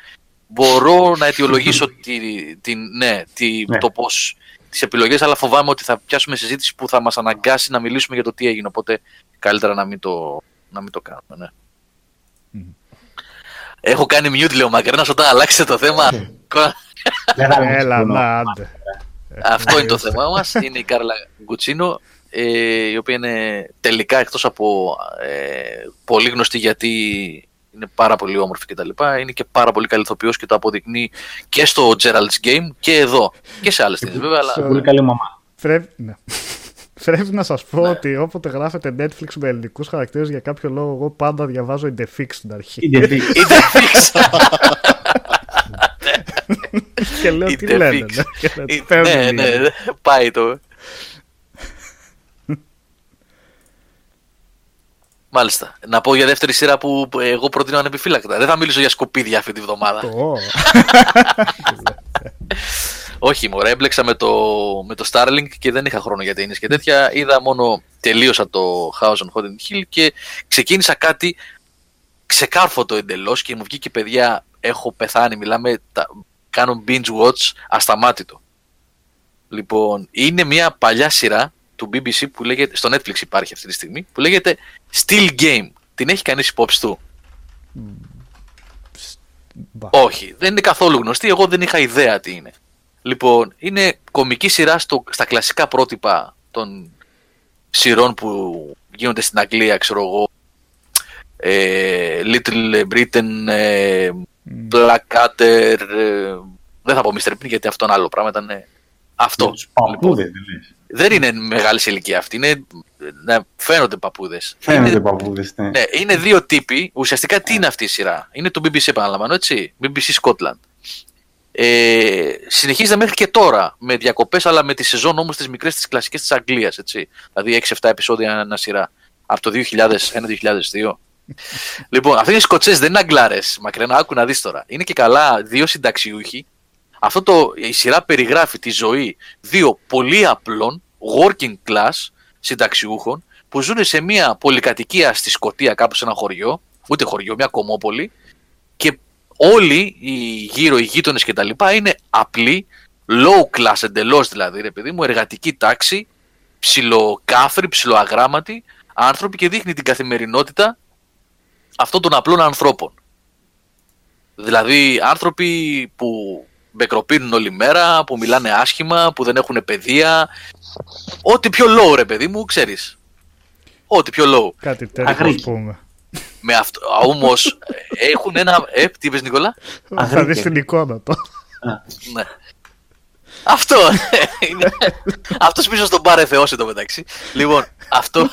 μπορώ να αιτιολογήσω τη, την, ναι, τη, Ναι. το πώς τις επιλογές, αλλά φοβάμαι ότι θα πιάσουμε συζήτηση που θα μας αναγκάσει να μιλήσουμε για το τι έγινε, οπότε καλύτερα να μην το, να μην το κάνουμε, ναι. Έχω κάνει mute, λέω Μακρένας, όταν αλλάξετε το θέμα. Δεν θα λέμε Έλα, συμφωνώ. να, άντε. Αυτό είναι το θέμα μας. Είναι η Κάρλα Γκουτσίνο, ε, η οποία είναι τελικά εκτός από ε, πολύ γνωστή γιατί είναι πάρα πολύ όμορφη κτλ. Είναι και πάρα πολύ καλή ηθοποιός και το αποδεικνύει και στο Gerald's Game και εδώ. Και σε άλλες ταινίες βέβαια, αλλά Πολύ καλή μαμά. Πρέπει, ναι. Πρέπει να σας Ναι. πω ότι όποτε γράφετε Netflix με ελληνικούς χαρακτήρες για κάποιο λόγο εγώ πάντα διαβάζω in the fix στην αρχή. Είναι fix. είτε fix. και λέω τι Είτε λένε. fix. ναι. Και λέω, Ε, παίρνουν ναι, λίγο. ναι, πάει το. Μάλιστα. Να πω για δεύτερη σειρά που εγώ προτείνω ανεπιφύλακτα. Δεν θα μιλήσω για σκουπίδια αυτή τη βδομάδα. Το. Όχι, μωρέ, έμπλεξα με το, με το Starlink και δεν είχα χρόνο για ταινίες και τέτοια. Είδα μόνο, τελείωσα το House on Haunted Hill και ξεκίνησα κάτι ξεκάρφωτο εντελώς και μου βγήκε παιδιά, έχω πεθάνει, μιλάμε, τα, κάνω binge watch ασταμάτητο. Λοιπόν, είναι μια παλιά σειρά του BBC που λέγεται, στο Netflix υπάρχει αυτή τη στιγμή, που λέγεται Still Game. Την έχει κανείς υπόψη του; Μπα. Όχι, δεν είναι καθόλου γνωστή. Εγώ δεν είχα ιδέα τι είναι. Λοιπόν, είναι κομική σειρά στο, στα κλασικά πρότυπα των σειρών που γίνονται στην Αγγλία, ξέρω εγώ. Ε, Little Britain, ε, Blackadder, ε, δεν θα πω Mr. Bean γιατί αυτό είναι άλλο πράγμα, ήταν ε, αυτό. Τους παππούδες, δεν λες. Δεν είναι μεγάλης σε ηλικία αυτή, είναι, να φαίνονται παππούδες. Φαίνονται Είναι- παππούδες, ναι. ναι, είναι δύο τύποι. Ουσιαστικά τι είναι αυτή η σειρά; Είναι το BBC επαναλαμβάνω, έτσι; BBC Scotland. Ε, συνεχίζεται μέχρι και τώρα με διακοπές, αλλά με τη σεζόν όμως τις μικρές τις κλασικές της Αγγλίας. Δηλαδή 6-7 επεισόδια ένα σειρά. Από το 2001-2002. λοιπόν, αυτοί είναι οι Σκοτσές, δεν είναι Αγγλάρες. Μακρινά, άκου να δεις τώρα. Είναι και καλά δύο συνταξιούχοι. Αυτό το, η σειρά περιγράφει τη ζωή δύο πολύ απλών working class συνταξιούχων που ζουν σε μια πολυκατοικία στη Σκωτία, κάπου σε ένα χωριό, ούτε χωριό, μια κομμόπολη, και όλοι οι γύρω, οι γείτονες και τα λοιπά είναι απλοί, low class εντελώς δηλαδή, ρε παιδί μου, εργατική τάξη, ψιλοκάφροι, ψιλοαγράμματοι άνθρωποι και δείχνει την καθημερινότητα αυτών των απλών ανθρώπων. Δηλαδή άνθρωποι που μπεκροπίνουν όλη μέρα, που μιλάνε άσχημα, που δεν έχουν παιδεία. Ό,τι πιο low ρε παιδί μου, ξέρεις. Ό,τι πιο low. Κάτι τέτοιο, ας Αγρίκι. πούμε. Με αυτό, όμως έχουν ένα. Ε, τι είπες Νικόλα; Θα Αγρίκια. δει την εικόνα το. Ναι. Αυτό. είναι. Αυτός πίσω στον πάρε θεός εδώ μεταξύ. Λοιπόν, αυτό.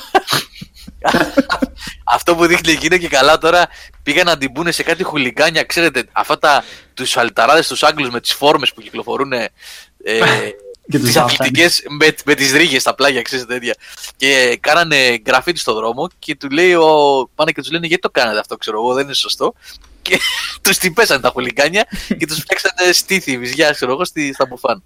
αυτό που δείχνει εκεί είναι και καλά τώρα πήγαν να την πούνε σε κάτι χουλικάνια. Ξέρετε, αυτά τα, τους αλταράδες, τους Άγγλους με τις φόρμες που κυκλοφορούν ε, Και τους τις βάφτανε. αθλητικές με, με τις ρίγες στα πλάγια, ξέρετε τέτοια. Και κάνανε γραφίτι στο δρόμο και του λέει ο, πάνε και τους λένε γιατί το κάνετε αυτό, ξέρω εγώ, δεν είναι σωστό. Και τους την πέσανε τα χουλικάνια και τους φτιάξανε στήθη, βυζιά, ξέρω εγώ, στη, στα μπουφάν.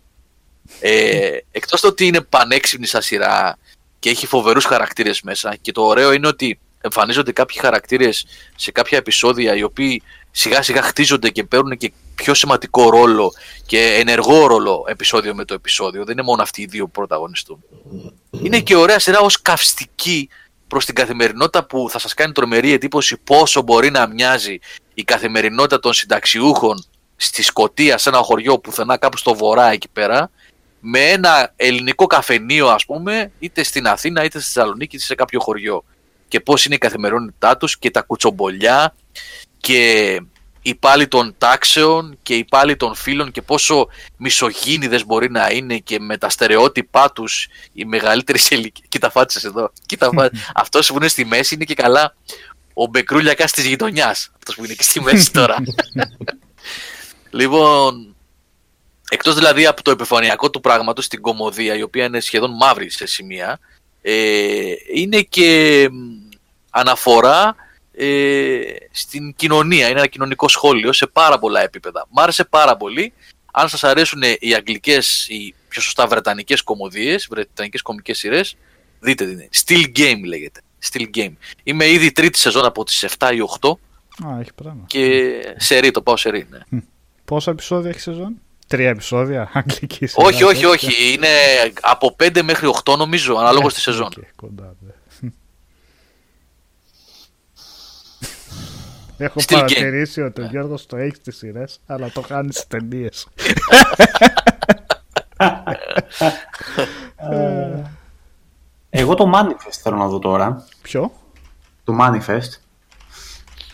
Ε, εκτός το ότι είναι πανέξυπνη σαν σειρά και έχει φοβερούς χαρακτήρες μέσα και το ωραίο είναι ότι εμφανίζονται κάποιοι χαρακτήρες σε κάποια επεισόδια οι οποίοι σιγά σιγά χτίζονται και παίρνουν και πιο σημαντικό ρόλο και ενεργό ρόλο επεισόδιο με το επεισόδιο. Δεν είναι μόνο αυτοί οι δύο που πρωταγωνιστούν. Είναι και ωραία σειρά ως καυστική προς την καθημερινότητα που θα σας κάνει τρομερή εντύπωση πόσο μπορεί να μοιάζει η καθημερινότητα των συνταξιούχων στη Σκωτία, σε ένα χωριό πουθενά κάπου στο βορρά εκεί πέρα, με ένα ελληνικό καφενείο ας πούμε, είτε στην Αθήνα είτε στη Θεσσαλονίκη είτε σε κάποιο χωριό. Και πώς είναι η καθημερινότητά τους και τα κουτσομπολιά και οι πάλι των τάξεων και οι πάλι των φίλων και πόσο μισογίνηδες μπορεί να είναι και με τα στερεότυπά τους οι μεγαλύτεροι σε ηλικία. Κοίτα φάτσες εδώ. Κοίτα φάτσες. Αυτός που είναι στη μέση είναι και καλά ο Μπεκρούλιακας της γειτονιάς. Αυτός που είναι και στη μέση τώρα. λοιπόν, εκτός δηλαδή από το επιφανειακό του πράγματος, την κομμωδία, η οποία είναι σχεδόν μαύρη σε σημεία, ε, είναι και μ, αναφορά ε, στην κοινωνία. Είναι ένα κοινωνικό σχόλιο σε πάρα πολλά επίπεδα. Μ' άρεσε πάρα πολύ. Αν σας αρέσουν οι αγγλικές, οι πιο σωστά βρετανικές κομμωδίες, βρετανικές κομικές σειρές, δείτε την. Still Game λέγεται. Still Game. Είμαι ήδη τρίτη σεζόν από τις 7 ή 8 Α, έχει πράγμα. και σερί, το πάω σερί, ναι. Πόσα επεισόδια έχει σεζόν; Τρία επεισόδια αγγλική σειρά. όχι, όχι, τέτοια. όχι. Είναι από 5 μέχρι 8 νομίζω, ανάλογα στη σεζόν. Οκ, κοντά, ναι. Έχω Still game. παρατηρήσει ότι ο Γιώργος το έχει στις σειρές, αλλά το κάνει στις ταινίες. Εγώ το Manifest θέλω να δω τώρα. Ποιο; Το Manifest.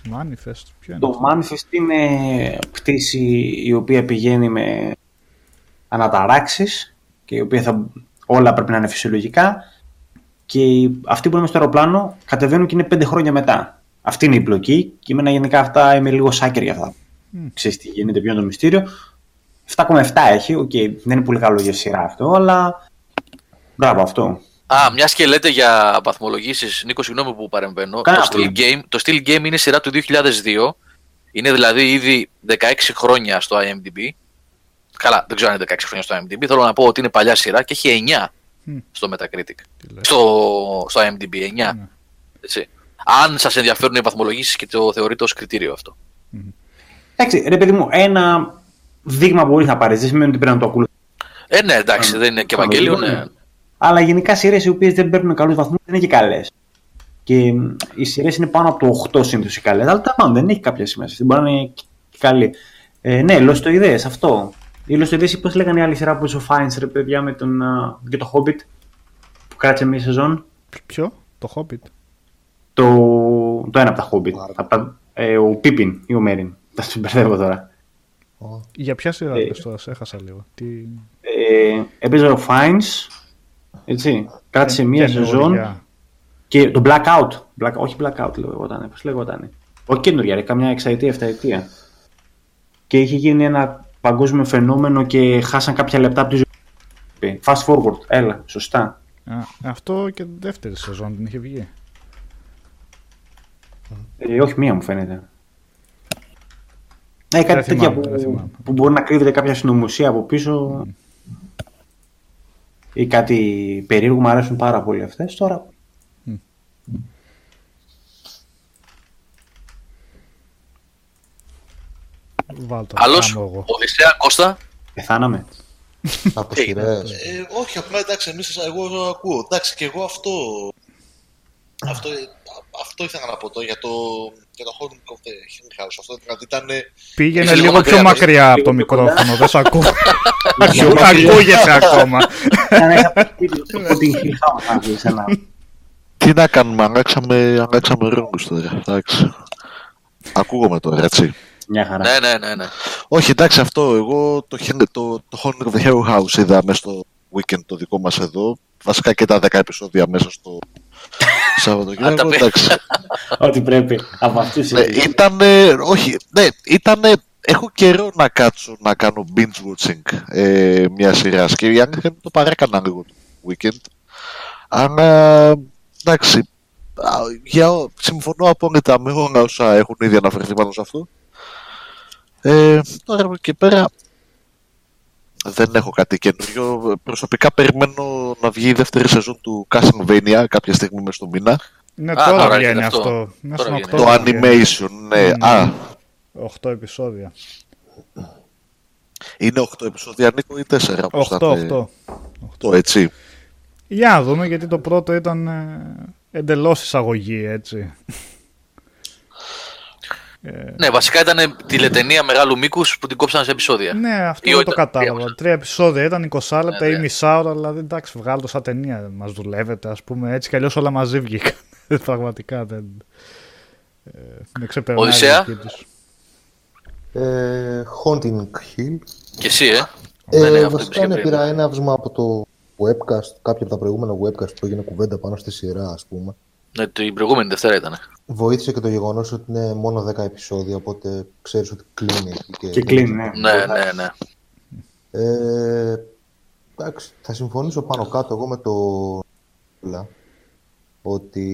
Manifest. Ποιο είναι Το αυτό; Manifest είναι πτήση η οποία πηγαίνει με αναταράξεις και η οποία θα, όλα πρέπει να είναι φυσιολογικά και οι- αυτοί που είναι στο αεροπλάνο κατεβαίνουν και είναι πέντε χρόνια μετά. Αυτή είναι η πλοκή και εμένα γενικά αυτά είμαι λίγο sucker για αυτά. Ξέρεις τι γίνεται, ποιο είναι το μυστήριο. 7,7 έχει, οκ, δεν είναι πολύ καλό για σειρά αυτό, αλλά μπράβο αυτό. Α, μιας και λέτε για βαθμολογήσεις, Νίκο, συγγνώμη που παρεμβαίνω. Κανένα Το Still, πρόβλημα. Game, το Still Game είναι σειρά του 2002. Είναι δηλαδή ήδη 16 χρόνια στο IMDb. Καλά, δεν ξέρω αν είναι 16 χρόνια στο IMDb. Θέλω να πω ότι είναι παλιά σειρά και έχει 9 Μμ. στο Metacritic. Τι λες. Στο, στο IMDb, 9. Ναι. Έτσι. Αν σας ενδιαφέρουν οι βαθμολογήσεις και το θεωρείτε ως κριτήριο αυτό. Εντάξει, ρε παιδί μου, ένα δείγμα μπορεί να πάρει. Δεν σημαίνει ότι πρέπει να το ακολουθήσει. Ε, ναι, εντάξει, δεν είναι και Ευαγγέλιο, ναι. Αλλά γενικά σειρές οι οποίες δεν παίρνουν καλούς βαθμούς δεν είναι και καλές. Και μ, οι σειρές είναι πάνω από το 8 συνήθως οι καλές. Αλλά τα πάντα δεν έχει κάποια σημασία. Δεν μπορεί να είναι και καλή. Ε, ναι, λοστοειδέ, αυτό. Οι λοστοειδέ, πώ λέγανε η άλλη σειρά που είσαι ο Φάιντ, ρε παιδιά, με τον, α, και το Hobbit που κράτησε μία σεζόν. Ποιο; Το Hobbit. Το, το ένα από τα Hobbit. Απ' τα- ε, ο Πίπιν ή ο Μέριν. Θα του μπερδεύω τώρα. Για ποια σειρά Ε. λες τώρα, σε έχασα λίγο. Τι... Ε, έπαιζε ο Φάινς, έτσι, κράτησε μία Καινούργια. σεζόν και το Blackout, Black, όχι Blackout λεγόταν, πώς λεγόταν, όχι καινούργια, ρε, καμιά εξαετία, εφταετία. Και είχε γίνει ένα παγκόσμιο φαινόμενο και χάσαν κάποια λεπτά από τη ζωή. Fast forward, έλα, σωστά. Α, αυτό και δεύτερη σεζόν την είχε βγει. Ε, όχι μία μου φαίνεται. Ναι, κάτι Δεν τέτοια θυμάμαι, που, δεν θυμάμαι. που μπορεί να κρύβεται κάποια συνωμοσία από πίσω ή κάτι περίεργο, μου αρέσουν πάρα πολύ αυτές. Τώρα Βάλ το. Άλλος, κάνω εγώ. Οδυσσέα Κώστα; πεθάναμε. Από Ε, σειρές. Ε, όχι, απλά εντάξει, εμείς, εγώ ακούω. Εντάξει, και εγώ αυτό. Αυτό, αυτό ήθελα να πω τώρα για το, για το Home of the Hidden House. Αυτό δηλαδή ήταν. Πήγαινε Είσαι λίγο λίγο πιο μακριά, μακριά από το λίγο κοντά. μικρόφωνο, δεν σ' ακούω. Λίγο μακριά. Ακούγεσαι ακόμα. Σαν να είσαι από το σπίτι του Potting Hill House, να δεις ένα. Τι να κάνουμε, αλλάξαμε, αλλάξαμε ρόγκους τώρα. Εντάξει. Ακούγομαι τώρα, έτσι. Μια χαρά. Ναι, ναι, ναι. ναι. Όχι, εντάξει, αυτό. Εγώ το, Hen- το, το Honor of the Hero House είδα μέσα στο weekend το δικό μας εδώ. Βασικά και τα 10 επεισόδια μέσα στο Σαββατοκύριακο. τα πει. εντάξει. Ό,τι πρέπει. Από αυτούς Ναι, ήταν. Όχι, ναι, ήταν. Έχω καιρό να κάτσω να κάνω binge watching ε, μια σειρά και η αλήθεια είναι το παρέκανα λίγο το weekend. Αλλά εντάξει, α, για, ό- συμφωνώ απόλυτα με όλα όσα έχουν ήδη αναφερθεί πάνω σε αυτό. Ε, τώρα από εκεί και πέρα δεν έχω κάτι καινούριο. Προσωπικά περιμένω να βγει η δεύτερη σεζόν του Castlevania κάποια στιγμή μες στο μήνα. Ναι, Α, τώρα τώρα βγαίνει είναι αυτό. αυτό. Μέσα Τώρα στον βγαίνει. Το Οκτώβριο βγαίνει. animation, ναι. Ναι. Α, 8 επεισόδια. είναι 8 επεισόδια, Νίκο, ή 4. 8, 8. 8, έτσι. Για να δούμε γιατί το πρώτο ήταν ε, εντελώς εισαγωγή έτσι. Ε, Ναι, βασικά ήταν τηλετενία μεγάλου μήκους που την κόψαν σε επεισόδια. ναι, αυτό Ή δεν ήταν- το κατάλαβα. διάβασα. Τρία επεισόδια ήταν 20 λεπτά Ναι, ή ναι. μισά ώρα, δηλαδή εντάξει, βγάλω το σαν ταινία. Μας δουλεύετε, ας πούμε. Έτσι κι αλλιώς όλα μαζί βγήκαν. Πραγματικά δεν. Ε, με ξεπερνάει. η Οδυσσέα; δική τους. Ε, Haunting Hill. Και εσύ, ε; Ε, Ναι, ναι, αυτό βασικά είπες ναι, και πήρα πριν. έναυσμα από το webcast, κάποια από τα προηγούμενα webcast που έγινε κουβέντα πάνω στη σειρά, ας πούμε. Ναι, την προηγούμενη Δευτέρα ήταν. Βοήθησε και το γεγονός ότι είναι μόνο 10 επεισόδια, οπότε ξέρεις ότι κλείνει. εκεί Και κλείνει, ναι. Ναι, ναι, ναι. Ε, εντάξει, θα συμφωνήσω πάνω κάτω εγώ με το Λα, ότι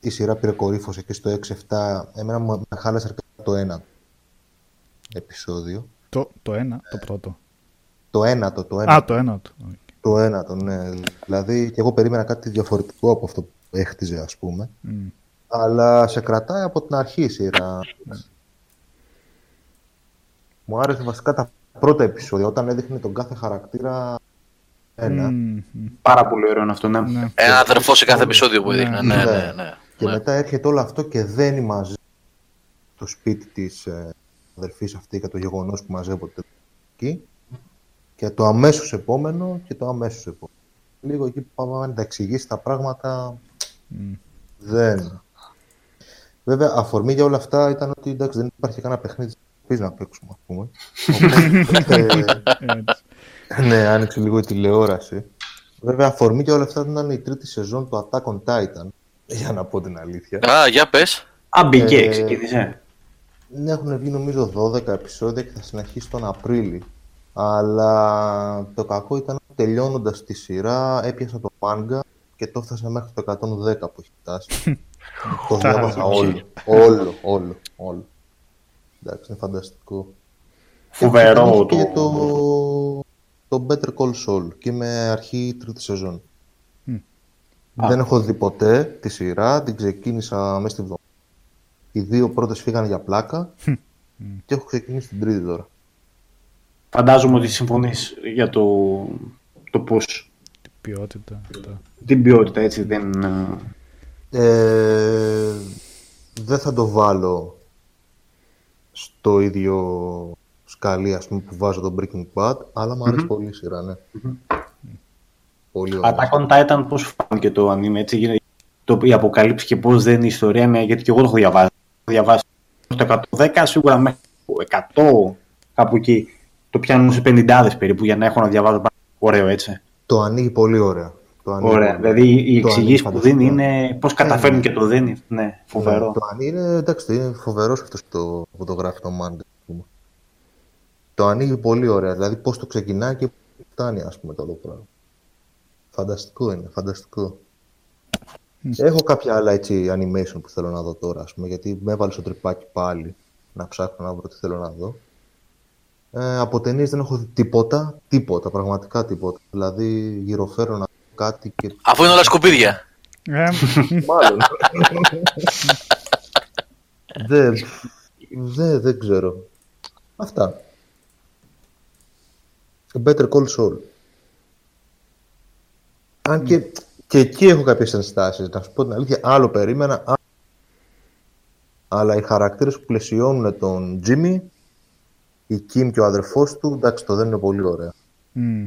η σειρά πήρε κορύφωση και στο 6-7 εμένα μου με χάλασε αρκετά το ένα επεισόδιο. Το, το ένα, το πρώτο. Το ένατο, το ένα. Α, το ένα. Το. Το ένατο, ναι. Δηλαδή και εγώ περίμενα κάτι διαφορετικό από αυτό που έχτιζε, ας πούμε. Μμ. Αλλά σε κρατάει από την αρχή η σειρά. Μου άρεσε βασικά τα πρώτα επεισόδια, όταν έδειχνε τον κάθε χαρακτήρα ένα. Μμ, μμ. Πάρα πολύ ωραίο είναι αυτό, ναι. Ναι. Ένα αδερφός σε κάθε επεισόδιο που έδειχνε. Ναι, Ναι. ναι, ναι. Και Ναι. μετά έρχεται όλο αυτό και δένει μαζί το σπίτι της ε, αδερφής αυτή για το γεγονός που μαζεύονται εκεί. Και το αμέσως επόμενο και το αμέσως επόμενο. Λίγο εκεί που πάμε να τα εξηγήσει τα πράγματα Μμ. δεν. Βέβαια, αφορμή για όλα αυτά ήταν ότι εντάξει, δεν υπάρχει κανένα παιχνίδι της να παίξουμε, ας πούμε. Οπότε, Έτσι. ναι, άνοιξε λίγο η τηλεόραση. Βέβαια, αφορμή για όλα αυτά ήταν η τρίτη σεζόν του Attack on Titan. Για να πω την αλήθεια. Α, για πες. Α, μπήκε, Ε, ξεκίνησε. Ναι, έχουν βγει νομίζω 12 επεισόδια και θα συνεχίσει τον Απρίλη. Αλλά το κακό ήταν ότι τελειώνοντας τη σειρά έπιασα το μάγκα και το έφτασα μέχρι το 110 που έχει φτάσει. το διάβασα όλο, όλο, όλο, όλο. Εντάξει, είναι φανταστικό. Φοβερό Και, το- και το, το Better Call Saul και είμαι αρχή τρίτη σεζόν. Δεν έχω δει ποτέ τη σειρά, την ξεκίνησα μέσα στη βδομάδα. Οι δύο πρώτες φύγανε για πλάκα και έχω ξεκινήσει την τρίτη τώρα. Φαντάζομαι ότι συμφωνείς για το, το πώς. Ποιότητα. αυτά. Την ποιότητα, έτσι, δεν... ε, Ε, δεν θα το βάλω στο ίδιο σκαλί ας πούμε, που βάζω το Breaking Bad, αλλά μου αρεσει πολύ η σειρά, ναι. Πολύ ωραία. Attack on Titan, πώς φάνηκε το anime, έτσι, γίνεται το, η αποκαλύψη και πώς δεν είναι η ιστορία, ναι, γιατί και εγώ το έχω διαβάσει. Το έχω διαβάσει το 110, σίγουρα μέχρι το 100, κάπου εκεί. Το πιάνουν σε 50 περίπου για να έχω να διαβάζω πάρα ωραίο, έτσι. Το ανοίγει πολύ ωραία. Το ανοίγει Ωραία. πολύ Δηλαδή οι Το εξηγήσεις ανοίγει που φανταστικά. δίνει είναι πώς καταφέρνει και το δίνει. Ναι, φοβερό. Ναι, το ανοίγει είναι, εντάξει, είναι φοβερός αυτός το, που το γράφει το manga. ας πούμε. Το ανοίγει πολύ ωραία, δηλαδή πώς το ξεκινάει και πού φτάνει ας πούμε το όλο πράγμα. Φανταστικό είναι, φανταστικό. Έχω κάποια άλλα έτσι animation που θέλω να δω τώρα, ας πούμε, γιατί με έβαλε στο τρυπάκι πάλι να ψάχνω να βρω τι θέλω να δω. Ε, από ταινίες δεν έχω δει τίποτα, τίποτα, πραγματικά τίποτα. Δηλαδή γυροφέρω να δω κάτι και Αφού είναι όλα σκουπίδια. Ε, Μάλλον. δεν, δεν, δεν ξέρω. Αυτά. Better Call Saul. Αν και, και εκεί έχω κάποιες ενστάσεις. Να σου πω την αλήθεια, άλλο περίμενα. α- Αλλά οι χαρακτήρες που πλαισιώνουν τον Jimmy, η Kim και ο αδερφός του, εντάξει, το δεν είναι πολύ ωραία. μ.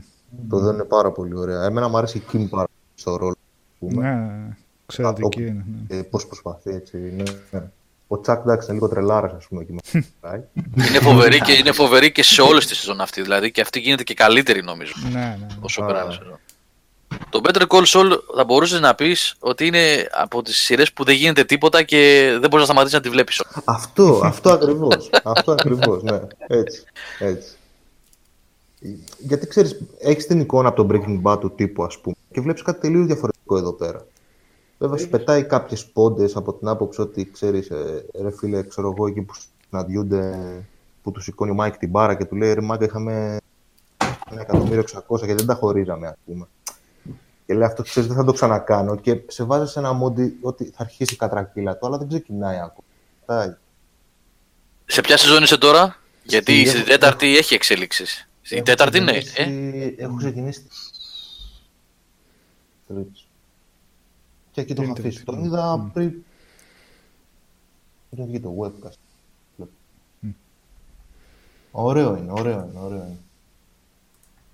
Το δεν είναι πάρα πολύ ωραία. Εμένα μου αρέσει η Kim πάρα πολύ στο ρόλο. πούμε. Ναι, εξαιρετική είναι. Ναι. Ε, πώς προσπαθεί έτσι. Ναι, ναι. Ο Τσακ εντάξει είναι λίγο τρελάρας, ας πούμε. Εκεί με πάει. Είναι φοβερή και, είναι φοβερή και σε όλες τις σεζόν αυτή. Δηλαδή και αυτή γίνεται και καλύτερη νομίζω. Ναι, ναι. Όσο Α, περνάει ναι. η σεζόν. Το Better Call Saul θα μπορούσες να πεις ότι είναι από τις σειρές που δεν γίνεται τίποτα και δεν μπορείς να σταματήσεις να τη βλέπεις. αυτό, αυτό ακριβώς. αυτό ακριβώς, ναι. Έτσι. έτσι. Γιατί ξέρεις, έχεις την εικόνα από το Breaking Bad του τύπου, ας πούμε, και βλέπεις κάτι τελείως διαφορετικό εδώ πέρα. Βέβαια, σου πετάει κάποιες πόντες από την άποψη ότι ξέρεις, ρε φίλε, ξέρω εγώ, εκεί που συναντιούνται, που του σηκώνει ο Μάικ την μπάρα και του λέει ρε Μάγκα, είχαμε ένα εκατομμύριο 600 και δεν τα χωρίζαμε, ας πούμε. Και λέει αυτό ξέρεις, δεν θα το ξανακάνω. Και σε βάζει σε ένα mood ότι θα αρχίσει η κατρακύλα του, αλλά δεν ξεκινάει ακόμα. Πάει. Σε ποια σεζόν είσαι τώρα, Γιατί Στη- στην τέταρτη έχει εξέλιξη. Στην Έχω τέταρτη ναι. ξεκινήσει- Ε; Έχω ξεκινήσει. Τρίτης. Και εκεί το Την είχα αφήσει. τρίτη. Τον είδα πριν. Πριν βγει το webcast. Βλέπω. Ωραίο είναι, ωραίο είναι, ωραίο είναι.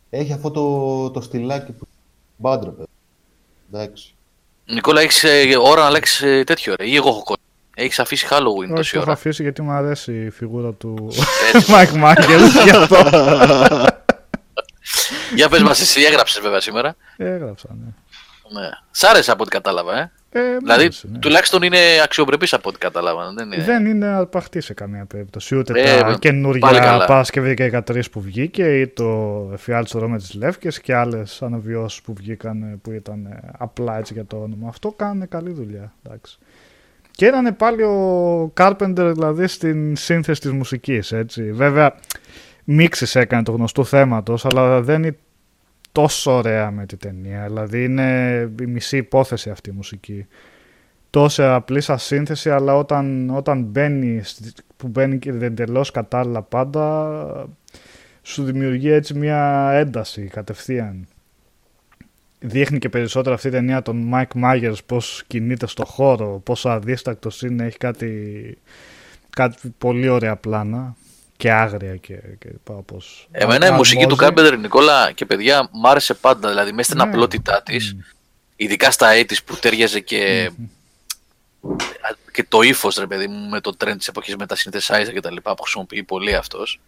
Έχει αυτό το, το στυλάκι που. Μπάντρε, παιδί. Εντάξει. Νικόλα, έχεις ώρα να αλλάξεις τέτοιο ρε. Ή εγώ έχω κόλλη. Έχεις αφήσει Halloween Όχι, τόση το έχω ώρα. αφήσει γιατί μου αρέσει η φιγούρα του Έτσι. Mike Michaels γι' αυτό. Για πες μας, εσύ έγραψες βέβαια σήμερα. Έγραψα, ναι. Ναι. Σ' άρεσε από ό,τι κατάλαβα, ε. Ε, μ' Δηλαδή, άρεσε, ναι. τουλάχιστον είναι αξιοπρεπής από ό,τι κατάλαβα. Δεν είναι... Δεν είναι αρπαχτή σε καμία περίπτωση. Ούτε Ε, τα πάλι καινούργια καλά. Παρασκευή και 13 που βγήκε ή το εφιάλτιστο με τις Λεύκες και άλλες αναβιώσεις που βγήκαν ε, που ήταν ε, απλά έτσι για το όνομα. Αυτό κάνανε καλή δουλειά. Εντάξει. Και ήταν πάλι ο Carpenter δηλαδή στην σύνθεση της μουσικής. Έτσι. Βέβαια μίξεις έκανε το γνωστού θέματος αλλά δεν είναι τόσο ωραία με τη ταινία. Δηλαδή είναι η μισή υπόθεση αυτή η μουσική τόσο απλή σαν σύνθεση, αλλά όταν, όταν μπαίνει, στη- που μπαίνει και εντελώ κατάλληλα πάντα, σου δημιουργεί έτσι μια ένταση κατευθείαν. Δείχνει και περισσότερο αυτή η ταινία τον Mike Myers πώς κινείται στο χώρο, πόσο αδίστακτος είναι, έχει κάτι, κάτι πολύ ωραία πλάνα και άγρια και, και πάω πως Εμένα η α- μουσική του αρμόζει. Carpenter Νικόλα και παιδιά μ' άρεσε πάντα. Δηλαδή, μέσα στην Ναι. απλότητά της, ειδικά στα έτης που τέριαζε και, και το ύφος, ρε παιδί μου, με το trend της εποχής με τα synthesizer και τα λοιπά που χρησιμοποιεί πολύ αυτός.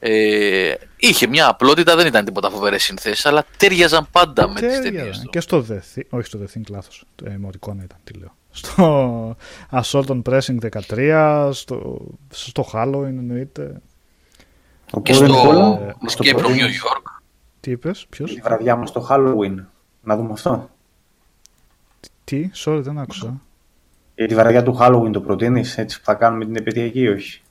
Ε, είχε μια απλότητα, δεν ήταν τίποτα φοβερές συνθέσεις, αλλά τέριαζαν πάντα με τις Τέριαζαν. ταινίε του. Και στο The Thing, όχι στο The Thing, λάθος, ε, Morricone ήταν, τι λέω. Στο Assault on Precinct 13, στο, στο Halloween εννοείται. Και Οπότε, Νικόλα, στο μας το Escape from New προτείνεις York. Τι είπες, ποιος, Τη βραδιά μας το Halloween. Να δούμε αυτό. τι, sorry δεν άκουσα. Για τη βραδιά του Halloween το προτείνεις, έτσι που θα κάνουμε την επετειακή ή όχι;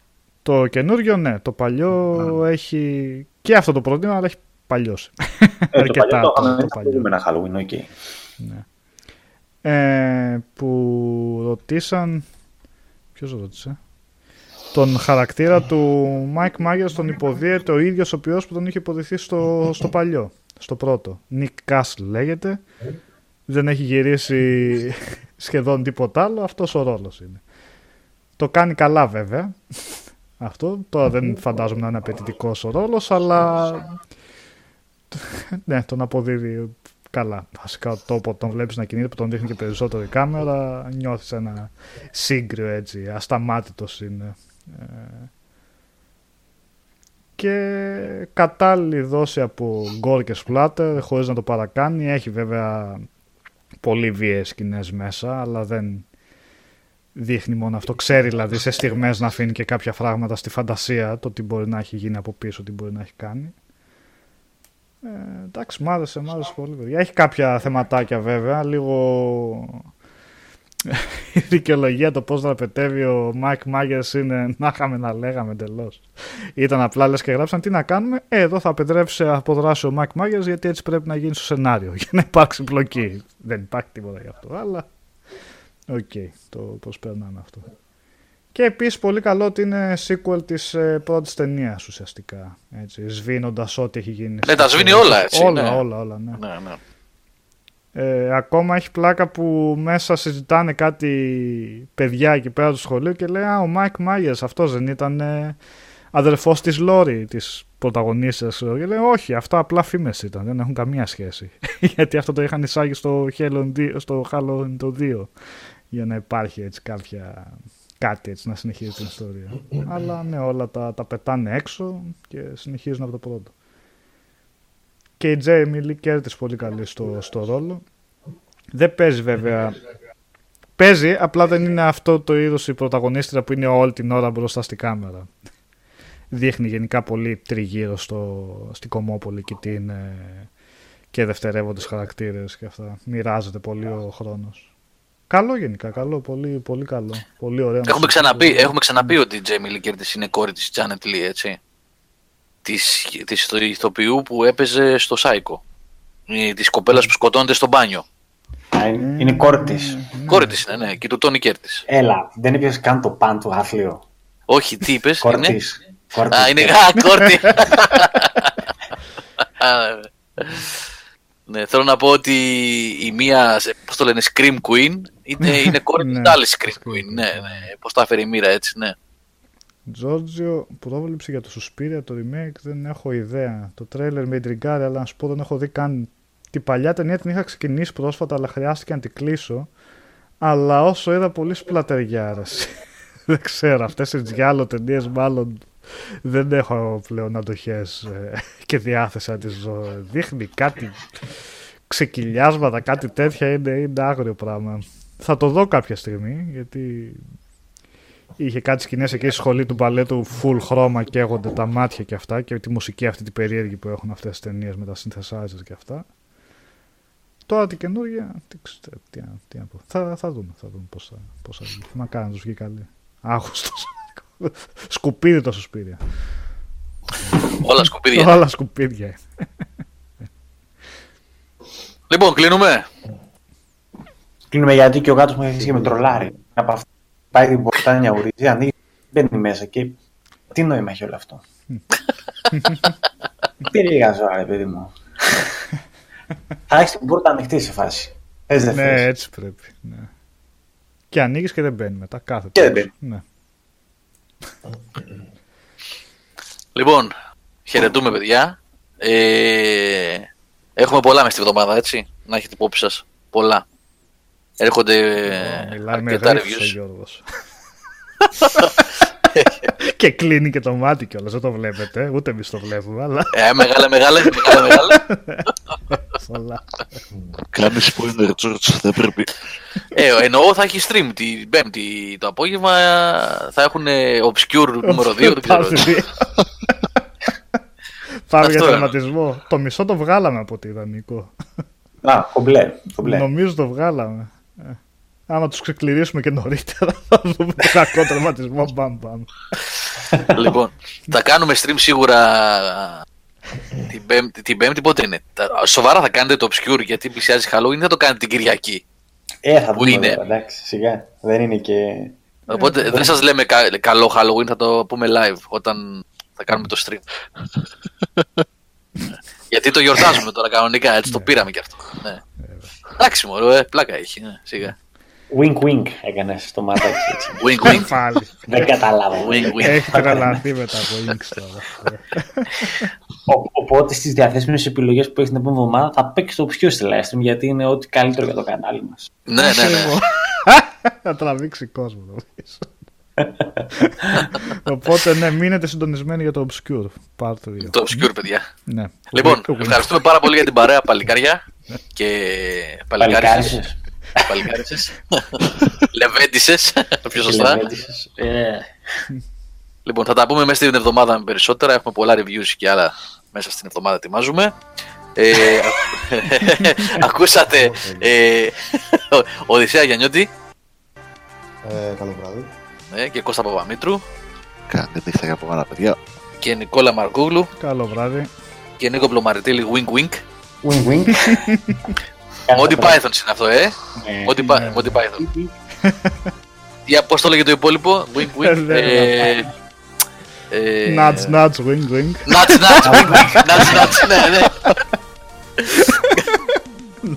Το καινούριο ναι, το παλιό έχει και αυτό το πρότεινο, αλλά έχει παλιώσει. Ε, το Αρκετά παλιό το το, είχαμε το έτσι, θα παλιό. δούμε ένα Halloween, OK. Ναι. Ε, που ρωτήσαν. Ποιος ρώτησε; Τον χαρακτήρα του Mike Myers τον υποδίεται ο ίδιος ο οποίος που τον είχε υποδηθεί στο, στο παλιό, στο πρώτο. Nick Castle λέγεται. Δεν έχει γυρίσει σχεδόν τίποτα άλλο, αυτός ο ρόλος είναι. Το κάνει καλά βέβαια. Αυτό. Τώρα δεν φαντάζομαι να είναι απαιτητικός ο ρόλος, αλλά ναι, τον αποδίδει καλά. Βασικά τόπο τον βλέπεις να κινείται που τον δείχνει και περισσότερο η κάμερα, νιώθεις ένα σύγκριο έτσι, ασταμάτητος είναι. Ε, και κατάλληλη δόση από γκορ και splatter χωρίς να το παρακάνει. Έχει βέβαια πολύ βίαιες σκηνές μέσα, αλλά δεν δείχνει μόνο αυτό. Ξέρει δηλαδή σε στιγμές να αφήνει και κάποια φράγματα στη φαντασία, το τι μπορεί να έχει γίνει από πίσω, τι μπορεί να έχει κάνει. Ε, εντάξει, μ' άρεσε, μ' άρεσε πολύ. παιδιά. Έχει κάποια θεματάκια βέβαια, λίγο η δικαιολογία το πώς δραπετεύει ο Μάικ Μάγερς είναι να είχαμε να λέγαμε εντελώς. Ήταν απλά λες και γράψαν τι να κάνουμε. Ε, εδώ θα απεντρέψει αποδράσει ο Μάικ Μάγερς γιατί έτσι πρέπει να γίνει στο σενάριο για να υπάρξει πλοκή. Δεν υπάρχει τίποτα γι' αυτό, αλλά οκ, το πώς περνάμε αυτό. Και επίσης πολύ καλό ότι είναι sequel της ε, πρώτης ταινίας ουσιαστικά. Έτσι, σβήνοντας ό,τι έχει γίνει. Ναι, στις τα σβήνει ταινίες. όλα, έτσι, Όλα, ναι. όλα, όλα, ναι. Ναι, ναι. Ε, ακόμα έχει πλάκα που μέσα συζητάνε κάτι παιδιά εκεί πέρα του σχολείου και λέει Α, ο Μάικ Μάγερ αυτός δεν ήταν ε, αδερφός της Λόρι, της πρωταγωνίστριας. Και λέει, Όχι, αυτά απλά φήμες ήταν. Δεν έχουν καμία σχέση. Γιατί αυτό το είχαν εισάγει στο Halloween, στο Halloween το 2. Για να υπάρχει έτσι κάποια. Κάτι έτσι να συνεχίζει την ιστορία. Αλλά ναι, όλα τα, τα πετάνε έξω και συνεχίζουν από το πρώτο. Και η Τζέιμι Λι Κέρτης πολύ καλή στο, στο ρόλο. Δεν παίζει βέβαια Παίζει, απλά δεν είναι αυτό το είδος η πρωταγωνίστρια που είναι όλη την ώρα μπροστά στη κάμερα. Δείχνει γενικά πολύ τριγύρω στο, στην Κομόπολη και την ε, και δευτερεύοντες χαρακτήρες και αυτά. Μοιράζεται πολύ ο χρόνος. Καλό γενικά, καλό, πολύ, πολύ καλό. Πολύ ωραίο. Έχουμε ξαναπεί, έχουμε ξαναπεί ότι η Τζέμι Λικέρτης είναι κόρη της Τζάνετ Λί, έτσι. Της, της ηθοποιού που έπαιζε στο Σάικο. Της κοπέλας που σκοτώνεται στο μπάνιο. Είναι η κόρη τη. Κόρη τη είναι, ναι, και του Τόνι Κέρτης. Έλα, δεν είπες καν το παν του άθλιο. Όχι, τι είπες. Κόρη είναι... της. Α, είναι γα, κόρτη. ναι, θέλω να πω ότι η μία, πώς το λένε, Scream Queen, είναι, είναι κόρη της Ναι. άλλης Scream Queen. Ναι, ναι, πώς τα έφερε η μοίρα έτσι, ναι. Τζόρτζιο, πρόβληψη για το Suspiria, το remake, δεν έχω ιδέα. Το τρέλερ με ιντριγκάρει, αλλά να σου πω δεν έχω δει καν. Την παλιά ταινία την είχα ξεκινήσει πρόσφατα, αλλά χρειάστηκε να την κλείσω. Αλλά όσο είδα, πολύ σπλατεριάρες. δεν ξέρω, αυτές οι τζιάλο ταινίες μάλλον δεν έχω πλέον αντοχές ε, και διάθεση να τις ζω. Δείχνει κάτι ξεκυλιάσματα, κάτι τέτοια, είναι, είναι άγριο πράγμα. Θα το δω κάποια στιγμή, γιατί Είχε κάτι σκηνές εκεί στη σχολή του μπαλέτου full χρώμα καίγονται τα μάτια και αυτά και τη μουσική αυτή την περίεργη που έχουν αυτές τις ταινίες με τα synthesizers και αυτά. Τώρα την καινούργια, τι, ξέρω, τι, να- τι να πω. Θα, θα δούμε, θα δούμε πώς θα, πώς θα βγει. Μακάρι να τους βγει καλή. Άγουστος. Σκουπίδι το σωσπίδια. Όλα σκουπίδια. Όλα σκουπίδια. λοιπόν, κλείνουμε. Κλείνουμε γιατί και ο γάτος μου έχει αρχίσει και με τρολάρει. Από αυτό πάει την πορτάνια ουρίζει, ανοίγει, μπαίνει μέσα και. Τι νόημα έχει όλο αυτό. Περίεργα ζώα, ρε παιδί μου. Θα έχεις την πόρτα ανοιχτή σε φάση. Θες δεν ναι, θες. έτσι πρέπει. Ναι. Και ανοίγεις και δεν μπαίνει μετά. Κάθε Και δεν τέλος. Ναι. Λοιπόν, χαιρετούμε παιδιά. Ε, έχουμε πολλά μες τη βδομάδα, έτσι. Να έχετε υπόψη σας. Πολλά. Έρχονται Μιλάει με αρκετά γρήφους ο reviews. Γιώργος. και κλείνει και το μάτι κιόλας, δεν το βλέπετε, ούτε εμείς το βλέπουμε, αλλά Ε, μεγάλα, μεγάλα, μεγάλα, μεγάλα. πολλά. Κάνει spoiler, George, δεν πρέπει. Ε, εννοώ θα έχει stream την Πέμπτη το απόγευμα. ε, Θα έχουν ε, Obscure νούμερο 2. Δεν ξέρω. Πάρτε δύο. Πάμε για Αυτό τερματισμό. Το μισό το βγάλαμε από ό,τι είδα, Νικό. Α, κομπλέ. κομπλέ. Νομίζω το βγάλαμε. Ε, Άμα τους ξεκληρίσουμε και νωρίτερα θα δούμε το κακό τερματισμό μπαμ μπαμ. λοιπόν, θα κάνουμε stream σίγουρα την Πέμπτη, την πέμπτη πότε είναι; Τα- Σοβαρά θα κάνετε το Obscure γιατί πλησιάζει Halloween ή θα το κάνετε την Κυριακή. Ε, θα Πού δούμε είναι; τώρα, εντάξει, σιγά. Δεν είναι και... Οπότε δεν σας λέμε κα- καλό Halloween, θα το πούμε live όταν θα κάνουμε το stream. γιατί το γιορτάζουμε τώρα κανονικά, έτσι το πήραμε κι αυτό. Ναι. Εντάξει μωρό, ε, πλάκα έχει, ναι, σιγά. Wink wink έκανες στο μάτια έτσι. Wink wink. Πάλι. Δεν κατάλαβα. Wink wink. Έχει τρελαθεί με τα Wings τώρα. Ο- Οπότε στις διαθέσιμες επιλογές που έχεις την επόμενη εβδομάδα θα παίξεις το πιο στη live stream γιατί είναι ό,τι καλύτερο για το κανάλι μας. ναι, ναι, ναι. Θα τραβήξει κόσμο νομίζω. Οπότε ναι, μείνετε συντονισμένοι για το Obscure. Πάρτε δύο. Το Obscure, παιδιά. Ναι. Λοιπόν, Wink- ευχαριστούμε πάρα πολύ για την παρέα, παλικάρια. Και παλικάρισες. Παλικάρισες. Παλικάρισες. Λεβέντισες, πιο σωστά. Λεβέντισες. Ε, Λοιπόν, θα τα πούμε μέσα στην εβδομάδα με περισσότερα. Έχουμε πολλά reviews και άλλα μέσα στην εβδομάδα ετοιμάζουμε. Ε, ακούσατε ε, Οδυσσέα Γιαννιώτη Ε, καλό βράδυ ε, και Κώστα Παπαμήτρου. Καλή νύχτα για πάνω, παιδιά. Και Νικόλα Μαργούγλου. Καλό βράδυ. Και Νίκο Πλωμαριτήλη, wink wink. Wink wink. Μόντι Python είναι αυτό, ε. Ναι. Μόντι ναι. Python. Για πώ το λέγεται το υπόλοιπο, wink wink. Νατς, νατς, ε, ε, wink wink. Νατς, νατς, wink wink. Νατς, νατς, ναι, ναι.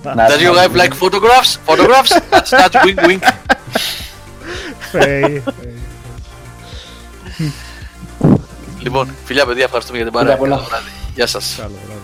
Does your wife like photographs? Photographs? That's that wink wink. Φέι. Λοιπόν, φιλιά παιδιά, ευχαριστούμε για την Φιλιά παρέα. πολλά. Καλό βράδυ. Γεια σας. Καλό βράδυ.